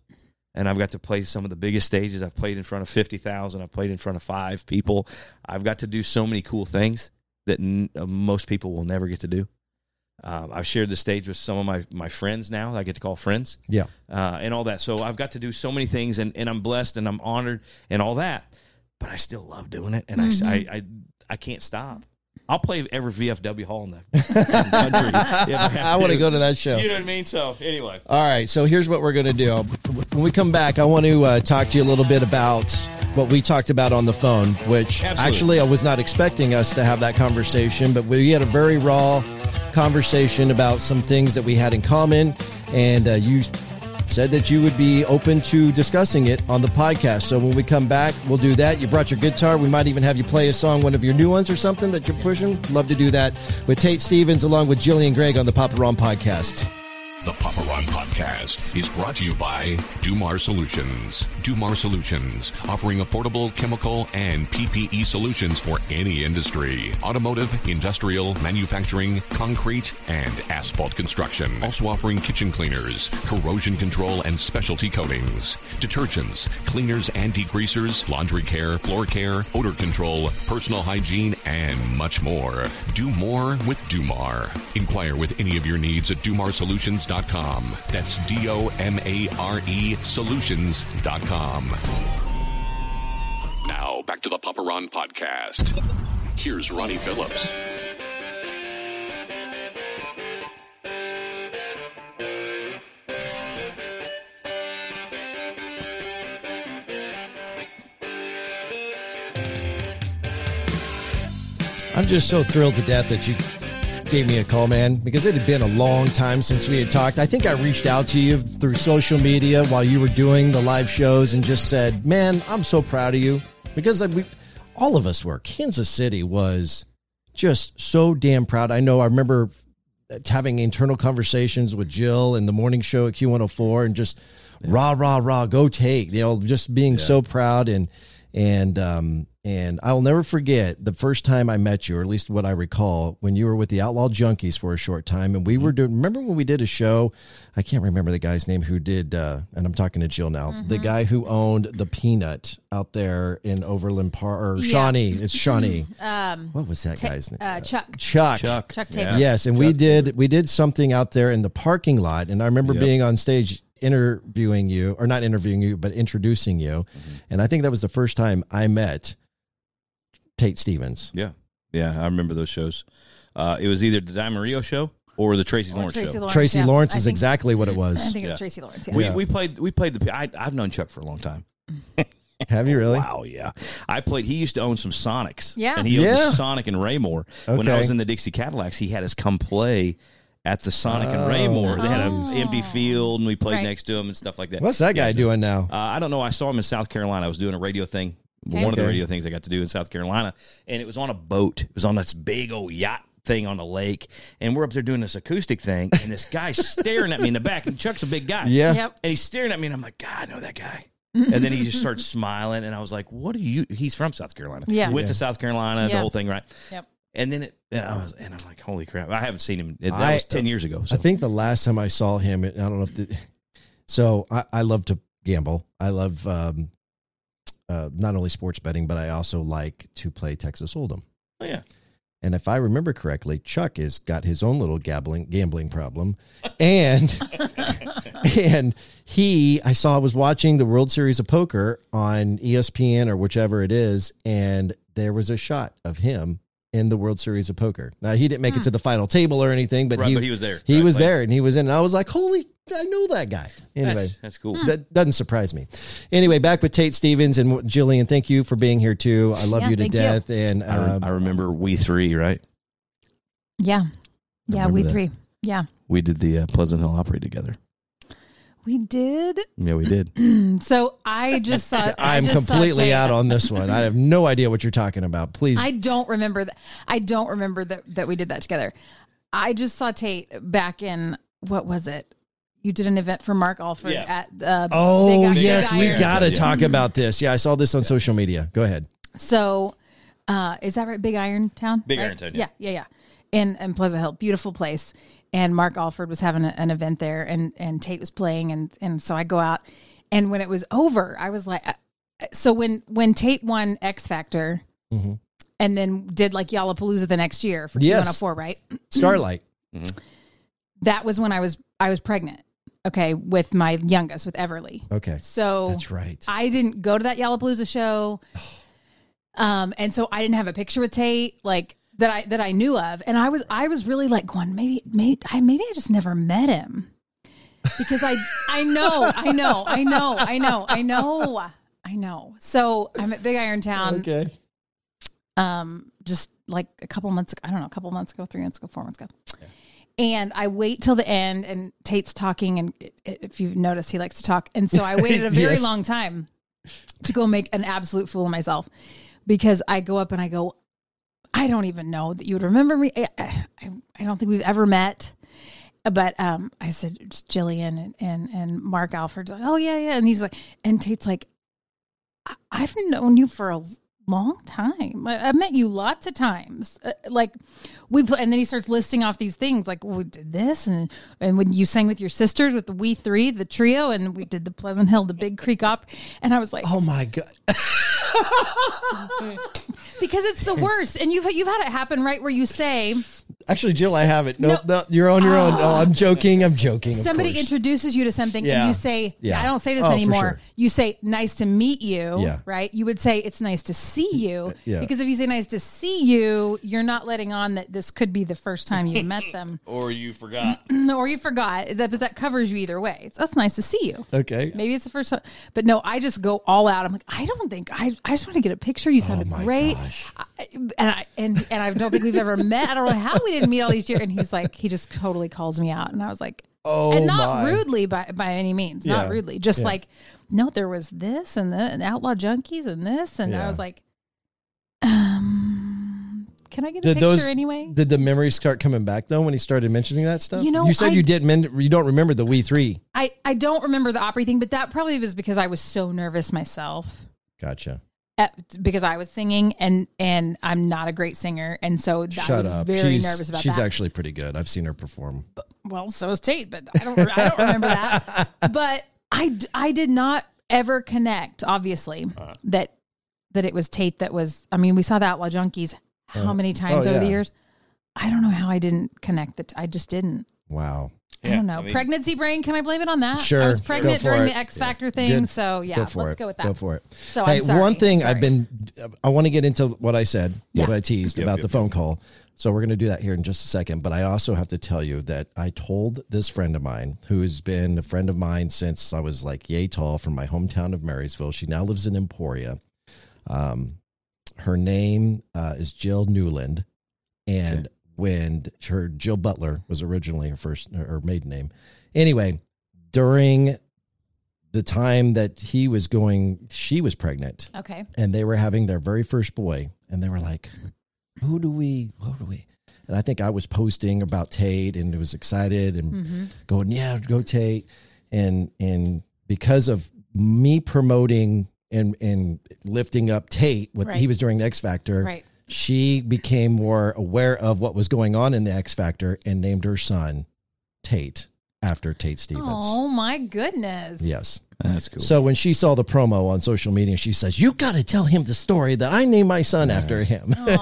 and I've got to play some of the biggest stages. I've played in front of fifty thousand. I've played in front of five people. I've got to do so many cool things that n- uh, most people will never get to do. Um, I've shared the stage with some of my, my friends now. That I get to call friends Yeah. uh, and all that. So I've got to do so many things, and, and I'm blessed and I'm honored and all that. But I still love doing it, and I I, I I can't stop. I'll play every VFW hall in the country. if have I want to go to that show. You know what I mean? So anyway, All right, so here's what we're going to do. When we come back, I want to uh, talk to you a little bit about what we talked about on the phone, which Absolutely. actually I was not expecting us to have that conversation, but we had a very raw conversation about some things that we had in common, and uh, you said that you would be open to discussing it on the podcast. So when we come back, we'll do that. You brought your guitar. We might even have you play a song, one of your new ones or something that you're pushing. Love to do that with Tate Stevens along with Jillian Gregg on the Papa Ron podcast. The Papa Ron Podcast is brought to you by Domare Solutions. Domare Solutions, offering affordable chemical and PPE solutions for any industry automotive, industrial, manufacturing, concrete, and asphalt construction. Also offering kitchen cleaners, corrosion control, and specialty coatings, detergents, cleaners and degreasers, laundry care, floor care, odor control, personal hygiene, and much more. Do more with Domare. Inquire with any of your needs at domaresolutions.com. That's D O M A R E solutions.com. Now, back to the Papa Ron podcast. Here's Ronnie Phillips. I'm just so thrilled to death that you gave me a call, man, because it had been a long time since we had talked. I think I reached out to you through social media while you were doing the live shows and just said, "Man, I'm so proud of you." Because we all of us were. Kansas City was just so damn proud. I know I remember having internal conversations with Jill in the morning show at Q104 and just rah rah rah go take, you know, just being so proud and and um and I'll never forget the first time I met you, or at least what I recall, when you were with the Outlaw Junkies for a short time, and we were doing. Remember when we did a show? I can't remember the guy's name who did, uh, and I'm talking to Jill now. The guy who owned the Peanut out there in Overland Park, or Yeah. Shawnee. It's Shawnee. Um, What was that Ta- guy's name? uh, Chuck. Chuck. Chuck. Chuck Taylor. Yeah. Yes, and we did we did something out there in the parking lot, and I remember Yep. being on stage interviewing you, or not interviewing you, but introducing you, Mm-hmm. and I think that was the first time I met Tate Stevens. yeah, yeah, I remember those shows. Uh, it was either the Di Mario show or the Tracy Lawrence Tracy show. Lawrence, Tracy yeah. Lawrence is think- exactly what it was. I was. think it Yeah. was Tracy Lawrence. Yeah. We, we played we played the I, I've known Chuck for a long time. Have you really? Wow, yeah. I played. He used to own some Sonics. Yeah. and he owned Yeah. a Sonic and Raymore. When I was in the Dixie Cadillacs, he had us come play at the Sonic and Raymore. They had an Oh. empty field, and we played Right. next to him and stuff like that. What's that guy Yeah. doing now? Uh, I don't know. I saw him in South Carolina. I was doing a radio thing. One of the radio things I got to do in South Carolina, and it was on a boat. It was on this big old yacht thing on the lake, and we're up there doing this acoustic thing, and this guy's staring at me in the back. And Chuck's a big guy, Yeah. Yep. and he's staring at me, and I'm like, God, I know that guy. and then he just starts smiling, and I was like, "What are you?" He's from South Carolina. Yeah. went to South Carolina, the whole thing, right? Yep. And then it, and I was, and I'm like, "Holy crap!" I haven't seen him. That I- was ten years ago. So. I think the last time I saw him, I don't know if the. So I, I love to gamble. I love um, uh, not only sports betting, but I also like to play Texas Hold'em. Oh, yeah. And if I remember correctly, Chuck has got his own little gambling gambling problem, and and he I saw I was watching the World Series of Poker on ESPN or whichever it is, and there was a shot of him in the World Series of Poker. Now he didn't make it to the final table or anything, but Right, he but he was there. He Right, was like- there, and he was in. And I was like, "Holy, I know that guy." Anyway, That's, that's cool. that doesn't surprise me. Anyway, back with Tate Stevens and Jillian. Thank you for being here too. I love Yeah, you to thank you. death, and I, re- um, I remember we three, right? Yeah. Yeah, we that. three. Yeah. We did the uh, Pleasant Hill Opry together. We did. Yeah, we did. So I just saw. I I'm just saw completely Tate- out on this one. I have no idea what you're talking about. Please, I don't remember that. I don't remember that that we did that together. I just saw Tate back in what was it? You did an event for Mark Alford Yeah. at uh, Oh Big- Big yes, we Iron. got to Yeah. talk about this. Yeah, I saw this on social media. Go ahead. So, uh, is that right? Big Iron Town. Big right? Iron Town, Yeah, yeah. yeah, yeah. In in Pleasant Hill, beautiful place. And Mark Alford was having a, an event there, and and Tate was playing, and and so I go out, and when it was over, I was like, uh, so when when Tate won X Factor, Mhm. and then did like Yallapalooza the next year for Yes. Q104, right? Starlight. That was when I was I was pregnant. Okay, with my youngest, with Everly. Okay, So that's right. I didn't go to that Yallapalooza show. Um, and so I didn't have a picture with Tate like that I that I knew of. And I was I was really like going, maybe maybe I maybe I just never met him. Because I I know, I know, I know, I know, I know, I know. So I'm at Big Iron Town okay. um just like a couple months ago, I don't know, a couple months ago, three months ago, four months ago. And I wait till the end, and Tate's talking. And if you've noticed, he likes to talk. And so I waited a very Yes. long time to go make an absolute fool of myself because I go up and I go, I don't even know that you would remember me. I, I, I don't think we've ever met. But um, I said, "It's Jillian and, and, and Mark Alford's like, oh, yeah, yeah. And he's like, and Tate's like, I've known you for a long time. I- I've met you lots of times. Uh, like we pl- and then he starts listing off these things like we did this and and when you sang with your sisters with the we three, the trio, and we did the Pleasant Hill, the Big Creek Up, and I was like, Oh my god. because it's the worst. And you've you've had it happen right where you say Actually, Jill, I have it. No, No. no, you're on your own. Oh, I'm joking. I'm joking. somebody course. introduces you to something Yeah. and you say, Yeah. I don't say this Oh, anymore. sure. You say, nice to meet you, Yeah. right? You would say, it's nice to see you. Uh, yeah. Because if you say nice to see you, you're not letting on that this could be the first time you've met them. Or you forgot. or you forgot that, but that covers you either way. It's that's nice to see you. Okay. Maybe it's the first time, but no, I just go all out. I'm like, I don't think I. I just want to get a picture. You sounded Oh my great, gosh. And I and and I don't think we've ever met. I don't know how we didn't meet all these years. And he's like, he just totally calls me out, and I was like, Oh and not my. rudely by by any means, not Yeah. rudely, just Yeah. like, no, there was this and that, and outlaw junkies and this, and Yeah. I was like, um, can I get a Did picture those anyway? did the memories start coming back though when he started mentioning that stuff? You know, you said I- you did. Men- you don't remember the we three. I I don't remember the Opry thing, but that probably was because I was so nervous myself. Gotcha. Because I was singing and and I'm not a great singer, and so I Shut was up. very she's nervous about she's that. actually pretty good. I've seen her perform. well, so is Tate, but I don't I don't remember that. But I I did not ever connect, obviously, Uh. that that it was Tate that was. I mean, we saw the Outlaw Junkies how Uh, many times oh, over the years. I don't know how I didn't connect that. I just didn't. Wow. I don't know. Pregnancy brain. Can I blame it on that? Sure. I was pregnant for during it. the X Factor thing. Good. So yeah, Go for let's it. go with that. Go for it. So hey, I'm sorry. one thing Sorry. I've been, I want to get into what I said, Yeah. what I teased Yep, about yep, the phone call. So we're going to do that here in just a second. But I also have to tell you that I told this friend of mine who has been a friend of mine since I was like yay tall from my hometown of Marysville. She now lives in Emporia. Um, her name uh, is Jill Newland. And when her Jill Butler was originally her first, her maiden name. Anyway, during the time that he was going, she was pregnant Okay. and they were having their very first boy and they were like who do we who do we and i think i was posting about tate and it was excited and Mm-hmm. going yeah go tate and and because of me promoting and and lifting up tate what Right. he was doing the x factor Right. She became more aware of what was going on in the x factor and named her son tate after tate stevens Oh my goodness. yes That's cool. so when she saw the promo on social media, she says, "You got to tell him the story that I named my son after him," That's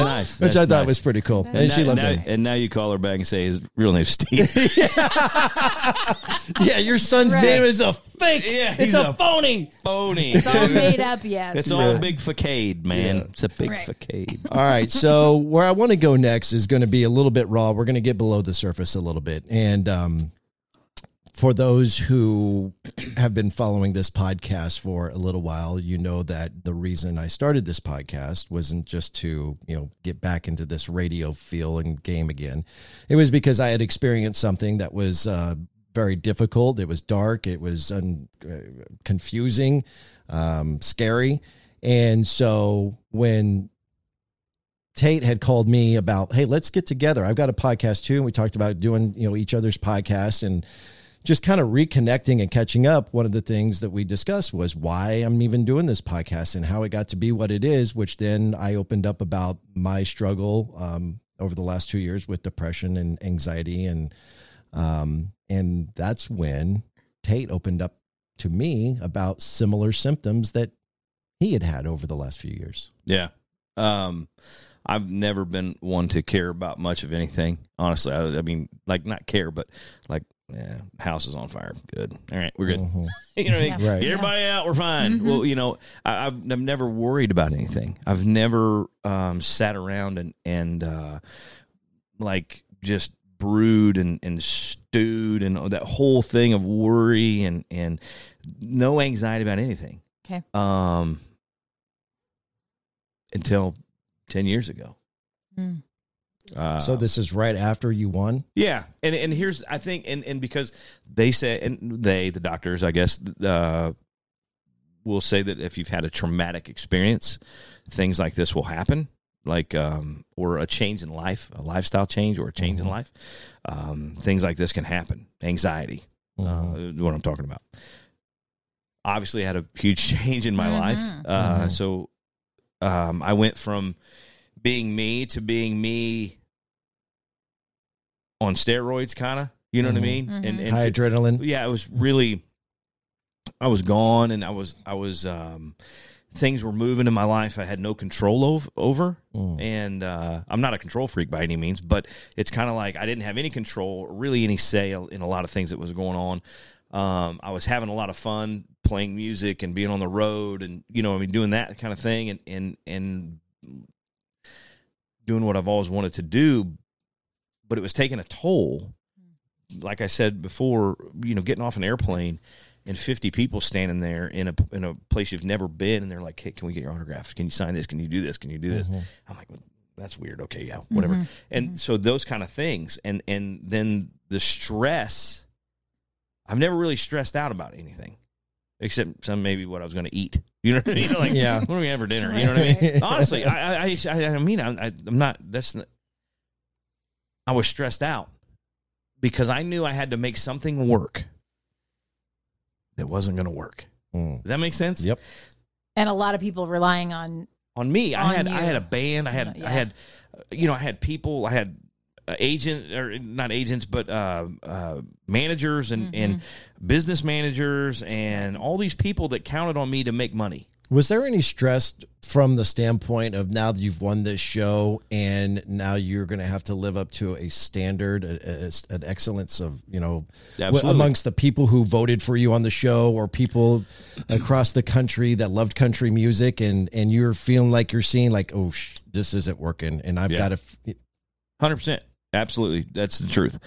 nice. which That's I thought nice. was pretty cool, and, And, she now, loved now- him. and now you call her back and say his real name's Steve. Yeah, your son's Right. name is a fake. Yeah, it's a, a- phony. Phony. It's all made up yet. It's all big facade, man. It's a big Right. facade. All right, so where I want to go next is going to be a little bit raw. We're going to get below the surface a little bit, and um, for those who have been following this podcast for a little while, you know that the reason I started this podcast wasn't just to you know get back into this radio feel and game again. It was because I had experienced something that was uh, very difficult. It was dark. It was un- uh, confusing, um, scary, and so when Tate had called me about, hey, let's get together. I've got a podcast too, and we talked about doing you know each other's podcast and just kind of reconnecting and catching up. One of the things that we discussed was why I'm even doing this podcast and how it got to be what it is. Which then I opened up about my struggle um, over the last two years with depression and anxiety, and um, and that's when Tate opened up to me about similar symptoms that he had had over the last few years. Yeah. Um, I've never been one to care about much of anything. Honestly, I, I mean, like not care, but like, yeah, house is on fire. Good. All right, we're good. Mhm. you know what I mean? Yeah. Right. Get everybody out. We're fine. Well, you know, I, I've, I've never worried about anything. I've never um, sat around and and uh, like just brewed and, and stewed and that whole thing of worry and and no anxiety about anything. Okay. Um, until ten years ago. Mm. Uh, so this is right after you won. yeah, and and here's I think and and because they say and they the doctors I guess uh, will say that if you've had a traumatic experience, things like this will happen, like um, or a change in life, a lifestyle change or a change in life, um, things like this can happen. Anxiety, uh, what I'm talking about. Obviously, I had a huge change in my Mhm. life, uh, Mhm. so um, I went from being me to being me on steroids, kind of. You know what I Mhm. mean? And, and High to- adrenaline. yeah, it was really. I was gone, and I was I was um, things were moving in my life. I had no control over, over. Mm. and uh, I'm not a control freak by any means, but it's kind of like I didn't have any control, really any say in a lot of things that was going on. Um, I was having a lot of fun playing music and being on the road, and you know, I mean, doing that kind of thing, and and and doing what I've always wanted to do, but it was taking a toll. Like I said before, you know, getting off an airplane and 50 people standing there in a in a place you've never been, and they're like, "Hey, can we get your autograph? Can you sign this? Can you do this? Can you do this?" Mm-hmm. I'm like, well, "That's weird. Okay, yeah, whatever." Mm-hmm. And mm-hmm. so those kind of things, and and then the stress. I've never really stressed out about anything, except some maybe what I was going to eat. You know what I mean? Like, Yeah. what are we having for dinner? You know what I mean? Honestly, I, I, I, I mean, I, I, I'm not. That's. Not, I was stressed out because I knew I had to make something work that wasn't going to work. Mm. Does that make sense? Yep. And a lot of people relying on On me, I had you. I had a band. I had Yeah. I had, uh, you know, I had people. I had uh, agent or not agents, but uh, uh, managers and and business managers and all these people that counted on me to make money. Was there any stress from the standpoint of now that you've won this show and now you're going to have to live up to a standard, a, a- an excellence of, you know, Absolutely. amongst the people who voted for you on the show or people across the country that loved country music and, and you're feeling like you're seeing like, oh, sh- this isn't working. And I've Yeah. got to, f- Hundred percent, absolutely. That's the truth.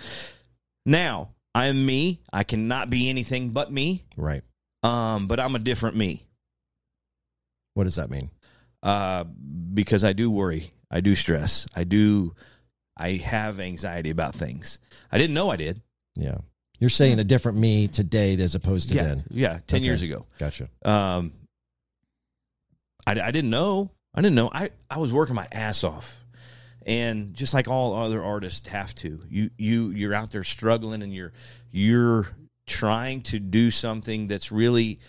Now I am me. I cannot be anything but me. Right. Um, but I'm a different me. What does that mean? Uh, because I do worry. I do stress. I do. I have anxiety about things. I didn't know I did. Yeah. You're saying a different me today as opposed to yeah, then. yeah, ten Okay. years ago. Gotcha. Um, I, I didn't know. I didn't know. I, I was working my ass off, and just like all other artists have to, you you you're out there struggling, and you're you're trying to do something that's really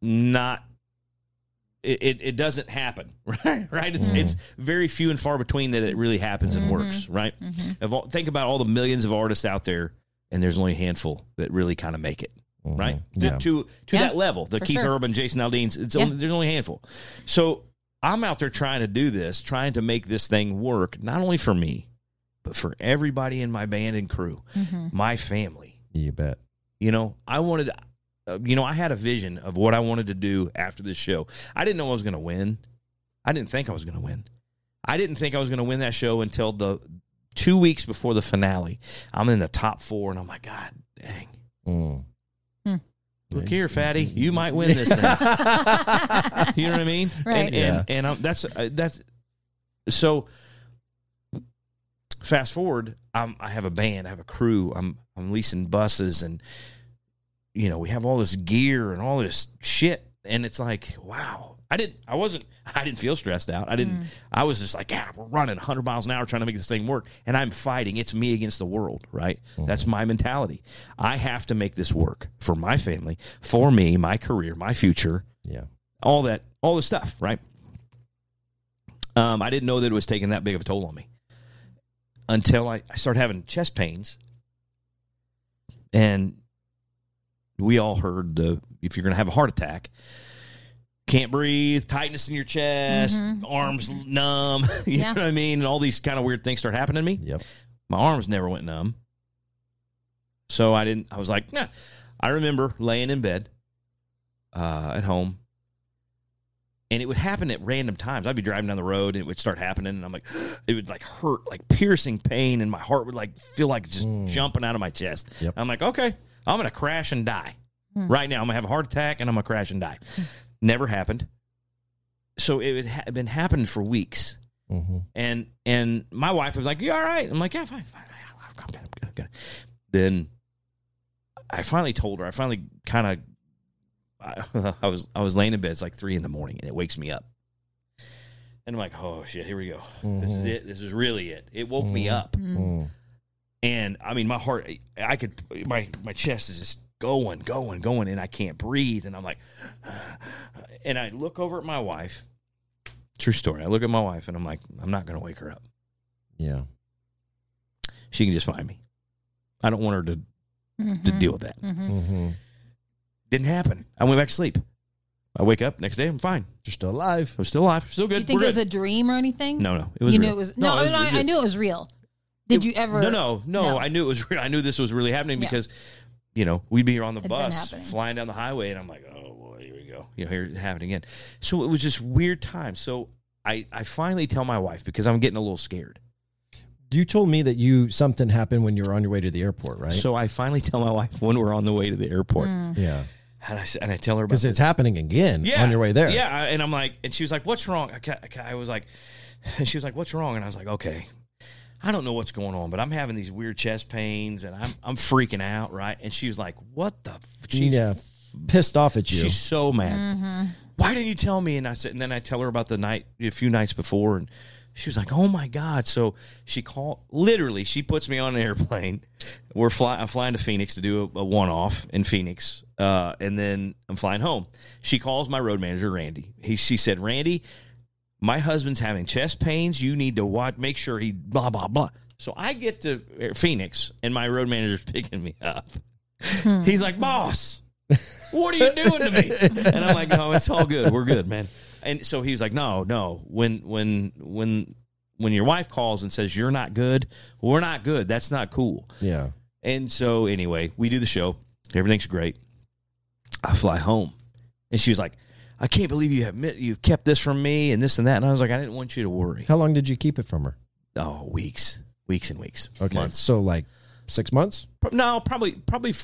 not. It, it, it doesn't happen, right? Right? It's mm-hmm. it's very few and far between that it really happens and mm-hmm. works, right? Mm-hmm. Of all, think about all the millions of artists out there, and there's only a handful that really kind of make it, right? To- Yeah. To to Yeah, that level, the Keith sure. Urban, Jason Aldean's, it's Yeah. only, there's only a handful. So I'm out there trying to do this, trying to make this thing work, not only for me, but for everybody in my band and crew, Mm-hmm. my family. You bet. You know, I wanted, uh, you know, I had a vision of what I wanted to do after this show. I didn't know I was going to win. I didn't think I was going to win. I didn't think I was going to win that show until the two weeks before the finale. I'm in the top four, and I'm like, God dang. Mm. Look here, fatty, you might win this thing. you know what I mean? Right. And and, Yeah. and um, that's uh, that's so. Fast forward, I'm, I have a band, I have a crew. I'm I'm leasing buses, and you know we have all this gear and all this shit, and it's like, wow. I didn't. I wasn't. I didn't feel stressed out. I didn't. Mm. I was just like, yeah, we're running 100 miles an hour trying to make this thing work, and I'm fighting. It's me against the world, right? That's mm-hmm. my mentality. I have to make this work for my family, for me, my career, my future, Yeah. all that, all the stuff, right? Um, I didn't know that it was taking that big of a toll on me until I, I started having chest pains, and we all heard the if you're going to have a heart attack, can't breathe, tightness in your chest, arms numb, you Mm-hmm. Yeah. know what I mean, and all these kind of weird things start happening to me Yep. my arms never went numb. So I didn't, I was like, nah. I remember laying in bed uh, at home, and it would happen at random times. I'd be driving down the road, and it would start happening, and I'm like, it would like hurt, like piercing pain, and my heart would like feel like just jumping out of my chest. Yep. I'm like, okay, I'm going to crash and die. Right now, I'm going to have a heart attack, and I'm going to crash and die. Never happened. So it had been happening for weeks. hmm And and my wife was like, "You all right?" I'm like, "Yeah, fine, fine. I'm good, I'm good, I'm good." Then I finally told her. I finally kind of I, I was I was laying in bed. It's like three in the morning, and it wakes me up. And I'm like, "Oh shit, here we go. This is it. This is really it." It woke me up, Mm. and I mean, my heart. I could my my chest is just going, going, going, and I can't breathe. And I'm like, and I look over at my wife. True story. I look at my wife, and I'm like, I'm not going to wake her up. Yeah. She can just find me. I don't want her to Mm-hmm. to deal with that. hmm Didn't happen. I went back to sleep. I wake up next day. I'm fine. You're still alive. I'm still alive. Still good. Do you think We're it was good. a dream or anything? no, no. It was you real. knew it was no. it was I, I knew it was real. Did you ever? No, no, no, I knew it was. Real. I knew this was really happening Yeah. because, you know, we'd be on the It'd been bus flying down the highway, and I'm like, oh boy, here we go. You know, here it happened again. So it was just weird time. So I, I finally tell my wife because I'm getting a little scared. You told me that you something happened when you were on your way to the airport, right? So I finally tell my wife when we're on the way to the airport, Mm. yeah. and I s- and I tell her Because it's happening again yeah, on your way there. Yeah, and I'm like, and she was like, "What's wrong?" I, I I was like, and she was like, "What's wrong?" And I was like, "Okay, I don't know what's going on, but I'm having these weird chest pains, and I'm I'm freaking out, right?" And she was like, "What the?" F-? She's, yeah. Pissed off at you. she's so mad. Mm-hmm. Why didn't you tell me? And I said, and then I tell her about the night, a few nights before, and she was like, "Oh my god!" So she called. Literally, she puts me on an airplane. We're flying. I'm flying to Phoenix to do a, a one-off in Phoenix, uh, and then I'm flying home. She calls my road manager, Randy. He, she said, "Randy, my husband's having chest pains. You need to watch. Make sure he blah blah blah." So I get to Phoenix, and my road manager's picking me up. Hmm. He's like, "Boss." what are you doing to me? And I'm like, no, it's all good. We're good, man. And so he's like, no, no. When when when when your wife calls and says you're not good, we're not good. That's not cool. yeah. And so anyway, we do the show. Everything's great. I fly home, and she was like, I can't believe you have you've kept this from me and this and that. And I was like, I didn't want you to worry. How long did you keep it from her? Oh, weeks. weeks and weeks. Okay. months. So like six months. No, probably probably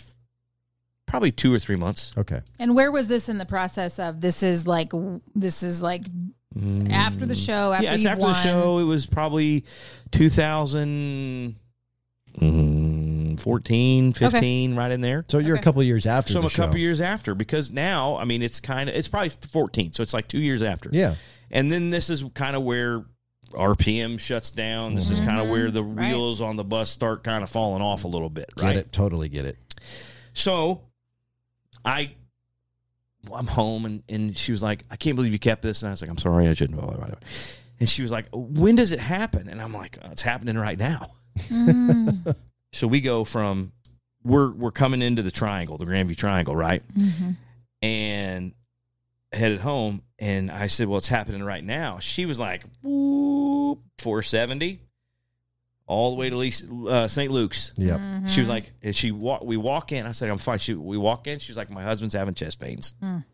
probably two or three months. Okay. And where was this in the process of this is like this is like mm. after the show after yeah, it's after won. the show. It was probably mm, 2014, 15, right in there. So you're a couple years after So I'm the a couple show. years after because now, I mean, it's kind of it's probably 14, so it's like two years after. Yeah. And then this is kind of where RPM shuts down. This is kind of where the wheels on the bus start kind of falling off a little bit, Get right? it? Totally get it. So I I'm home and, and she was like, I can't believe you kept this. And I was like, I'm sorry, I shouldn't. Blah, blah, blah. And she was like, When does it happen? And I'm like, "Oh, It's happening right now. Mm. So we go from we're we're coming into the triangle, the Grandview Triangle, right? Mhm. And headed home. And I said, Well, it's happening right now. She was like, Whoop, 470 all the way to Lisa, uh, St. Luke's. Yep. Mm-hmm. She was like, and she walk. We walk in. I said, I'm fine. She, we walk in. She's like, my husband's having chest pains, Mm.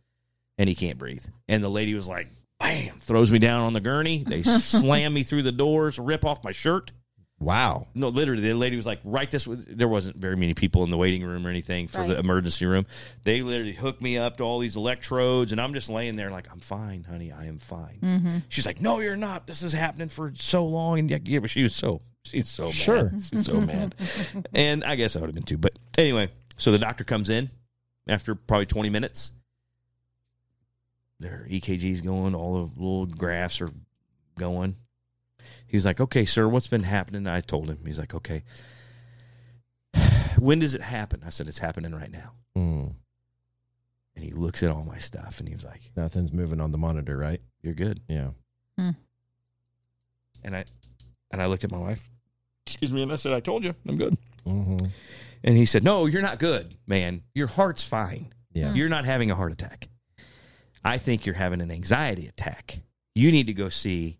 and he can't breathe. And the lady was like, bam, throws me down on the gurney. They slam me through the doors, rip off my shirt. Wow. No, literally, the lady was like, right this was. There wasn't very many people in the waiting room or anything for the emergency room. They literally hooked me up to all these electrodes, and I'm just laying there like, I'm fine, honey, I am fine. Mm-hmm. She's like, no, you're not. This is happening for so long, and yeah, yeah but she was so she's so mad. Sure. She's so mad. And I guess I would have been too. But anyway, so the doctor comes in after probably 20 minutes. Their EKG's going, all the little graphs are going. He was like, okay, sir, what's been happening? I told him. He's like, okay. When does it happen? I said, it's happening right now. Mm. And he looks at all my stuff and he was like, Nothing's moving on the monitor, right? you're good. Yeah. And I and I looked at my wife. Excuse me, and I said, I told you, I'm good. Mm-hmm. And he said, No, you're not good, man. Your heart's fine. Yeah. You're not having a heart attack. I think you're having an anxiety attack. You need to go see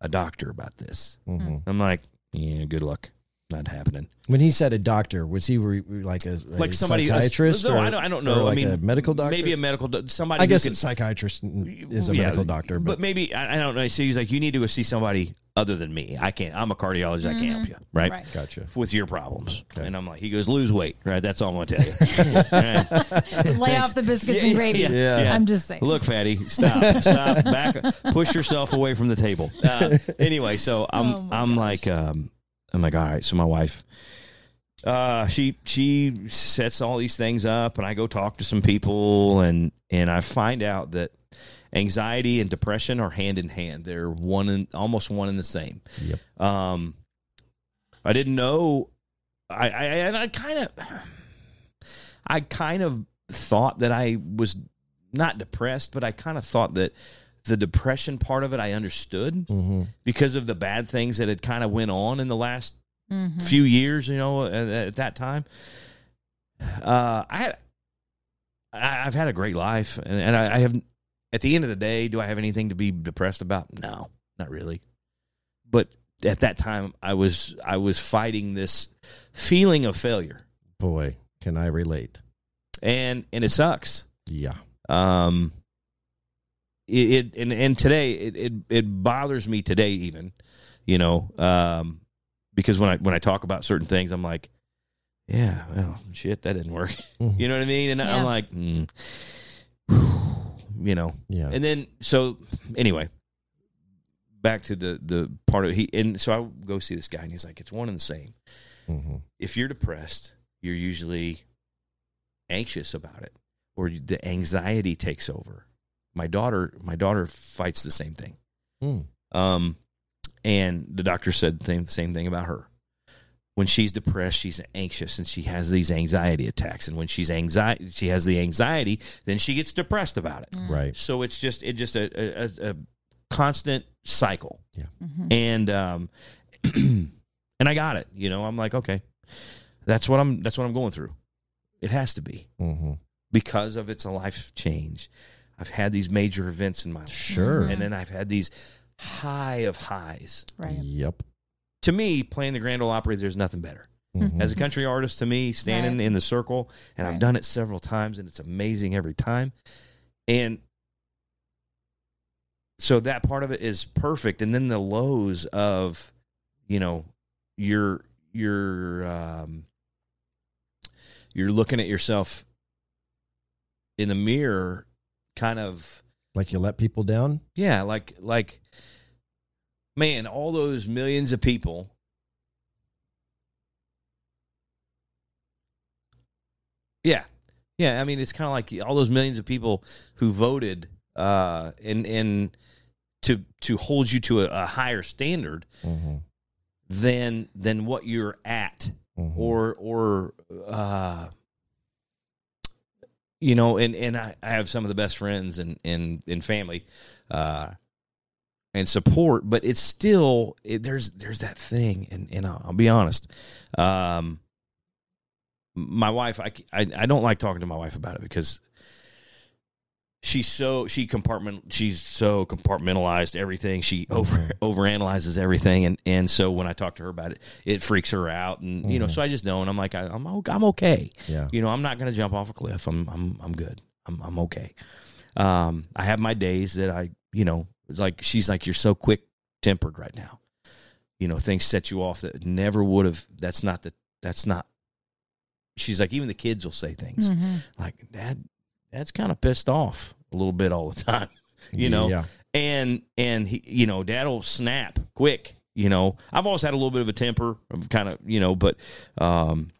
a doctor about this. Mm-hmm. I'm like, yeah, good luck. Not happening. When he said a doctor, was he re- like a, a Like somebody, psychiatrist? no, or, I don't, I don't know. or like I mean, a medical doctor. Maybe a medical. do- Somebody. I who guess can- a psychiatrist is a Yeah, medical doctor, but but, maybe I, I don't know. So he's like, you need to go see somebody other than me. I can't. I'm a cardiologist. I can't help you. Right. Right. gotcha. With your problems. And I'm like, he goes, lose weight. Right. That's all I'm going to tell you. Right. Lay off the biscuits and gravy. Yeah. I'm just saying. Look, fatty, stop, stop, back, push yourself away from the table. Uh, anyway, so I'm, Oh I'm like, um, I'm like, all right. So my wife, uh, she she sets all these things up, and I go talk to some people, and and I find out that anxiety and depression are hand in hand. They're one and almost one and the same. Yep. Um, I didn't know. I, I and I kind of, I kind of thought that I was not depressed, but I kind of thought that the depression part of it I understood Mm-hmm. because of the bad things that had kind of went on in the last Mhm. few years. You know, at, at that time, uh, I had, I, I've had a great life, and, and I, I have. At the end of the day, do I have anything to be depressed about? No, not really. But at that time, I was I was fighting this feeling of failure, Boy, can I relate? and and it sucks. Yeah. Um, it, it and and today it, it it bothers me today even, you know, um, because when I when I talk about certain things, I'm like, yeah, well, shit, that didn't work. Mhm. you know what I mean? And Yeah. I'm like, mm, you know, Yeah. and then so anyway, back to the the part of he and so I go see this guy and he's like, it's one and the same. Mm-hmm. If you're depressed, you're usually anxious about it, or the anxiety takes over. My daughter, my daughter fights the same thing. Mm. Um, and the doctor said the same, same thing about her. When she's depressed, she's anxious and she has these anxiety attacks. And when she's anxiety, she has the anxiety, then she gets depressed about it. Right. So it's just it just a a, a, a constant cycle. Yeah. Mhm. And um, and I got it. You know, I'm like, okay, that's what I'm that's what I'm going through. It has to be Mm-hmm. because of it's a life change. I've had these major events in my life, Sure. and then I've had these high of highs. Right. Yep. To me, playing the Grand Ole Opry, there's nothing better. Mhm. As a country artist, to me, standing Right. in the circle, and I've done it several times, and it's amazing every time. And so that part of it is perfect. And then the lows of, you know, you're you're um, you're looking at yourself in the mirror, kind of Like you let people down. yeah, like like man, all those millions of people Yeah. Yeah, I mean it's kind of like all those millions of people who voted uh and and to to hold you to a, a higher standard Mm-hmm. than than what you're at or or uh you know and and I, I have some of the best friends and and and family uh and support but it's still it, there's there's that thing and and I'll, I'll be honest um my wife I, I I don't like talking to my wife about it because she's so she compartment she's so compartmentalized everything. She over overanalyzes everything and and so when I talk to her about it it freaks her out and you know Mhm. so I just know and I'm like I, I'm I'm okay. Yeah. you know I'm not going to jump off a cliff. I'm I'm I'm good. I'm I'm okay. Um I have my days that I you know it's like she's like you're so quick tempered right now you know things set you off that never would have that's not the that's not she's like even the kids will say things Mhm. like dad dad's kind of pissed off a little bit all the time you know Yeah. and and he you know dad'll snap quick you know i've always had a little bit of a temper of kind of you know but um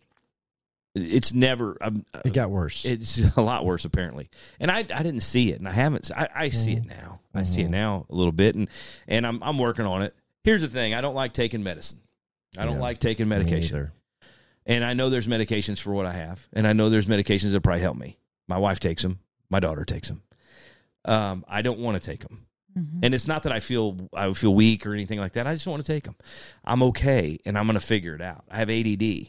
it's never I'm, It got worse. it's a lot worse apparently and i i didn't see it and i haven't i, I see it now i see it now a little bit and and i'm i'm working on it here's the thing i don't like taking medicine i don't Yeah. like taking medication and I know there's medications for what I have, and I know there's medications that probably help me. My wife takes them, my daughter takes them. Um, I don't want to take them, and it's not that I feel I feel weak or anything like that. I just don't want to take them. I'm okay, and I'm going to figure it out. I have ADD.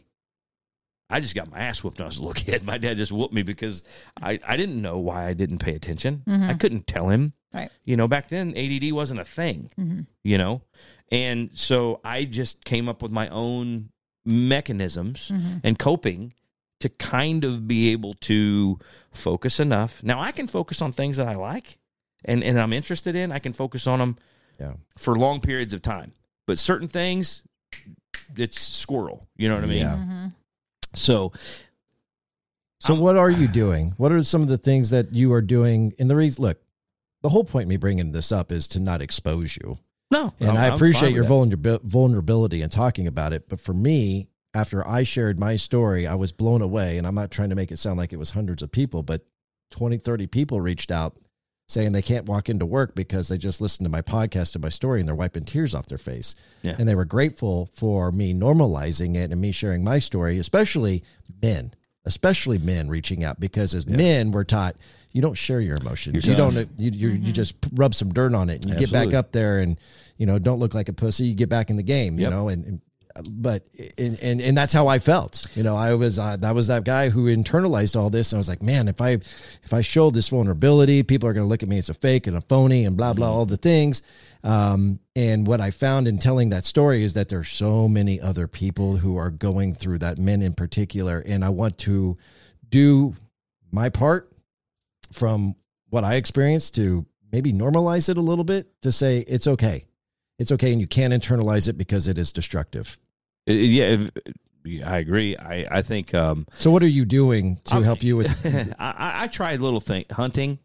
I just got my ass whooped when I was a little kid. My dad just whooped me because I, I didn't know why I didn't pay attention. Mhm. I couldn't tell him. Right. You know, back then ADD wasn't a thing Mhm. you know and so i just came up with my own mechanisms Mhm. and coping to kind of be able to focus enough now i can focus on things that i like and and i'm interested in i can focus on them Yeah. for long periods of time but certain things it's squirrel you know what i mean Yeah. Mhm. so So what are you doing? What are some of the things that you are doing? And the reason, look, the whole point of me bringing this up is to not expose you. no And I appreciate your vulnerab- vulnerability and talking about it. But for me, after I shared my story, I was blown away. And I'm not trying to make it sound like it was hundreds of people, but 20, 30 people reached out saying they can't walk into work because they just listened to my podcast and my story and they're wiping tears off their face. Yeah. And they were grateful for me normalizing it and me sharing my story, especially men, especially men reaching out because as men, we're taught you don't share your emotions. You're you don't, tough. you, you, you just rub some dirt on it and you get back up there and, you know, don't look like a pussy. You get back in the game, you Yep. know, and, and but and, and and that's how I felt. You know, I was uh, that was that guy who internalized all this, and I was like, man, if I if I show this vulnerability, people are going to look at me as a fake and a phony and blah blah all the things. Um, and what I found in telling that story is that there's so many other people who are going through that, men in particular, and I want to do my part from what I experienced to maybe normalize it a little bit to say it's okay. It's okay, and you can't internalize it because it is destructive. Yeah if- i agree i i think um So, what are you doing to I'm- help you with? I, I- I tried little thing hunting,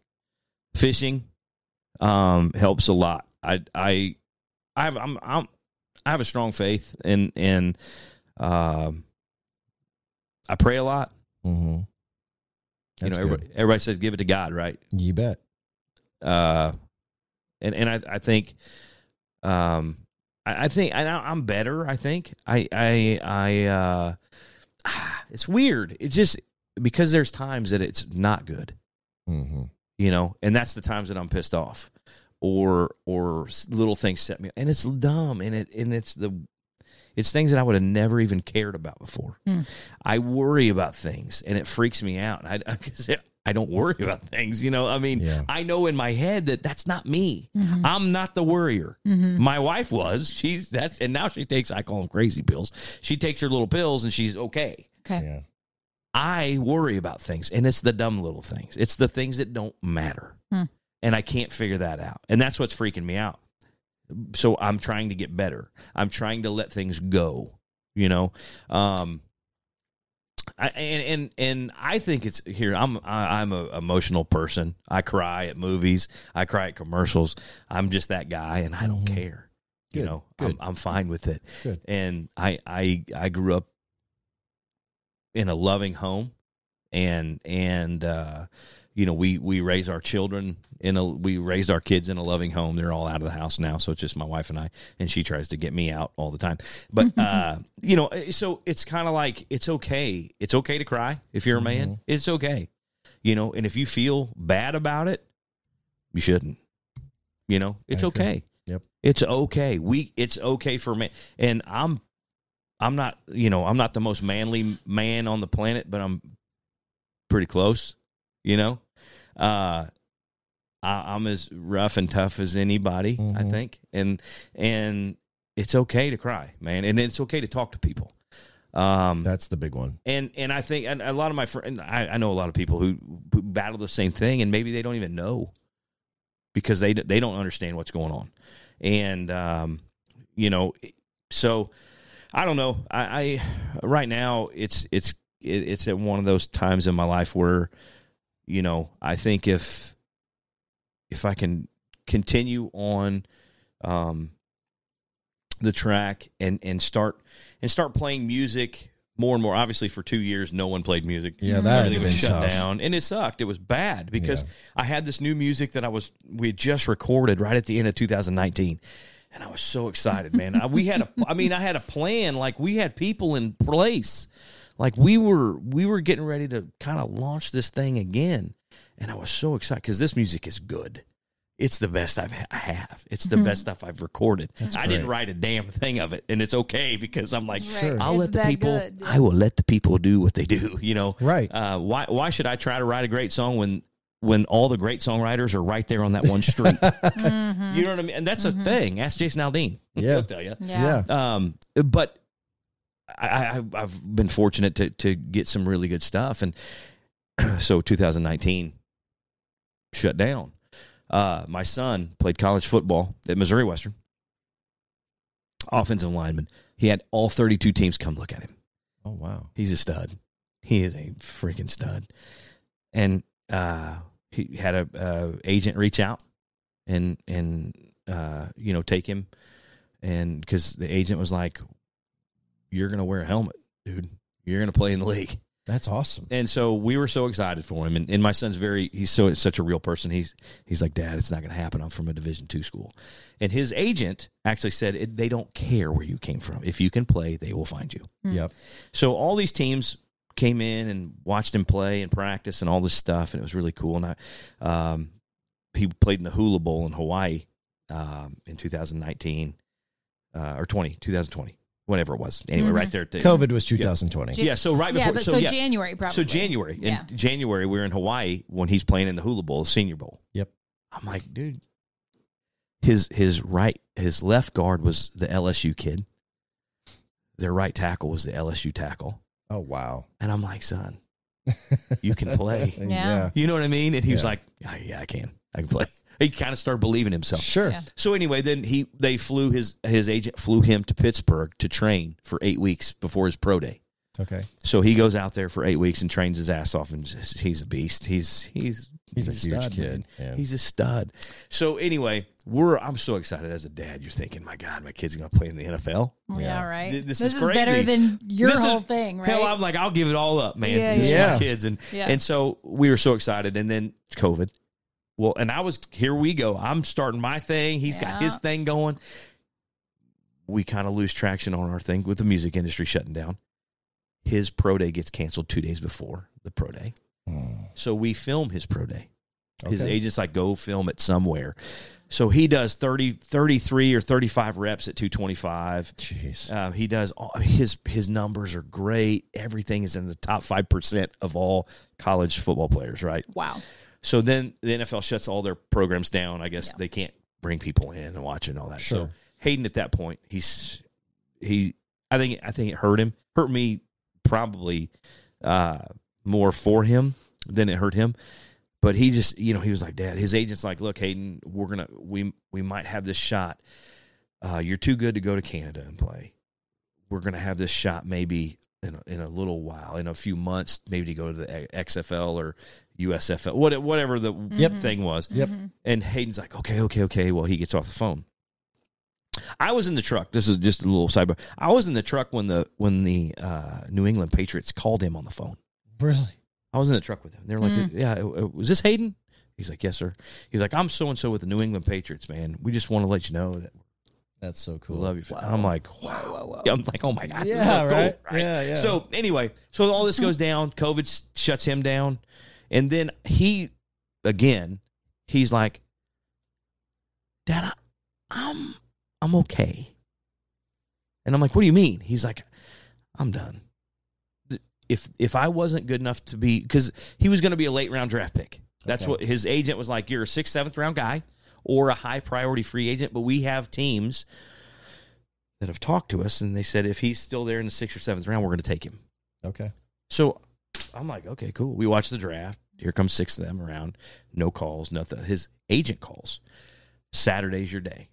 fishing, um, helps a lot. I I I have I'm, I'm I have a strong faith and and um, I pray a lot. mm-hmm. You That's know, everybody, everybody says give it to God, right? You bet. Uh, and and I I think, um, I, I think I, I'm better. I think I I I uh, it's weird. It's just because there's times that it's not good. Mm-hmm. you know and that's the times that i'm pissed off or or little things set me and it's dumb and it and it's the it's things that i would have never even cared about before Hmm. i worry about things and it freaks me out i I, 'cause I don't worry about things you know i mean Yeah. i know in my head that that's not me Mhm. i'm not the worrier Mhm. my wife was she's that's and now she takes i call them crazy pills she takes her little pills and she's okay Okay. Yeah. I worry about things, and it's the dumb little things. It's the things that don't matter. Hmm. And I can't figure that out. And that's what's freaking me out. So I'm trying to get better. I'm trying to let things go. You know, um, I, and and and I think it's here. I'm I, I'm a emotional person. I cry at movies. I cry at commercials. I'm just that guy, and I don't care. You know. I'm, I'm fine with it. Good. And I I I grew up in a loving home, and and uh, you know we we raise our children in a we raised our kids in a loving home. They're all out of the house now, so it's just my wife and I, and she tries to get me out all the time. But uh, you know, so it's kind of like it's okay. It's okay to cry if you're a man. It's okay, you know. And if you feel bad about it, you shouldn't. You know, it's okay. Yep. It's okay. We it's okay for me. And I'm I'm not, you know, I'm not the most manly man on the planet, but I'm pretty close, you know. Uh I, I'm as rough and tough as anybody, I Mhm. think. And and it's okay to cry, man. And it's okay to talk to people. Um That's the big one. and and I think and a lot of my friends, I, I know a lot of people who, who battle the same thing, and maybe they don't even know because they they don't understand what's going on, and um, you know, so I don't know. I, I right now it's it's it's at one of those times in my life where you know I think if if I can continue on um, the track and and start and start playing music more and more. Obviously, for two years, no one played music. Yeah, that everything was been shut tough. down, and it sucked. It was bad because Yeah. I had this new music that I was we had just recorded right at the end of 2019. And I was so excited, man. I, we had a, I mean, I had a plan. Like we had people in place. Like we were, we were getting ready to kind of launch this thing again. And I was so excited because this music is good. It's the best I've I have. It's the Mhm. best stuff I've recorded. That's I didn't write a damn thing of it, and it's okay because I'm like, Sure. I'll It's let the people. good. I will let the people do what they do. You know, Right. uh, why why should I try to write a great song when when all the great songwriters are right there on that one street? Mhm. You know what I mean? And that's a thing. Ask Jason Aldean. Yeah. He'll tell you. Yeah. Yeah. Um, but I, I, I've been fortunate to to get some really good stuff, and so 2019 shut down. Uh, my son played college football at Missouri Western, offensive lineman. He had all 32 teams come look at him. Oh wow. He's a stud. He is a freaking stud. And uh, he had a uh, agent reach out and and uh, you know take him, and because the agent was like, "You're gonna wear a helmet, dude. You're gonna play in the league." That's awesome. And so we were so excited for him. And, and my son's very he's so such a real person. He's he's like, Dad, it's not going to happen. I'm from a Division two school. And his agent actually said it, they don't care where you came from. If you can play, they will find you. Yep. So all these teams came in and watched him play and practice and all this stuff, and it was really cool. And I, um, he played in the Hula Bowl in Hawaii um, in 2019 uh, or 20, 2020, whatever it was. Anyway, Mhm. right there. At the, COVID was 2020. Yeah, so right before. Yeah, but so yeah. January probably. So January. In Yeah. January, we were in Hawaii when he's playing in the Hula Bowl, Senior Bowl. Yep. I'm like, dude, his his right his left guard was the LSU kid. Their right tackle was the LSU tackle. Oh wow. And I'm like, son, you can play. Yeah. You know what I mean? And he was like, "Ah, yeah, I can. I can play. He kind of started believing himself. Sure. Yeah. So anyway, then he they flew his his agent flew him to Pittsburgh to train for eight weeks before his pro day. Okay. So he goes out there for eight weeks and trains his ass off, and just- he's a beast. He's he's He's a huge stud, kid, man. He's a stud. So anyway, we're I'm so excited as a dad. You're thinking, my God, my kid's gonna play in the NFL. Yeah, Yeah. right. Th- This, this is, is better than your This is- whole thing, right? Hell, I'm like, I'll give it all up, man. Yeah, This is yeah. my kids, and Yeah. and so we were so excited, and then COVID. Well, and I was here. We go. I'm starting my thing. He's got his thing going. We kind of lose traction on our thing with the music industry shutting down. His pro day gets canceled two days before the pro day. Hmm. So we film his pro day. His Okay. agent's like, go film it somewhere. So he does 30, 33 or 35 reps at 225. Jeez. Uh, he does all, his his numbers are great. Everything is in the top 5% of all college football players, right? wow. So then the NFL shuts all their programs down. I guess Yeah. they can't bring people in and watch it and all that. So Hayden at that point, he's he I think I think it hurt him. Hurt me probably uh more for him than it hurt him. But he just, you know, he was like, Dad, his agent's like, Look, Hayden, we're gonna we we might have this shot. Uh, you're too good to go to Canada and play. we're going to have this shot maybe in a, in a little while, in a few months, maybe to go to the XFL or USFL, what, whatever the Yep. thing was. Yep. And Hayden's like, okay, okay, okay. Well, he gets off the phone. I was in the truck. This is just a little sidebar. I was in the truck when the when the uh, New England Patriots called him on the phone. Really? I was in the truck with him. They're like, Mm. "Yeah, was this Hayden?" He's like, "Yes, sir." He's like, "I'm so and so with the New England Patriots, man. We just want to let you know that That's so cool. love you." I'm like, "Wow, wow, wow. I'm like, "Oh my god, Yeah, so cool," right? Yeah, yeah. So anyway, so all this goes down. COVID shuts him down, and then he, again, he's like, "Dad, I, I'm I'm okay," and I'm like, "What do you mean?" He's like, "I'm done." if if I wasn't good enough to be because he was going to be a late round draft pick. That's Okay. what his agent was like. You're a sixth, seventh round guy or a high priority free agent. But we have teams that have talked to us and they said if he's still there in the sixth or seventh round, we're going to take him. Okay. So I'm like, okay, cool. We watch the draft. Here comes six of them around. No calls, nothing. His agent calls. Saturday's your day.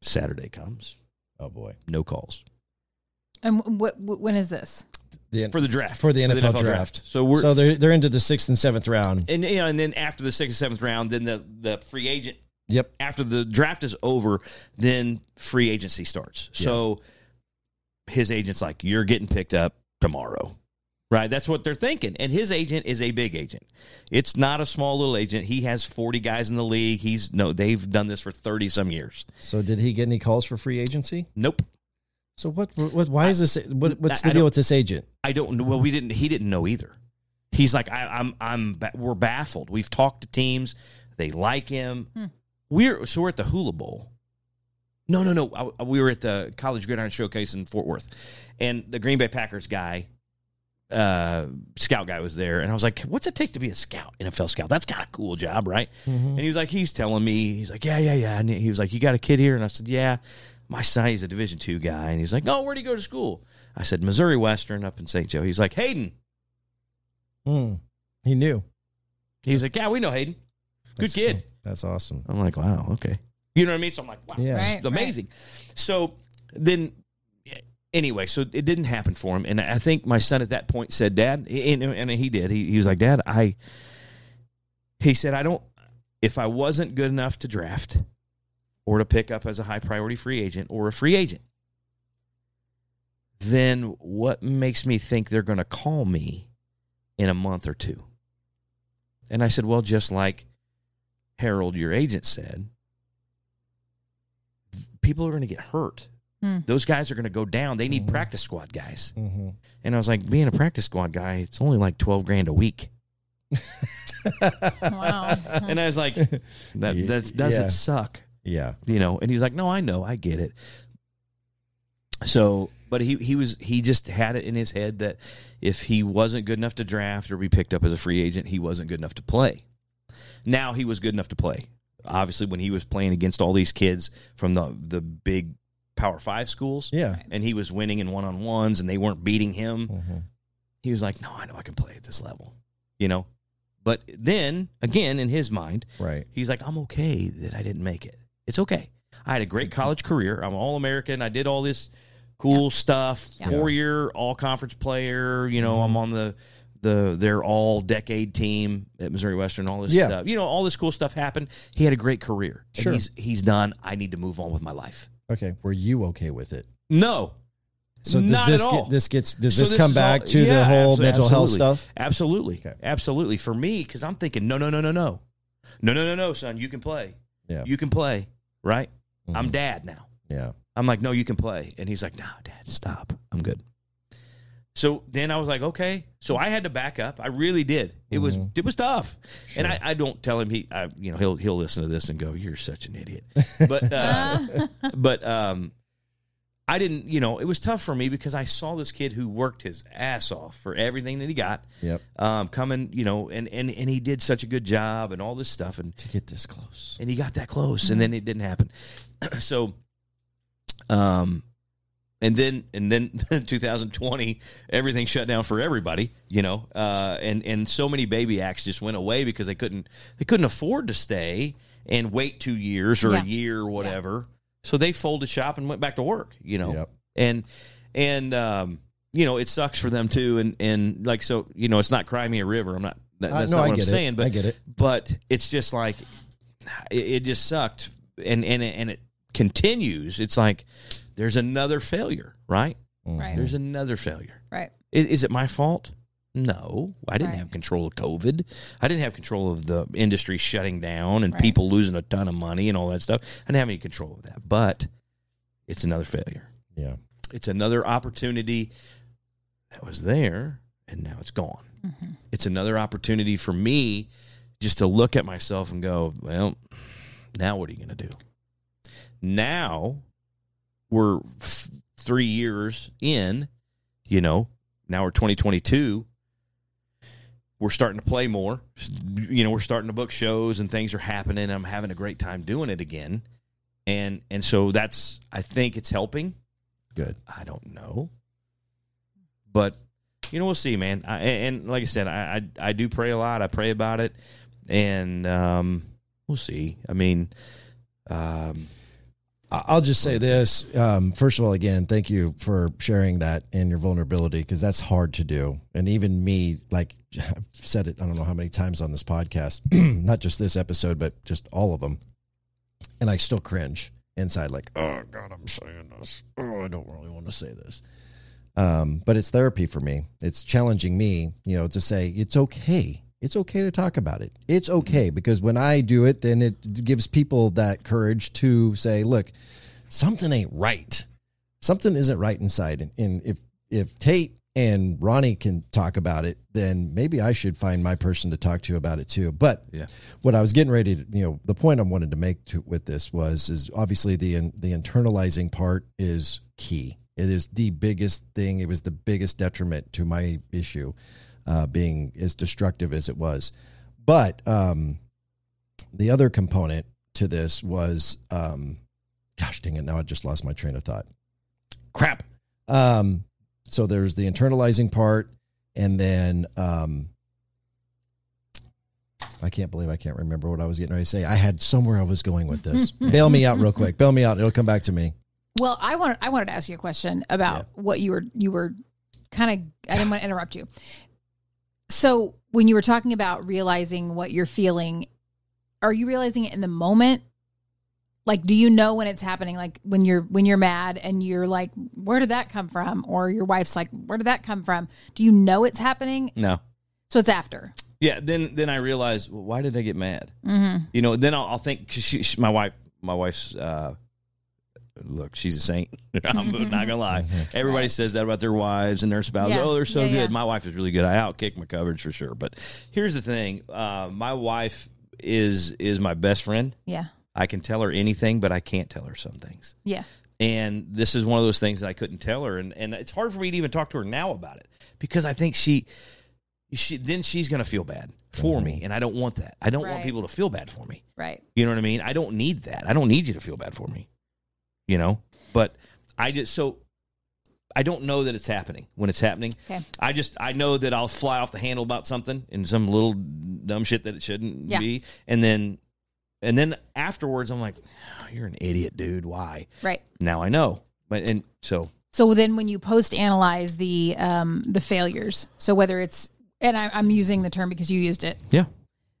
Saturday comes. Oh boy. No calls. And what, what when is this? The, For the draft. For the For NFL, the NFL draft. draft. So we're- so they're they're into the sixth and seventh round. and you know, and then after the sixth and seventh round, then the the free agent. Yep. After the draft is over, then free agency starts. So his agent's like, "You're getting picked up tomorrow." Right, that's what they're thinking. And his agent is a big agent. It's not a small little agent. He has 40 guys in the league. He's no, they've done this for 30 some years. So did he get any calls for free agency? Nope. So what? What? Why is this? What, what's I- the I deal with this agent? I don't know. Well, we didn't. He didn't know either. He's like, I, I'm, I'm, we're baffled. We've talked to teams. They like him. We're so we're at the Hula Bowl. No, no, no. I, we were at the College Gridiron Showcase in Fort Worth, and the Green Bay Packers guy, uh, scout guy, was there, and I was like, "What's it take to be a scout, NFL scout? That's kind of cool job, right?" And he was like, "He's telling me, he's like, yeah, yeah, yeah." And he was like, "You got a kid here?" And I said, "Yeah." My son, he's a Division two guy, and he's like, "Oh, where'd he go to school?" I said, "Missouri Western up in St. Joe." He's like, "Hayden." Hmm. He knew. He was like, "Yeah, we know Hayden. Good That's- kid." That's awesome. I'm like, "Wow, okay." You know what I mean? So I'm like, "Wow, Yeah. Right, amazing." So then, anyway, so it didn't happen for him, and I think my son at that point said, "Dad," and, and he did. He, he was like, "Dad, I." He said, "I don't. If I wasn't good enough to draft, or to pick up as a high priority free agent or a free agent." Then what makes me think they're going to call me in a month or two? And I said, well, just like Harold, your agent, said, people are going to get hurt. Hmm. Those guys are going to go down. They need practice squad guys. Mm-hmm. And I was like, being a practice squad guy, it's only like 12 grand a week. Wow. And I was like, that that's, doesn't Yeah. suck. Yeah. you know and he's like no i know i get it so but he he was he just had it in his head that if he wasn't good enough to draft or be picked up as a free agent he wasn't good enough to play now he was good enough to play obviously when he was playing against all these kids from the the big power five schools Yeah. and he was winning in one-on-ones and they weren't beating him Mm-hmm. he was like no i know i can play at this level you know but then again in his mind Right. He's like, I'm okay that I didn't make it. It's okay. I had a great college career. I'm all American. I did all this cool stuff. Yeah. Four year all conference player. You know, I'm on the the their all decade team at Missouri Western. All this Yeah. stuff. You know, all this cool stuff happened. He had a great career. And Sure. he's he's done. I need to move on with my life. Okay. Were you okay with it? No. So does Not this at all. get this gets does So this, come is all- back to the whole abso- mental health stuff? Absolutely. Okay. Absolutely. For me, because I'm thinking, no, no, no, no, no. No, no, no, no, son. You can play. Yeah. You can play. Right? I'm Mhm. dad now. Yeah. I'm like, no, you can play. And he's like, no, dad, stop. I'm good. So then I was like, okay. So I had to back up. I really did. It was Mhm. it was tough. And I, I don't tell him he I, you know he'll he'll listen to this and go, you're such an idiot. But uh, but um, I didn't. You know, it was tough for me because I saw this kid who worked his ass off for everything that he got. Yep. Um, coming, you know, and and and he did such a good job and all this stuff and To get this close. and he got that close and then it didn't happen so um and then and then 2020 everything shut down for everybody you know uh and and so many baby acts just went away because they couldn't they couldn't afford to stay and wait two years or Yeah. a year or whatever so they folded shop and went back to work you know Yep. and and um, you know it sucks for them too. And and like so, you know, it's not cry me a river. I'm not. That, Uh, that's no, not I what I'm get it. saying. But I get it. But it's just like it, it just sucked, and and it, and it continues. It's like there's another failure, right? Mm-hmm. Right. There's another failure. Right. Is, is it my fault? No, I didn't Right. have control of COVID. I didn't have control of the industry shutting down and Right. people losing a ton of money and all that stuff. I didn't have any control of that. But it's another failure. Yeah. It's another opportunity that was there and now it's gone. Mm-hmm. It's another opportunity for me just to look at myself and go, well, now what are you going to do? Now we're f- three years in, you know, now we're 2022. We're starting to play more. You know, we're starting to book shows and things are happening. I'm having a great time doing it again. And and so that's I think it's helping. Good. I don't know. But you know, we'll see, man. I, and like I said, I, I I do pray a lot. I pray about it, and um, we'll see. I mean, um, I'll just say this. Um, first of all, again, thank you for sharing that and your vulnerability because that's hard to do. And even me, like I've said it, I don't know how many times on this podcast, not just this episode, but just all of them. And I still cringe inside, like, oh God, I'm saying this. Oh, I don't really want to say this. Um, but it's therapy for me. It's challenging me, you know, to say it's okay. It's okay to talk about it. It's mm-hmm. okay because when I do it, then it gives people that courage to say, look, something ain't right. Something isn't right inside. And if if Tate and Ronnie can talk about it, then maybe I should find my person to talk to about it too. But Yeah. what I was getting ready to, you know, the point I wanted to make to, with this was is obviously the the internalizing part is key. It is the biggest thing. It was the biggest detriment to my issue, uh, being as destructive as it was. But um, the other component to this was, um, gosh dang it! Now I just lost my train of thought. Crap. Um, so there's the internalizing part, and then um, I can't believe I can't remember what I was getting ready to say. I had somewhere I was going with this. Bail me out real quick. Bail me out. It'll come back to me. Well, I wanted I wanted to ask you a question about what you were you were kind of I didn't want to interrupt you. So when you were talking about realizing what you're feeling, are you realizing it in the moment? Like, do you know when it's happening? Like when you're when you're mad and you're like, "Where did that come from?" Or your wife's like, "Where did that come from?" Do you know it's happening? no. So it's after. Yeah, then then I realize well, why did I get mad? Mm-hmm. You know, then I'll, I'll think she, she, my wife, my wife's. Uh, look, she's a saint. I'm not gonna mm-hmm. lie. Mm-hmm. Everybody says that about their wives and their spouses. Yeah. Oh, they're so Yeah, good. yeah. My wife is really good. I outkick my coverage for sure. But here's the thing: uh, my wife is is my best friend. Yeah. I can tell her anything, but I can't tell her some things. Yeah. And this is one of those things that I couldn't tell her, and and it's hard for me to even talk to her now about it because I think she, she then she's gonna feel bad for mm-hmm. me, and I don't want that. I don't want people to feel bad for me. Right. You know what I mean? I don't need that. I don't need you to feel bad for me. You know? But I just so I don't know that it's happening when it's happening. Okay. I just I know that I'll fly off the handle about something and some little dumb shit that it shouldn't Yeah. be. And then and then afterwards I'm like, "Oh, you're an idiot, dude. Why? Right. Now I know. But and so So then, when you post analyze the um, the failures, so whether it's and I, I'm using the term because you used it. Yeah.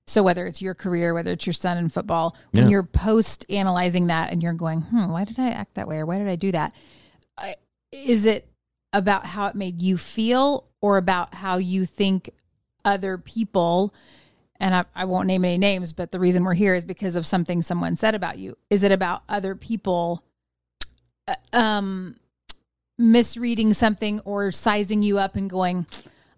So whether it's your career, whether it's your son in football, when Yeah. you're post analyzing that and you're going, hmm, why did I act that way or why did I do that? Is it about how it made you feel or about how you think other people? And I, I won't name any names, but the reason we're here is because of something someone said about you. Is it about other people? uh, Um, misreading something or sizing you up and going,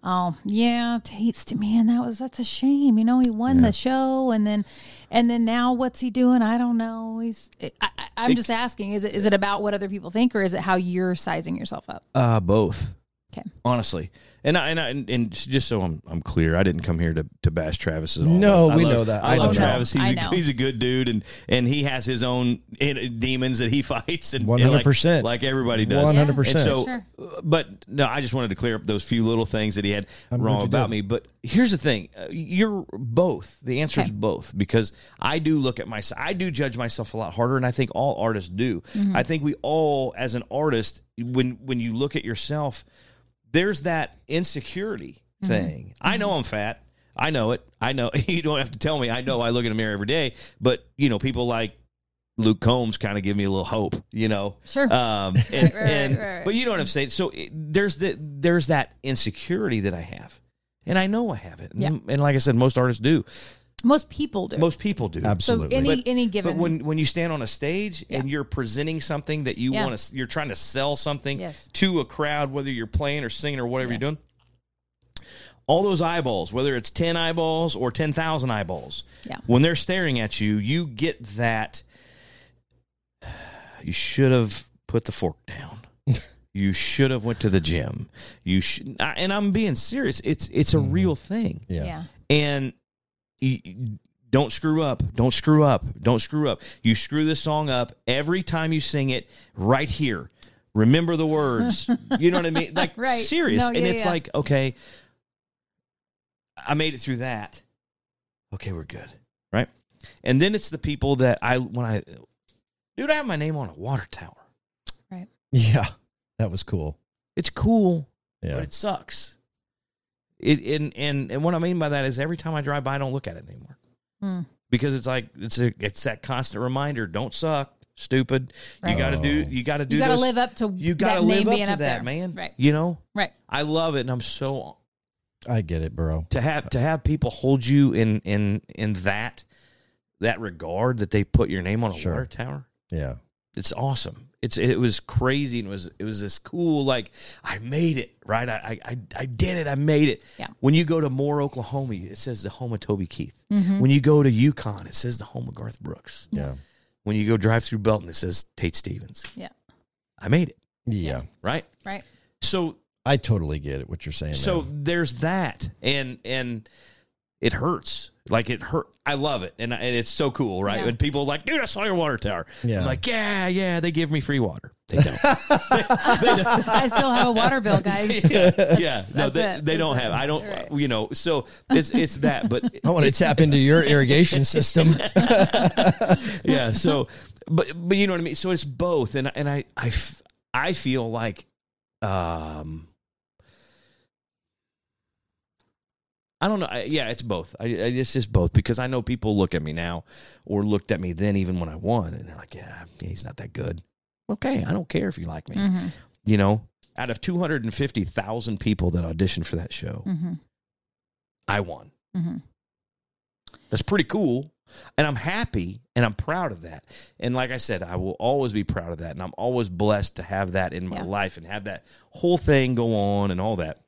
"Oh, yeah, Tate's man, that was that's a shame. You know, he won the show, and then, and then now what's he doing? I don't know. He's. I, I, I'm It- just asking: is it is it about what other people think, or is it how you're sizing yourself up? Uh, both. Okay. Honestly, And I, and, I, and and just so I'm I'm clear, I didn't come here to, to bash Travis at all. No, I we love- know that. I, I love know that. Travis. He's I a, know. he's a good dude, and and he has his own in- demons that he fights, and and 100%. like everybody does. 100%. And so, Sure. but no, I just wanted to clear up those few little things that he had I'm wrong about did. me. But here's the thing: uh, you're both. The answer is both because I do look at myself. I do judge myself a lot harder, and I think all artists do. Mm-hmm. I think we all, as an artist, when when you look at yourself, there's that insecurity Mm-hmm. thing. I know I'm fat. I know it. I know you don't have to tell me. I know I look in the mirror every day. But you know, people like Luke Combs kind of give me a little hope. You know, Sure. Um, and, Right, and right, right. but you know what I'm saying. So it, there's the there's that insecurity that I have, and I know I have it. And, Yeah. and like I said, most artists do. Most people do. Most people do. Absolutely. So any But- any given. But when when you stand on a stage and you're presenting something that you Yeah. want to, you're trying to sell something Yes. to a crowd, whether you're playing or singing or whatever Yeah. you're doing. All those eyeballs, whether it's ten eyeballs or ten thousand eyeballs, Yeah. when they're staring at you, you get that. You should have put the fork down. you should have went to the gym. You should, and I'm being serious. It's it's a mm-hmm. real thing Yeah. yeah. and you, you- don't screw up don't screw up don't screw up you screw this song up every time you sing it right here remember the words you know what i mean like Right. serious No, and yeah, it's yeah. like okay i made it through that okay we're good right and then it's the people that i when i dude i have my name on a water tower Right. Yeah. That was cool. it's cool Yeah. but it sucks it and, and and what i mean by that is every time i drive by i don't look at it anymore Hmm. because it's like it's a it's that constant reminder don't suck stupid Right. you got to do Oh. you got to do You got to live up to you got to that live up to up that there. man Right. you know Right. i love it and i'm so I get it, bro. to have to have people hold you in in in that that regard that they put your name on a Sure. water tower Yeah. it's awesome it's it was crazy and it was it was this cool like i made it right i i i did it i made it Yeah. when you go to moore oklahoma it says the home of toby keith Mm-hmm. when you go to yukon it says the home of garth brooks Yeah. when you go drive through belton it says tate stevens Yeah. i made it Yeah. right Right. so I totally get it what you're saying. so man. there's that and and it hurts like it hurt i love it and, and it's so cool right Yeah. when people are like dude i saw your water tower Yeah. i'm like yeah yeah they give me free water they don't I still have a water bill, guys. yeah, yeah. No, that's they, it. they don't have. I don't. Right. You know, so it's it's that. But I want to tap into your irrigation system. yeah. So, but but you know what I mean. So it's both, and I and I I f- I feel like, um, I don't know. I, yeah, it's both. I, I it's just both because I know people look at me now, or looked at me then, even when I won, and they're like, yeah, he's not that good. Okay, I don't care if you like me. Mm-hmm. You know, out of two hundred and fifty thousand people that auditioned for that show, Mm-hmm. I won. Mm-hmm. That's pretty cool. And I'm happy and I'm proud of that. And like I said, I will always be proud of that. And I'm always blessed to have that in my Yeah. life and have that whole thing go on and all that.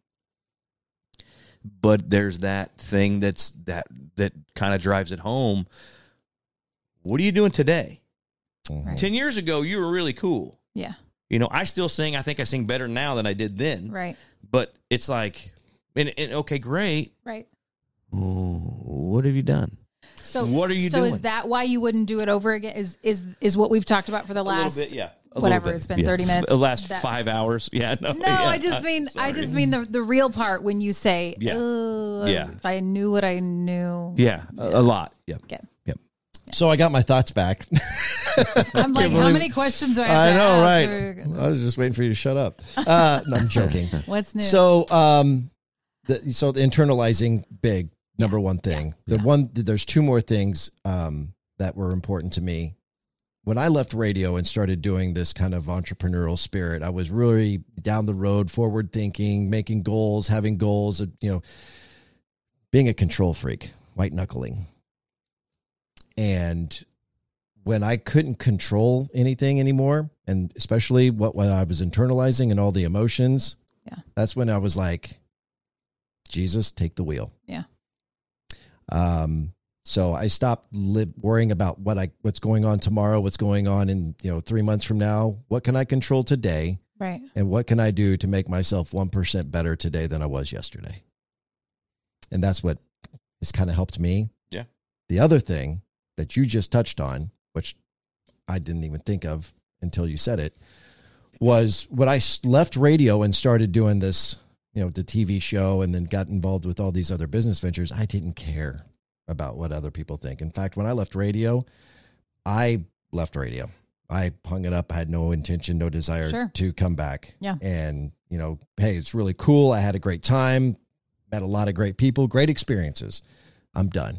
But there's that thing that's that that kind of drives it home. What are you doing today? Mhm. 10 years ago, you were really cool. Yeah. You know, I still sing. I think I sing better now than I did then. Right. But it's like, and, and okay, great. Right. Oh, what have you done? So What are you doing? so doing? is that why you wouldn't do it over again? Is is is what we've talked about for the last bit, yeah. A whatever it's been yeah. thirty minutes. The last That- five hours. Yeah. No, No, yeah, I just mean I just mean the the real part when you say, Yeah. Yeah. if I knew what I knew." Yeah, a, a lot. Yeah. Okay. Yep. So I got my thoughts back. I'm like, how many questions do I have I to know, ask? right? I was just waiting for you to shut up. Uh, no, I'm joking. What's new? So, um, the, so the internalizing big number one thing. The one there's two more things um, that were important to me. When I left radio and started doing this kind of entrepreneurial spirit, I was really down the road, forward thinking, making goals, having goals, uh, you know, being a control freak, white knuckling. And when I couldn't control anything anymore, and especially what, what I was internalizing and all the emotions, Yeah. that's when I was like, Jesus, take the wheel. Yeah. Um, so I stopped li- worrying about what I what's going on tomorrow, what's going on in you know three months from now. What can I control today? Right. And what can I do to make myself 1% better today than I was yesterday? And that's what has kind of helped me. Yeah. The other thing that you just touched on, which I didn't even think of until you said it, was when I left radio and started doing this, you know, the TV show and then got involved with all these other business ventures, I didn't care about what other people think. In fact, when I left radio, I left radio. I hung it up. I had no intention, no desire Sure. to come back. Yeah. And, you know, hey, it's really cool. I had a great time, met a lot of great people, great experiences. I'm done.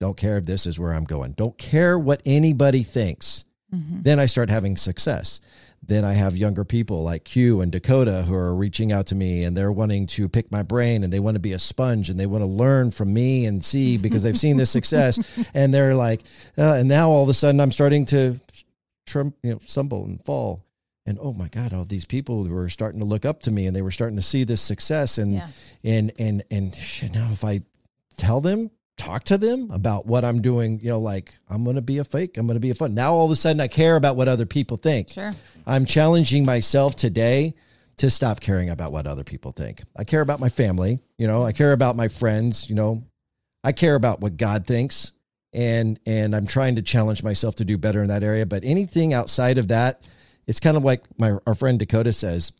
Don't care if this is where I'm going. Don't care what anybody thinks. Mm-hmm. Then I start having success. Then I have younger people like Q and Dakota who are reaching out to me and they're wanting to pick my brain and they want to be a sponge and they want to learn from me and see because they've seen this success and they're like, uh, and now all of a sudden I'm starting to trum, you know, stumble and fall. And oh my God, all these people were starting to look up to me and they were starting to see this success. And, Yeah. and, and, and shit, now if I tell them, talk to them about what I'm doing, you know, like I'm going to be a fake, I'm going to be a fun. Now all of a sudden I care about what other people think. Sure. I'm challenging myself today to stop caring about what other people think. I care about my family, you know, I care about my friends, you know, I care about what God thinks and and I'm trying to challenge myself to do better in that area, but anything outside of that, it's kind of like my our friend Dakota says,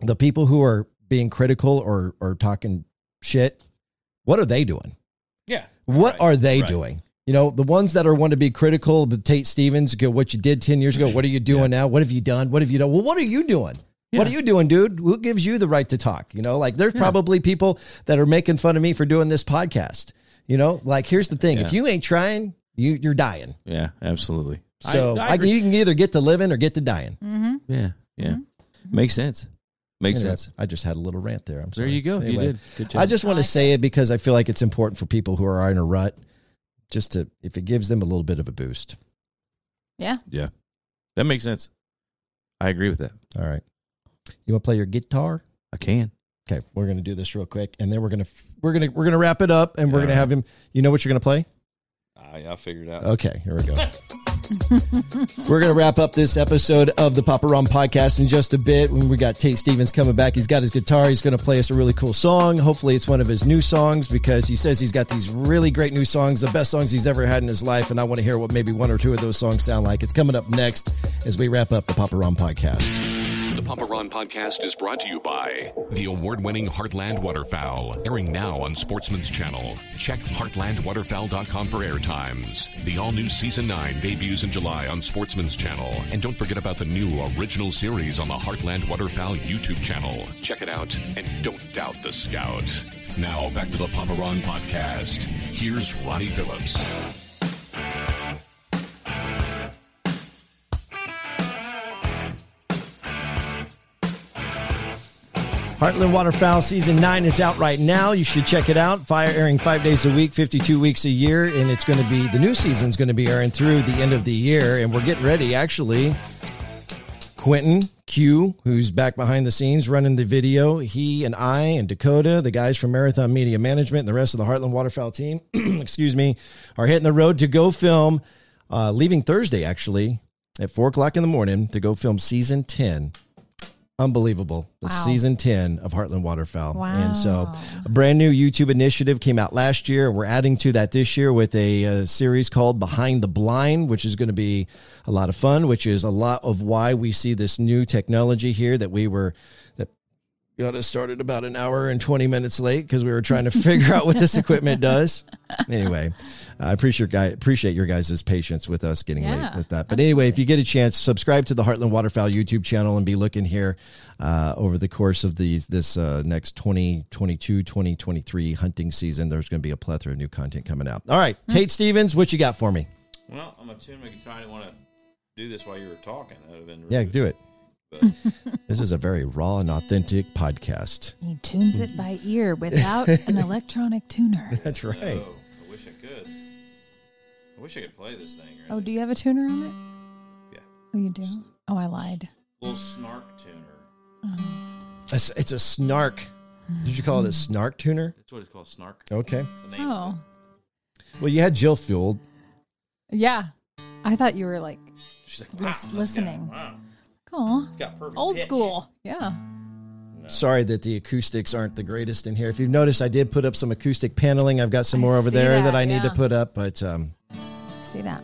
the people who are being critical or or talking shit, what are they doing? Yeah. What are they Right. doing? You know, the ones that are want to be critical of Tate Stevens, go, what you did 10 years ago, what are you doing now? What have you done? What have you done? Well, what are you doing? What are you doing, dude? Who gives you the right to talk? You know, like there's probably people that are making fun of me for doing this podcast. You know, like here's the thing: if you ain't trying, you you're dying. Yeah, absolutely. So I, I I you can either get to living or get to dying. Mm-hmm. yeah, yeah. Makes sense. Makes Anyway, sense. I just had a little rant there. I'm sorry. There you go. You did. Good job. I just want to say it because I feel like it's important for people who are in a rut, just to if it gives them a little bit of a boost. Yeah. Yeah. That makes sense. I agree with that. All right, you want to play your guitar? I can. Okay, we're gonna do this real quick, and then we're gonna we're gonna we're gonna wrap it up, and we're All gonna right. have him. You know what you're gonna play? I, I figured out. Okay, here we go. We're going to wrap up this episode of the Papa Ron podcast in just a bit. When we got Tate Stevens coming back, he's got his guitar. He's going to play us a really cool song. Hopefully, it's one of his new songs because he says he's got these really great new songs, the best songs he's ever had in his life. And I want to hear what maybe one or two of those songs sound like. It's coming up next as we wrap up the Papa Ron podcast. The Papa Ron podcast is brought to you by the award winning Heartland Waterfowl, airing now on Sportsman's Channel. Check heartlandwaterfowl.com for air times. The all new season 9 debuts in July on Sportsman's Channel. And don't forget about the new original series on the Heartland Waterfowl YouTube channel. Check it out and don't doubt the scout. Now back to the Papa Ron podcast. Here's Ronnie Phillips. Heartland Waterfowl season nine is out right now. You should check it out. Fire airing five days a week, 52 weeks a year. And it's going to be, the new season is going to be airing through the end of the year. And we're getting ready, actually. Quentin Q, who's back behind the scenes running the video, he and I and Dakota, the guys from Marathon Media Management, and the rest of the Heartland Waterfowl team, excuse me, are hitting the road to go film, uh, leaving Thursday actually at four o'clock in the morning to go film season 10 unbelievable. The Wow. season 10 of Heartland Waterfowl. And so a brand new YouTube initiative came out last year. and We're adding to that this year with a, uh series called Behind the Blind, which is going to be a lot of fun, which is a lot of why we see this new technology here that we were got us started about an hour and 20 minutes late because we were trying to figure out what this equipment does. Anyway, I appreciate guy appreciate your guys' patience with us getting late with that. But anyway, if you get a chance, subscribe to the Heartland Waterfowl YouTube channel and be looking here uh, over the course of these this uh, next 2022 2023 hunting season. There's going to be a plethora of new content coming out. All right, Tate Stevens, what you got for me? Well, I'm assuming I didn't want to do this while you were talking. That would have been Yeah, rude. do it. But This is a very raw and authentic podcast. He tunes it by ear without an electronic tuner. That's right. no, I wish I could. I wish I could play this thing. Oh, do you have a tuner on it? Yeah. Oh, you do? Oh, I lied. little snark tuner. It's, it's a snark. Did you call it a mm. snark tuner? That's what it's called, snark. Okay. The name. Oh, Well, you had Jill fueled. yeah. I thought you were like She's like, wow, listening. Wow. Oh, Got perfect old pitch. school. Yeah. Sorry that the acoustics aren't the greatest in here. If you've noticed, I did put up some acoustic paneling. I've got some I more over there that, that, I need to put up, but um, See that?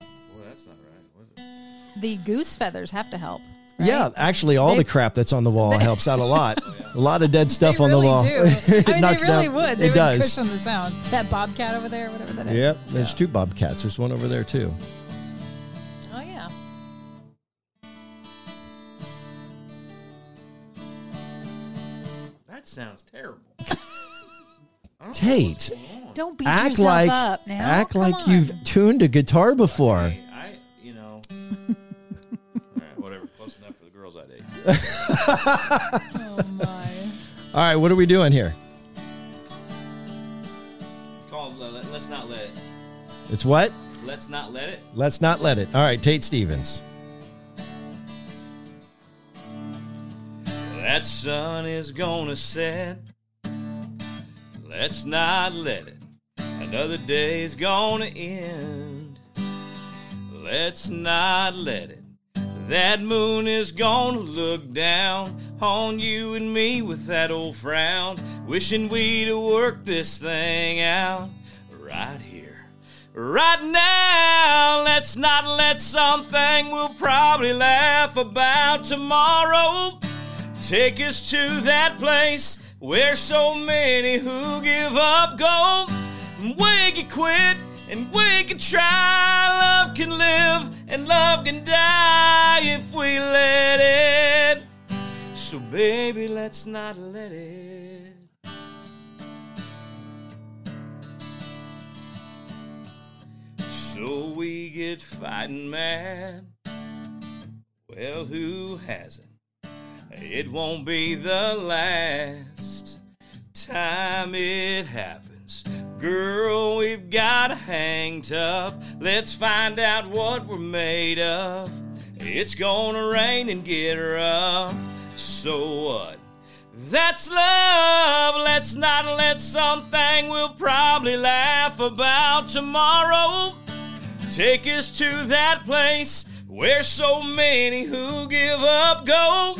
Well, that's not right. Was it? The goose feathers have to help. yeah, actually, all They- the crap that's on the wall they- helps out a lot. A lot of dead stuff they on really the wall. do. it I mean, knocks they really down. would. They it would does. cushion the sound. That bobcat over there, whatever that is. Yep, there's two bobcats. There's one over there too. That sounds terrible. Tate, Don't beat act yourself like up now. act Come like on. you've tuned a guitar before. I, you know. All right, whatever. Close enough for the girls I date. Oh my. All right, what are we doing here? It's called uh, let, Let's Not Let It. It's what? Let's Not Let It. Let's not let it. All right, Tate Stevens. That sun is gonna set. Let's not let it. Another day is gonna end. Let's not let it. That moon is gonna look down on you and me with that old frown, wishing we'd worked this thing out right here. Right now, let's not let something we'll probably laugh about tomorrow take us to that place where so many who give up go. We can quit and we can try. Love can live and love can die if we let it. So, baby, let's not let it. So we get fighting mad. Well, who hasn't? It won't be the last time it happens. Girl, we've got to hang tough. Let's find out what we're made of. It's gonna rain and get rough. So what? That's love. Let's not let something we'll probably laugh about tomorrow take us to that place where so many who give up go.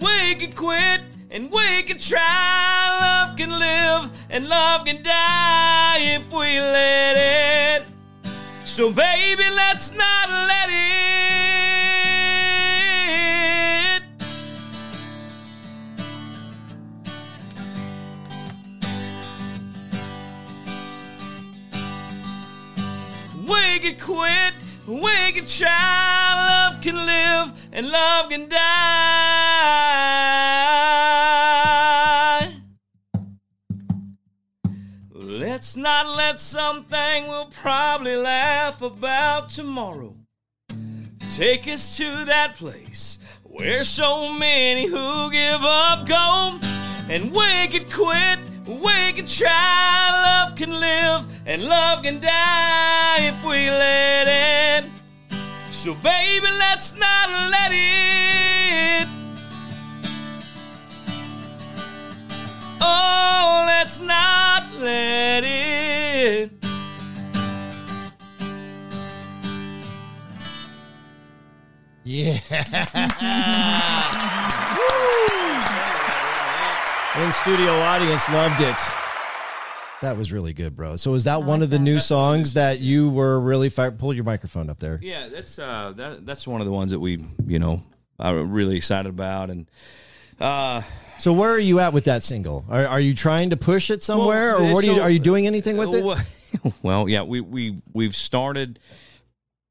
We can quit and we can try. Love can live and love can die if we let it. So, baby, let's not let it. We can quit, can try. Love can live and love can die. Let's not let something we'll probably laugh about tomorrow take us to that place where so many who give up go. And can quit, we can try. Love can live and love can die if we let it. So, baby, let's not let it. Oh, let's not let it. Yeah. In studio audience loved it. That was really good, bro. So is that one of the new songs that you were really fi- pull your microphone up there? Yeah, that's uh, that that's one of the ones that we you know are really excited about, and uh, So where are you at with that single? Are, are you trying to push it somewhere, Well, or what are you so- are you doing anything with it? Well, Well, yeah, we we we've started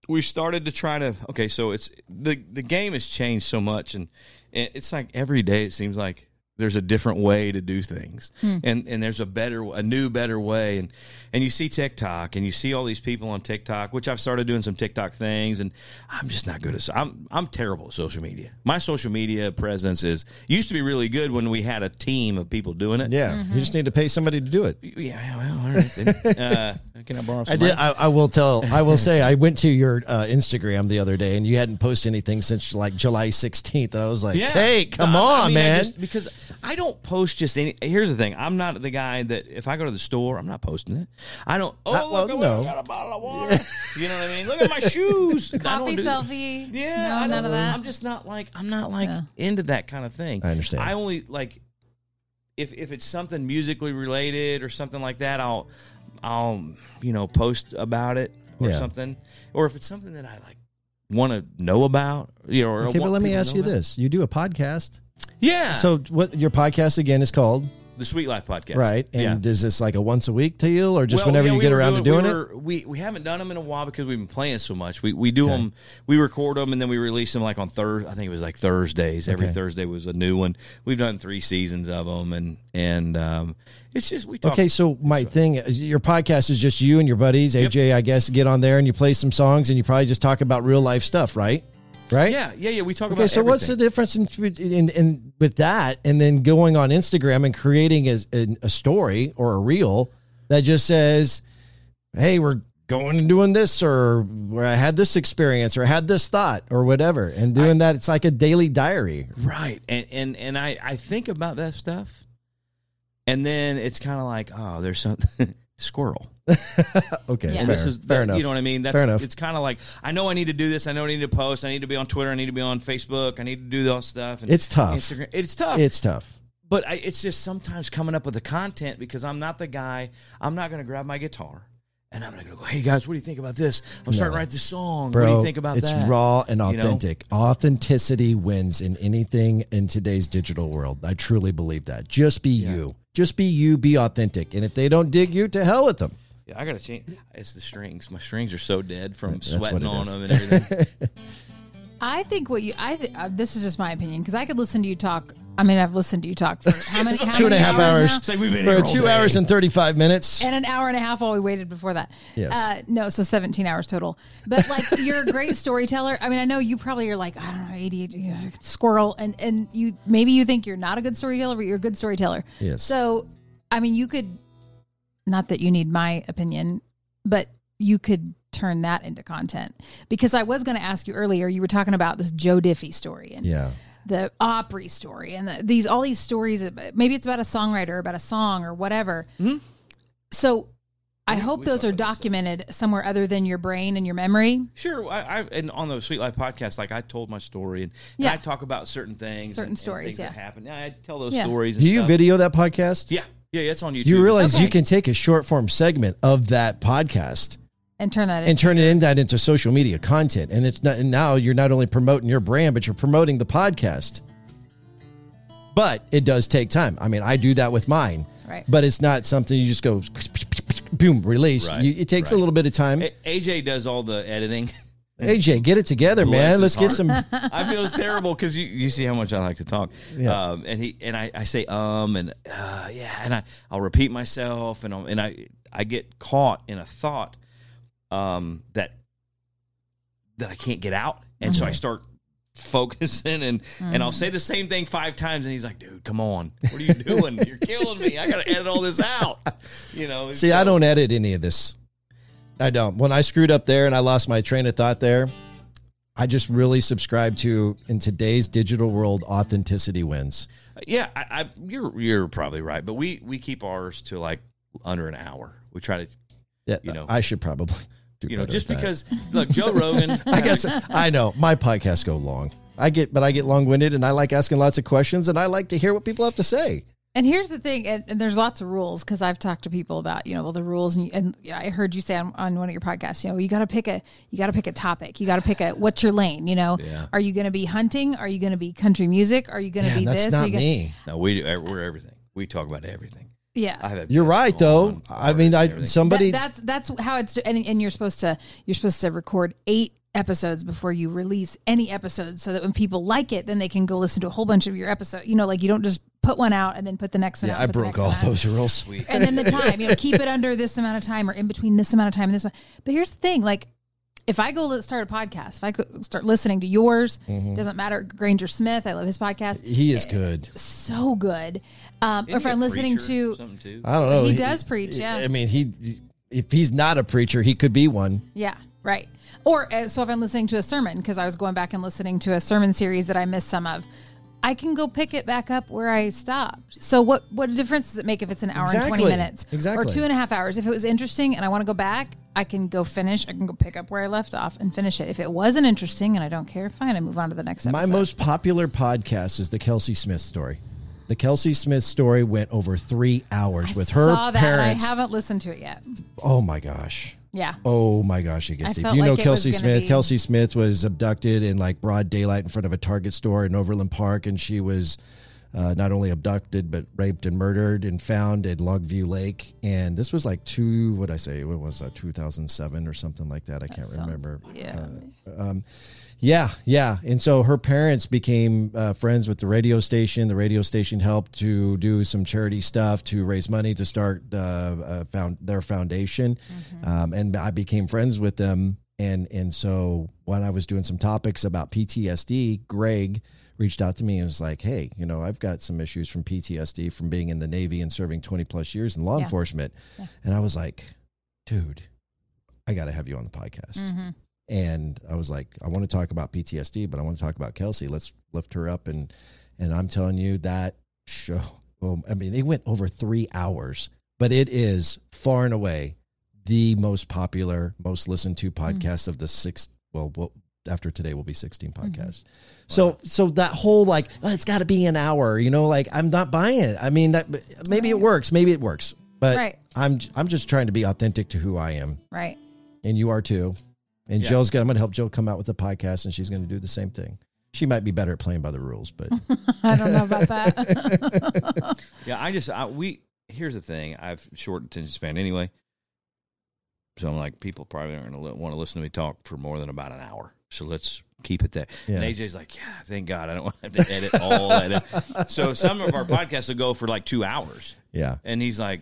we've started to try to okay, so it's the the game has changed so much and, and it's like every day it seems like there's a different way to do things Hmm. and and there's a better a new better way and and you see TikTok and you see all these people on TikTok which I've started doing some TikTok things and I'm just not good at I'm I'm terrible at social media. My social media presence is used to be really good when we had a team of people doing it. Yeah, you just need to pay somebody to do it. Yeah, well, all right. Uh, can I borrow some I did. I, I will tell. I will say. I went to your uh, Instagram the other day, and you hadn't posted anything since like July 16th. And I was like, "Hey, come No, I- I on, mean, I man!" just- because I don't post just any. Here's the thing: I'm not the guy that if I go to the store, I'm not posting it. I don't. Oh, Uh, well, look, I no. got a bottle of water. you know what I mean? Look at my shoes. I don't Coffee do- selfie. Yeah, No, I none don't- of that. I'm just not like I'm not like into that kind of thing. I understand. I only like if if it's something musically related or something like that, I'll I'll you know post about it or Yeah. something. Or if it's something that I like want to know about, you know. Or Okay, but want let me people to ask know you about. this: you do a podcast, Yeah. so what your podcast again is called? the Sweet Life podcast, Right, and is this like a once a week deal, or just Well, whenever yeah, you we get were around to doing we it? We we haven't done them in a while because we've been playing so much. We we do them, we record them, and then we release them like on Thursday. I think it was like Thursdays. Every Okay. Thursday was a new one. We've done three seasons of them, and and um, it's just we talk. Okay, so my thing, your podcast is just you and your buddies, AJ, I guess, get on there and you play some songs and you probably just talk about real life stuff, right? Right? Yeah, yeah, yeah. We talk Okay, about. Okay, so what's the difference in, in, in with that and then going on Instagram and creating a, a, story or a reel that just says, "Hey, we're going and doing this," or "Where I had this experience," or "I had this thought," or whatever, and doing that, it's like a daily diary. right? And and and I I think about that stuff, and then it's kind of like, oh, there's something squirrel. Okay, And fair, this is fair enough. You know what I mean? That's fair enough. it's kind of like I know I need to do this. I know I need to post. I need to be on Twitter. I need to be on Facebook. I need to do those stuff. And It's tough. Instagram. It's tough. It's tough. but I, it's just sometimes coming up with the content because I'm not the guy. I'm not going to grab my guitar and I'm not going to go, "Hey guys, what do you think about this? I'm starting to write this song. Bro, what do you think about it's that?" raw and You know? authentic. Authenticity wins in anything in today's digital world. I truly believe that. Just be you. Just be you. Be authentic. And if they don't dig you, to hell with them. Yeah, I got to change. It's the strings. My strings are so dead from That's sweating on is. them and everything. I think what you I th- uh, this is just my opinion because I could listen to you talk. I mean, I've listened to you talk for how many how Two and a half hours. now? Like we've been For here two day. hours and 35 minutes. and an hour and a half while we waited before that. Yes. Uh, no, so 17 hours total. But like, you're a great storyteller. I mean, I know you probably are like, I don't know, ADHD, uh, squirrel. And, and you, maybe you think you're not a good storyteller, but you're a good storyteller. Yes. So, I mean, you could, not that you need my opinion, but you could turn that into content because I was going to ask you earlier, you were talking about this Joe Diffie story and Yeah. the Opry story and the, these all these stories. Maybe it's about a songwriter, about a song or whatever. Mm-hmm. So I hope those are documented somewhere other than your brain and your memory. Sure, I, I and on the Sweet Life podcast, like I told my story and, and Yeah. I talk about certain things, Certain and- and stories, things that yeah. happen. Yeah, I tell those Yeah. stories. And Do you stuff. video that podcast? Yeah, yeah, it's on YouTube. You realize Okay. you can take a short form segment of that podcast And turn that and into turn it in that into social media content. And it's not, and now you're not only promoting your brand, but you're promoting the podcast. But it does take time. I mean, I do that with mine. Right. But it's not something you just go boom, release. Right, You, it takes a little bit of time. A- AJ does all the editing. AJ, get it together, Bless man. Let's get some. I feel it's terrible because you, you see how much I like to talk. Yeah. Um, and he and I, I say um and uh, yeah and I I'll repeat myself and I'll, and I I get caught in a thought um that that I can't get out and so I start focusing and and I'll say the same thing five times and he's like dude come on what are you doing you're killing me I gotta edit all this out you know See, I don't edit any of this. I don't. When I screwed up there and I lost my train of thought there, I just really subscribe to in today's digital world, authenticity wins. Uh, yeah, I, I, you're you're probably right, but we we keep ours to like under an hour. We try to, Yeah, You know. I should probably do you know, just because look, Joe Rogan. I guess I know my podcasts go long. I get, but I get long winded, and I like asking lots of questions, and I like to hear what people have to say. And here's the thing, and, and there's lots of rules because I've talked to people about you know well the rules, and, and I heard you say on, on one of your podcasts, you know, you got to pick a you got to pick a topic, you got to pick a what's your lane, you know, Yeah. are you going to be hunting, are you going to be country music, are you going to be that's this, Are not you gonna- me. no, we we're everything. We talk about everything. yeah, You're right, though. I mean, I somebody. That- that's that's how it's and, and you're supposed to you're supposed to record eight episodes before you release any episode so that when people like it then they can go listen to a whole bunch of your episodes you know like you don't just put one out and then put the next one yeah, out I broke all one out. those rules. and then the time you know keep it under this amount of time or in between this amount of time and this one but here's the thing like if I go li- start a podcast, if I go start listening to yours, doesn't matter. Granger Smith, I love his podcast. Mm-hmm. He is good. So good. Um, or if he a I'm listening to, or something too? I don't know. He does preach, yeah. I mean, he if he's not a preacher, he could be one. Yeah, right. Or uh, so if I'm listening to a sermon, because I was going back and listening to a sermon series that I missed some of. I can go pick it back up where I stopped. So what what difference does it make if it's an hour and twenty minutes Exactly. or two and a half hours? If it was interesting and I want to go back, I can go finish. I can go pick up where I left off and finish it. If it wasn't interesting and I don't care, fine, I move on to the next Episode. My most popular podcast is the Kelsey Smith story. The Kelsey Smith story went over three hours with her saw that. parents. I haven't listened to it yet. Oh my gosh. Yeah. Oh my gosh, it gets I deep. You know like it Kelsey Smith. be- Kelsey Smith was abducted in like broad daylight in front of a Target store in Overland Park, and she was uh, not only abducted but raped and murdered and found in Longview Lake. And this was like two, what I say, what was that, 2007 or something like that? I can't sounds- remember. yeah. Uh, um, yeah, yeah. And so her parents became uh, friends with the radio station. The radio station helped to do some charity stuff to raise money to start uh, uh, found their foundation. Um, and I became friends with them. And and so when I was doing some topics about PTSD, Greg reached out to me and was like, "Hey, you know, I've got some issues from PTSD from being in the Navy and serving twenty plus years in law Yeah. enforcement." Yeah. And I was like, "Dude, I got to have you on the podcast." Mhm. And I was like, I want to talk about PTSD, but I want to talk about Kelsey. Let's lift her up and and I'm telling you that show. Well, I mean, it went over three hours, but it is far and away the most popular, most listened to mm-hmm. podcast of the six. Well, well, after today will be sixteen mm-hmm. podcasts. So, so that whole like, oh, it's got to be an hour. You know, like I'm not buying it. I mean, that maybe it works, maybe it works, but Right. I'm I'm just trying to be authentic to who I am Right. and you are too. And Yeah. Jill's gonna I'm gonna help Jill come out with a podcast, and she's gonna do the same thing. She might be better at playing by the rules, but I don't know about that. Yeah, I just I, we here's the thing. I've short attention span anyway, so I'm like people probably aren't going to want to listen to me talk for more than about an hour. So let's keep it there. Yeah. And AJ's like, yeah, thank God I don't have to edit all that. So some of our podcasts will go for like two hours, yeah, and he's like,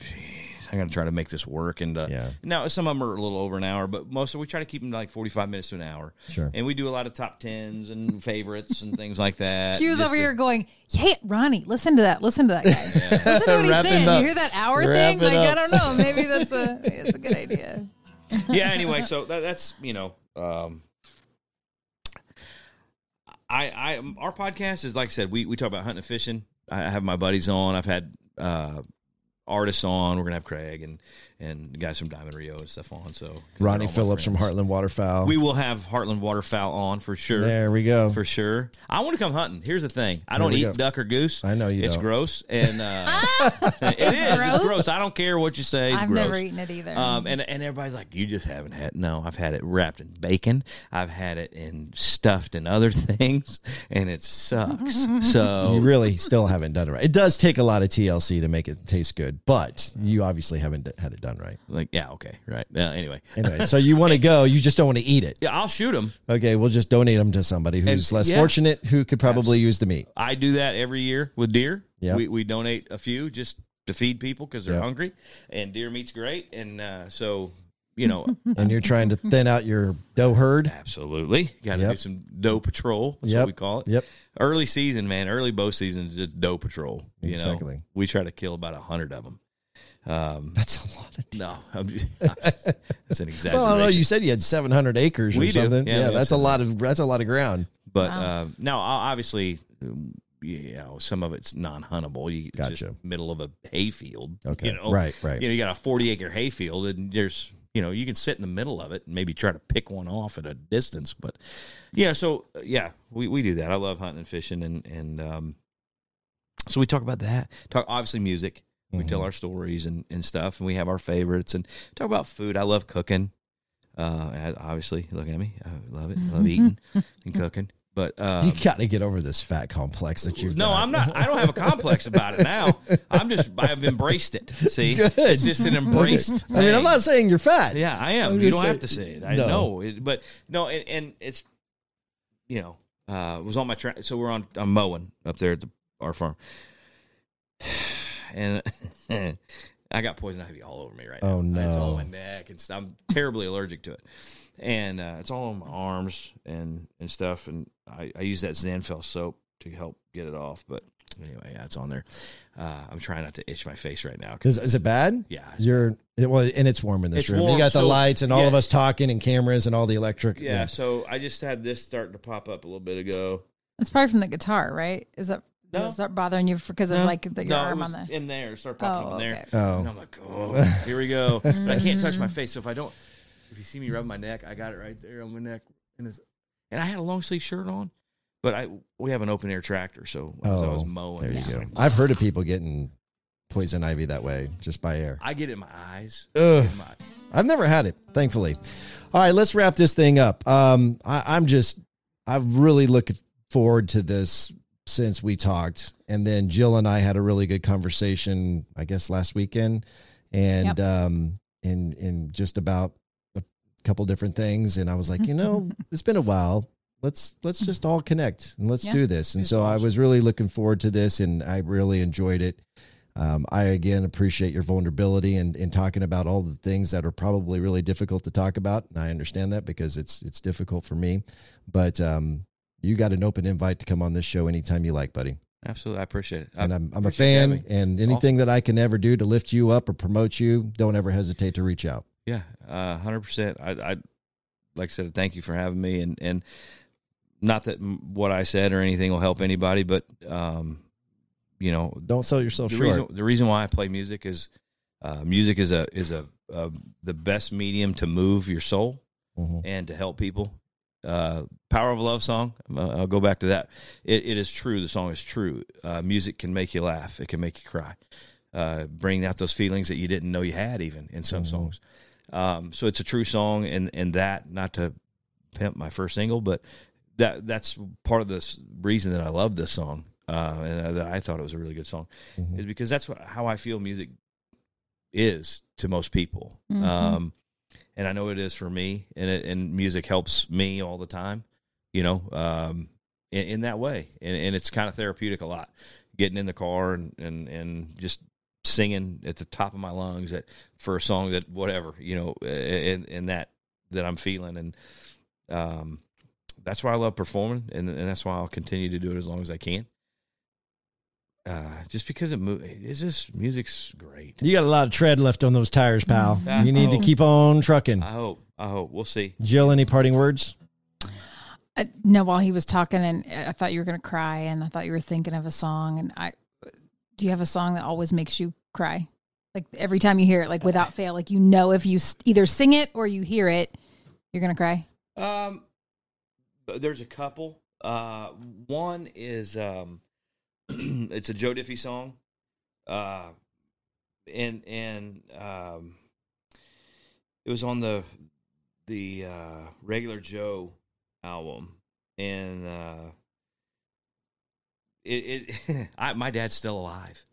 "Jeez, I got to try to make this work. And uh, Yeah. now some of them are a little over an hour, but most of we try to keep them like 45 minutes to an hour. Sure. And we do a lot of top tens and favorites and things like that. He was Just over to- here going, "Hey, Ronnie, listen to that. Listen to that guy. Listen to what he's saying. up. You hear that hour Wrap thing? it Like I don't know. Maybe that's a it's a good idea." yeah anyway so that, that's you know um i i our podcast is like i said we we talk about hunting and fishing i have my buddies on i've had uh artists on we're gonna have craig and and the guys from diamond rio and stuff on so Ronnie they're all my Phillips from friends. Heartland Waterfowl. we will have heartland waterfowl on for sure there we go. for sure. I want to come hunting. Here's the thing: I don't eat go. duck or goose. I know you It's don't. gross, and uh, it is. It's gross? gross. I don't care what you say. It's I've gross. never eaten it either. Um, and and everybody's like, you just haven't had. No, I've had it wrapped in bacon. I've had it in stuffed in other things, and it sucks. So you really still haven't done it right. It does take a lot of TLC to make it taste good, but you obviously haven't d- had it done right. like, yeah, okay, right. Uh, anyway, Anyway, so you want to go, you just don't want to eat it. yeah, I'll shoot them. Okay, we'll just donate them to somebody who's And- less yeah. fortunate who could probably use the meat. I do that every year with deer. Yeah. We, we donate a few just to feed people because they're Yeah. hungry, and deer meat's great. And uh, so, you know, And you're trying to thin out your doe herd. absolutely got to Yep. do some doe patrol. That's Yep. what we call it. Yep. Early season, man. Early bow season is just doe patrol. You Exactly. know, we try to kill about a hundred of them. Um, That's a lot of no, I'm just, that's an exaggeration. Well, I don't know. You said you had 700 acres or do. something. Yeah, Yeah, that's a lot of that's a lot of ground. But Wow. uh, now, obviously, um, you know, some of it's non-huntable. You, it's Gotcha. just middle of a hayfield. Okay. you know? Right, right. You know, you got a forty-acre hayfield, and there's, you know, you can sit in the middle of it and maybe try to pick one off at a distance. But yeah, so uh, yeah, we, we do that. I love hunting and fishing, and and um, so we talk about that. Talk obviously music. We tell Mm-hmm. our stories and, and stuff, and we have our favorites and talk about food. I love cooking. Uh, obviously, look at me. I love it. I love eating and cooking. But um, you got to get over this fat complex that you've no, got. I'm not. I don't have a complex about it now. I'm just. I've embraced it. See, Good. it's just an embraced. I mean, I'm not saying you're fat. Yeah, I am. I'm you don't have to say it. I No. know, it, but no, and, and it's you know, uh, it was on my track. So we're on. I'm mowing up there at the, our farm, and I got poison ivy all over me right now. Oh, no! It's all on my neck, and. I'm terribly allergic to it, and uh, it's all on my arms and and stuff. And I, I use that Zanfel soap to help get it off, but. Anyway, yeah, it's on there. Uh, I'm trying not to itch my face right now. 'cause Is, is it bad? Yeah. You're it, well, and it's warm in this It's room. warm, you got the so- lights and all yeah. of us talking and cameras and all the electric. Yeah, so I just had this starting to pop up a little bit ago, That's probably from the guitar, right? Is that does No. it start bothering you because of No. like the, your No, it arm on was the? in there, start started popping Oh, up in there. okay. Oh. And I'm like, oh, here we go. But I can't touch my face, so if I don't, if you see me rub my neck, I got it right there on my neck, and it's, and I had a long sleeve shirt on, but I we have an open air tractor, so as I was Oh, mowing, there you it's go. like, I've heard of people getting poison ivy that way, just by air. I get it in my eyes. Ugh. In my- I've never had it, thankfully. All right, let's wrap this thing up. Um, I, I'm just, I'm really looking forward to this since we talked, and then Jill and I had a really good conversation, I guess last weekend, and Yep. um, in in just about a couple different things, and I was like, you know, it's been a while. Let's let's just all connect and let's Yeah. do this. And so I was really looking forward to this, and I really enjoyed it. Um, I again appreciate your vulnerability and in talking about all the things that are probably really difficult to talk about. And I understand that because it's it's difficult for me. But um, you got an open invite to come on this show anytime you like, buddy. Absolutely, I appreciate it. And I I'm I'm a fan, and anything that I can ever do to lift you up or promote you, don't ever hesitate to reach out. Yeah, hundred percent. I, I, like I said, thank you for having me, and and not that what I said or anything will help anybody, but um, you know, Don't sell yourself the short. reason the reason why I play music is, uh, music is a is a uh, the best medium to move your soul Mhm. and to help people. Uh, Power of Love song. uh, I'll go back to that. It, it is true. The song is true. Uh, music can make you laugh. It can make you cry. Uh, bring out those feelings that you didn't know you had, even in some Mhm. songs. Um, so it's a true song, and and that not to pimp my first single, but that that's part of this reason that I love this song, uh, and that I thought it was a really good song, Mhm. is because that's what, how I feel music is to most people. Mhm. Um, and I know it is for me, and it, and music helps me all the time, you know, um, in, in that way, and, and it's kind of therapeutic a lot. Getting in the car and and and just singing at the top of my lungs that for a song that whatever you know, and and that that I'm feeling, and um, that's why I love performing, and and that's why I'll continue to do it as long as I can. Uh, just because it mo- it's just music's great. You got a lot of tread left on those tires, pal. Yeah. You need to Oh. keep on trucking. I hope. I hope. We'll see. Jill, any parting words? Uh, no, while he was talking, and I thought you were going to cry, and I thought you were thinking of a song. And I, do you have a song that always makes you cry? Like every time you hear it, like without fail, like you know if you either sing it or you hear it, you're going to cry. Um, there's a couple. Uh, one is um, it's a Joe Diffie song. Uh, and and um, it was on the the uh, regular Joe album, and uh, it, it I, my dad's still alive,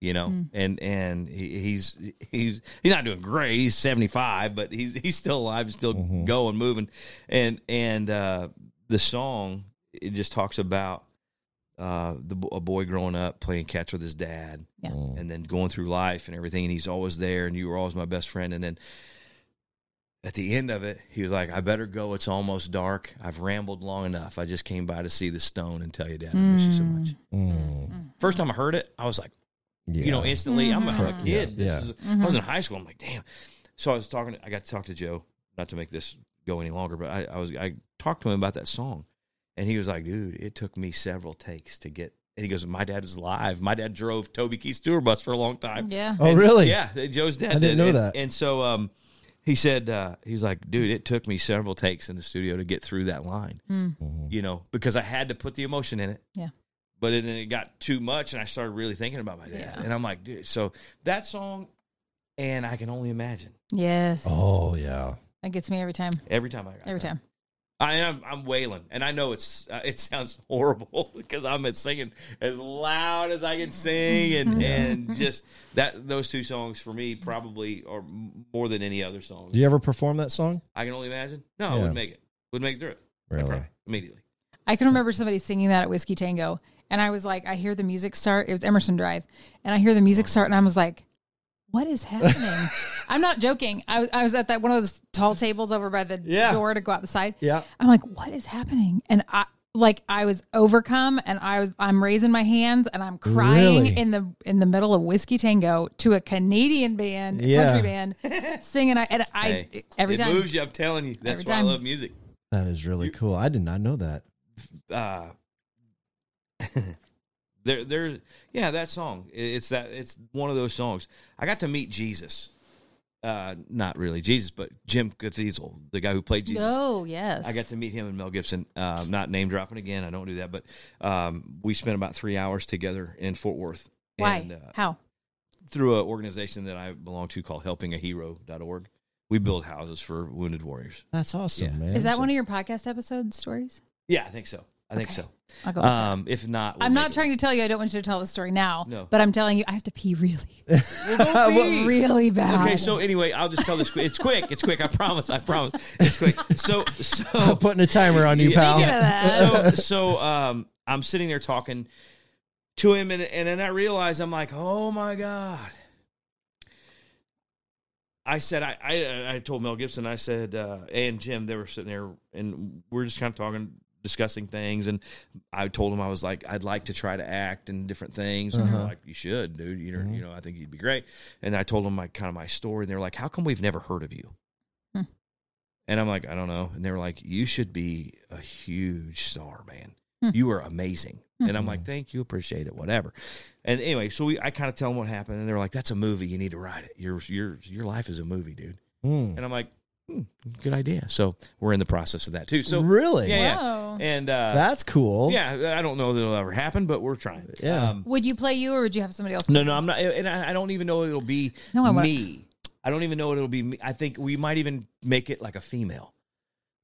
you know, Mm. and and he, he's he's he's not doing great. He's seventy five, but he's he's still alive, still Mhm. going, moving, and and uh, the song it just talks about uh, the a boy growing up playing catch with his dad, Yeah. Mm. and then going through life and everything, and he's always there, and you were always my best friend, and then. At the end of it, he was like, "I better go. It's almost dark. I've rambled long enough. I just came by to see the stone and tell you, Dad, I miss you so much." Mm. First time I heard it, I was like, you know, Yeah. instantly. I'm a Mhm. kid. This Yeah. is, Mm-hmm. I was in high school. I'm like, damn. So I was talking. I got to talk to Joe. Not to make this go any longer, but I, I was. I talked to him about that song, and he was like, dude, it took me several takes to get. And he goes, my dad was live. My dad drove Toby Keith's tour bus for a long time. Yeah. Oh, And- really? Yeah, Joe's dad. I didn't did. know And- that. And so, um, he said, uh, he was like, dude, it took me several takes in the studio to get through that line. Mm. Mhm. You know, because I had to put the emotion in it Yeah. but it, it got too much and I started really thinking about my dad. Yeah. And I'm like, dude, so that song and I can only imagine Yes. Oh yeah. That gets me every time. every time I Every time. I am I'm wailing and I know it's uh, it sounds horrible because I'm singing as loud as I can sing and and just that those two songs for me probably are more than any other song. Do you ever perform that song? I can only imagine. No, I wouldn't make it. Wouldn't make it through it. Really? cry immediately. I can remember somebody singing that at Whiskey Tango, and I was like, I hear the music start. It was Emerson Drive, and I hear the music start, and I was like, "What is happening?" I'm not joking. I was I was at that one of those tall tables over by the Yeah. door to go out the side. Yeah. I'm like, "What is happening?" And I like I was overcome, and I was I'm raising my hands, and I'm crying Really? in the in the middle of Whiskey Tango to a Canadian band, Yeah. country band, singing. I and I Hey, every it time. moves you. I'm telling you. That's Every why time. I love music. That is really cool. I did not know that. uh, there, there, yeah, that song. It's that. It's one of those songs. I got to meet Jesus. Uh, not really Jesus, but Jim Caviezel, the guy who played Jesus. Oh, yes. I got to meet him and Mel Gibson. Uh, not name dropping again. I don't do that, but um, we spent about three hours together in Fort Worth. Why? And, uh, How? through an organization that I belong to called helpingahero.org. We build houses for wounded warriors. That's awesome, man. Is that one of your podcast episode stories? Yeah, I think so. I think Okay. so. I'll go Um, if not, we'll I'm not it trying to tell you. I don't want you to tell the story now. No. But I'm telling you, I have to pee really, Well, really bad. Okay, so anyway, I'll just tell this. quick. It's quick. It's quick. I promise. I promise. It's quick. So, so I'm putting a timer on you, pal. So so um I'm sitting there talking to him and and then I realize I'm like, oh my God. I said I I, I told Mel Gibson, I said, uh, and Jim, they were sitting there and we're just kind of talking, discussing things, and I told him I was like, I'd like to try to act in different things. And they're Uh-huh. like, You should, dude. You know, you know, I think you'd be great. And I told them my kind of my story, and they're like, How come we've never heard of you? Hmm. And I'm like, I don't know. And they were like, You should be a huge star, man. Hmm. You are amazing. Hmm. And I'm like, Thank you, appreciate it, whatever. And anyway, so we I kind of tell them what happened, and they're like, That's a movie. You need to write it. Your your your life is a movie, dude. Mm. And I'm like, hmm, good idea. So we're in the process of that too. So Really? yeah, Wow. yeah. And uh, That's cool. yeah, I don't know that it'll ever happen, but we're trying. Yeah. Um, would you play you, or would you have somebody else? no, no, I'm not, and I, I don't even know it'll be No, I wanna- me. I don't even know it'll be me. I think we might even make it like a female,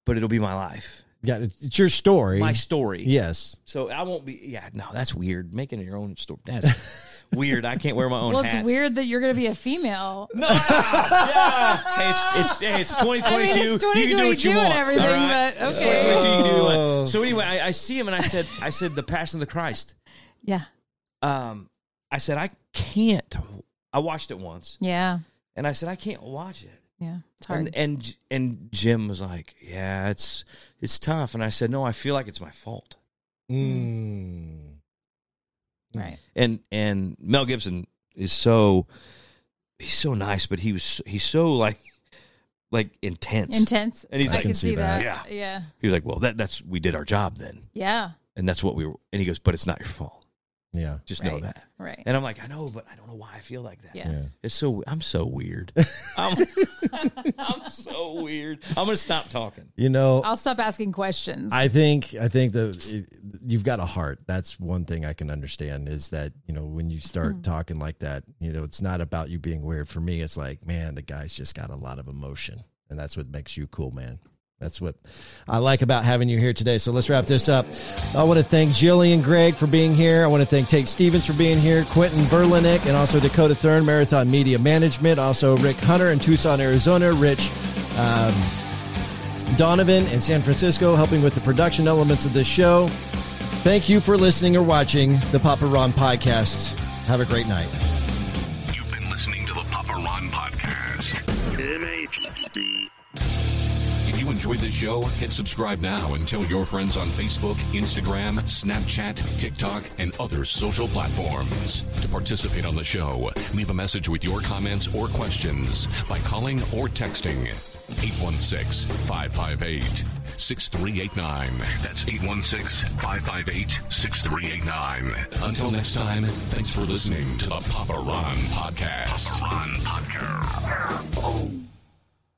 but it'll be my life, Yeah, it's your story. my story. Yes. So I won't be. Yeah, no, that's weird. Making your own story. That's weird. I can't wear my own Well, hats. it's weird that you're going to be a female. No, yeah. Hey, it's it's hey, it's 2022. I mean, it's you can do what 2022 you and want. everything, all right? but It's okay. 2022, you can do what Oh. So anyway, I, I see him and I said, I said, the Passion of the Christ. Yeah. Um, I said I can't. I watched it once, Yeah. and I said I can't watch it. Yeah. It's hard. And, and and Jim was like, "Yeah, it's it's tough." And I said, "No, I feel like it's my fault." Mm. Right. And and Mel Gibson is so he's so nice, but he was he's so like like intense. Intense. And he's I like, can see that. Yeah. Yeah. He was like, "Well, that that's we did our job then, Yeah. and that's what we were." And he goes, "But it's not your fault. Yeah. Just know Right. that." Right. And I'm like, "I know, but I don't know why I feel like that." Yeah. Yeah. It's so I'm so weird. I'm, I'm so weird. I'm gonna stop talking. You know, I'll stop asking questions. I think I think that you've got a heart. That's one thing I can understand is that you know when you start Hmm. talking like that, you know it's not about you being weird. For me, it's like man, the guy's just got a lot of emotion, and that's what makes you cool, man. That's what I like about having you here today. So let's wrap this up. I want to thank Jillian Gregg for being here. I want to thank Tate Stevens for being here, Quentin Berlinick, and also Dakota Thurn, Marathon Media Management. Also Rick Hunter in Tucson, Arizona. Rich um, Donovan in San Francisco helping with the production elements of this show. Thank you for listening or watching the Papa Ron podcast. Have a great night. If the show, hit subscribe now and tell your friends on Facebook, Instagram, Snapchat, TikTok, and other social platforms. To participate on the show, leave a message with your comments or questions by calling or texting 816 558 6389. That's 816 558 6389. Until next time, thanks for listening to the Papa Ron Podcast. Papa Ron Podcast.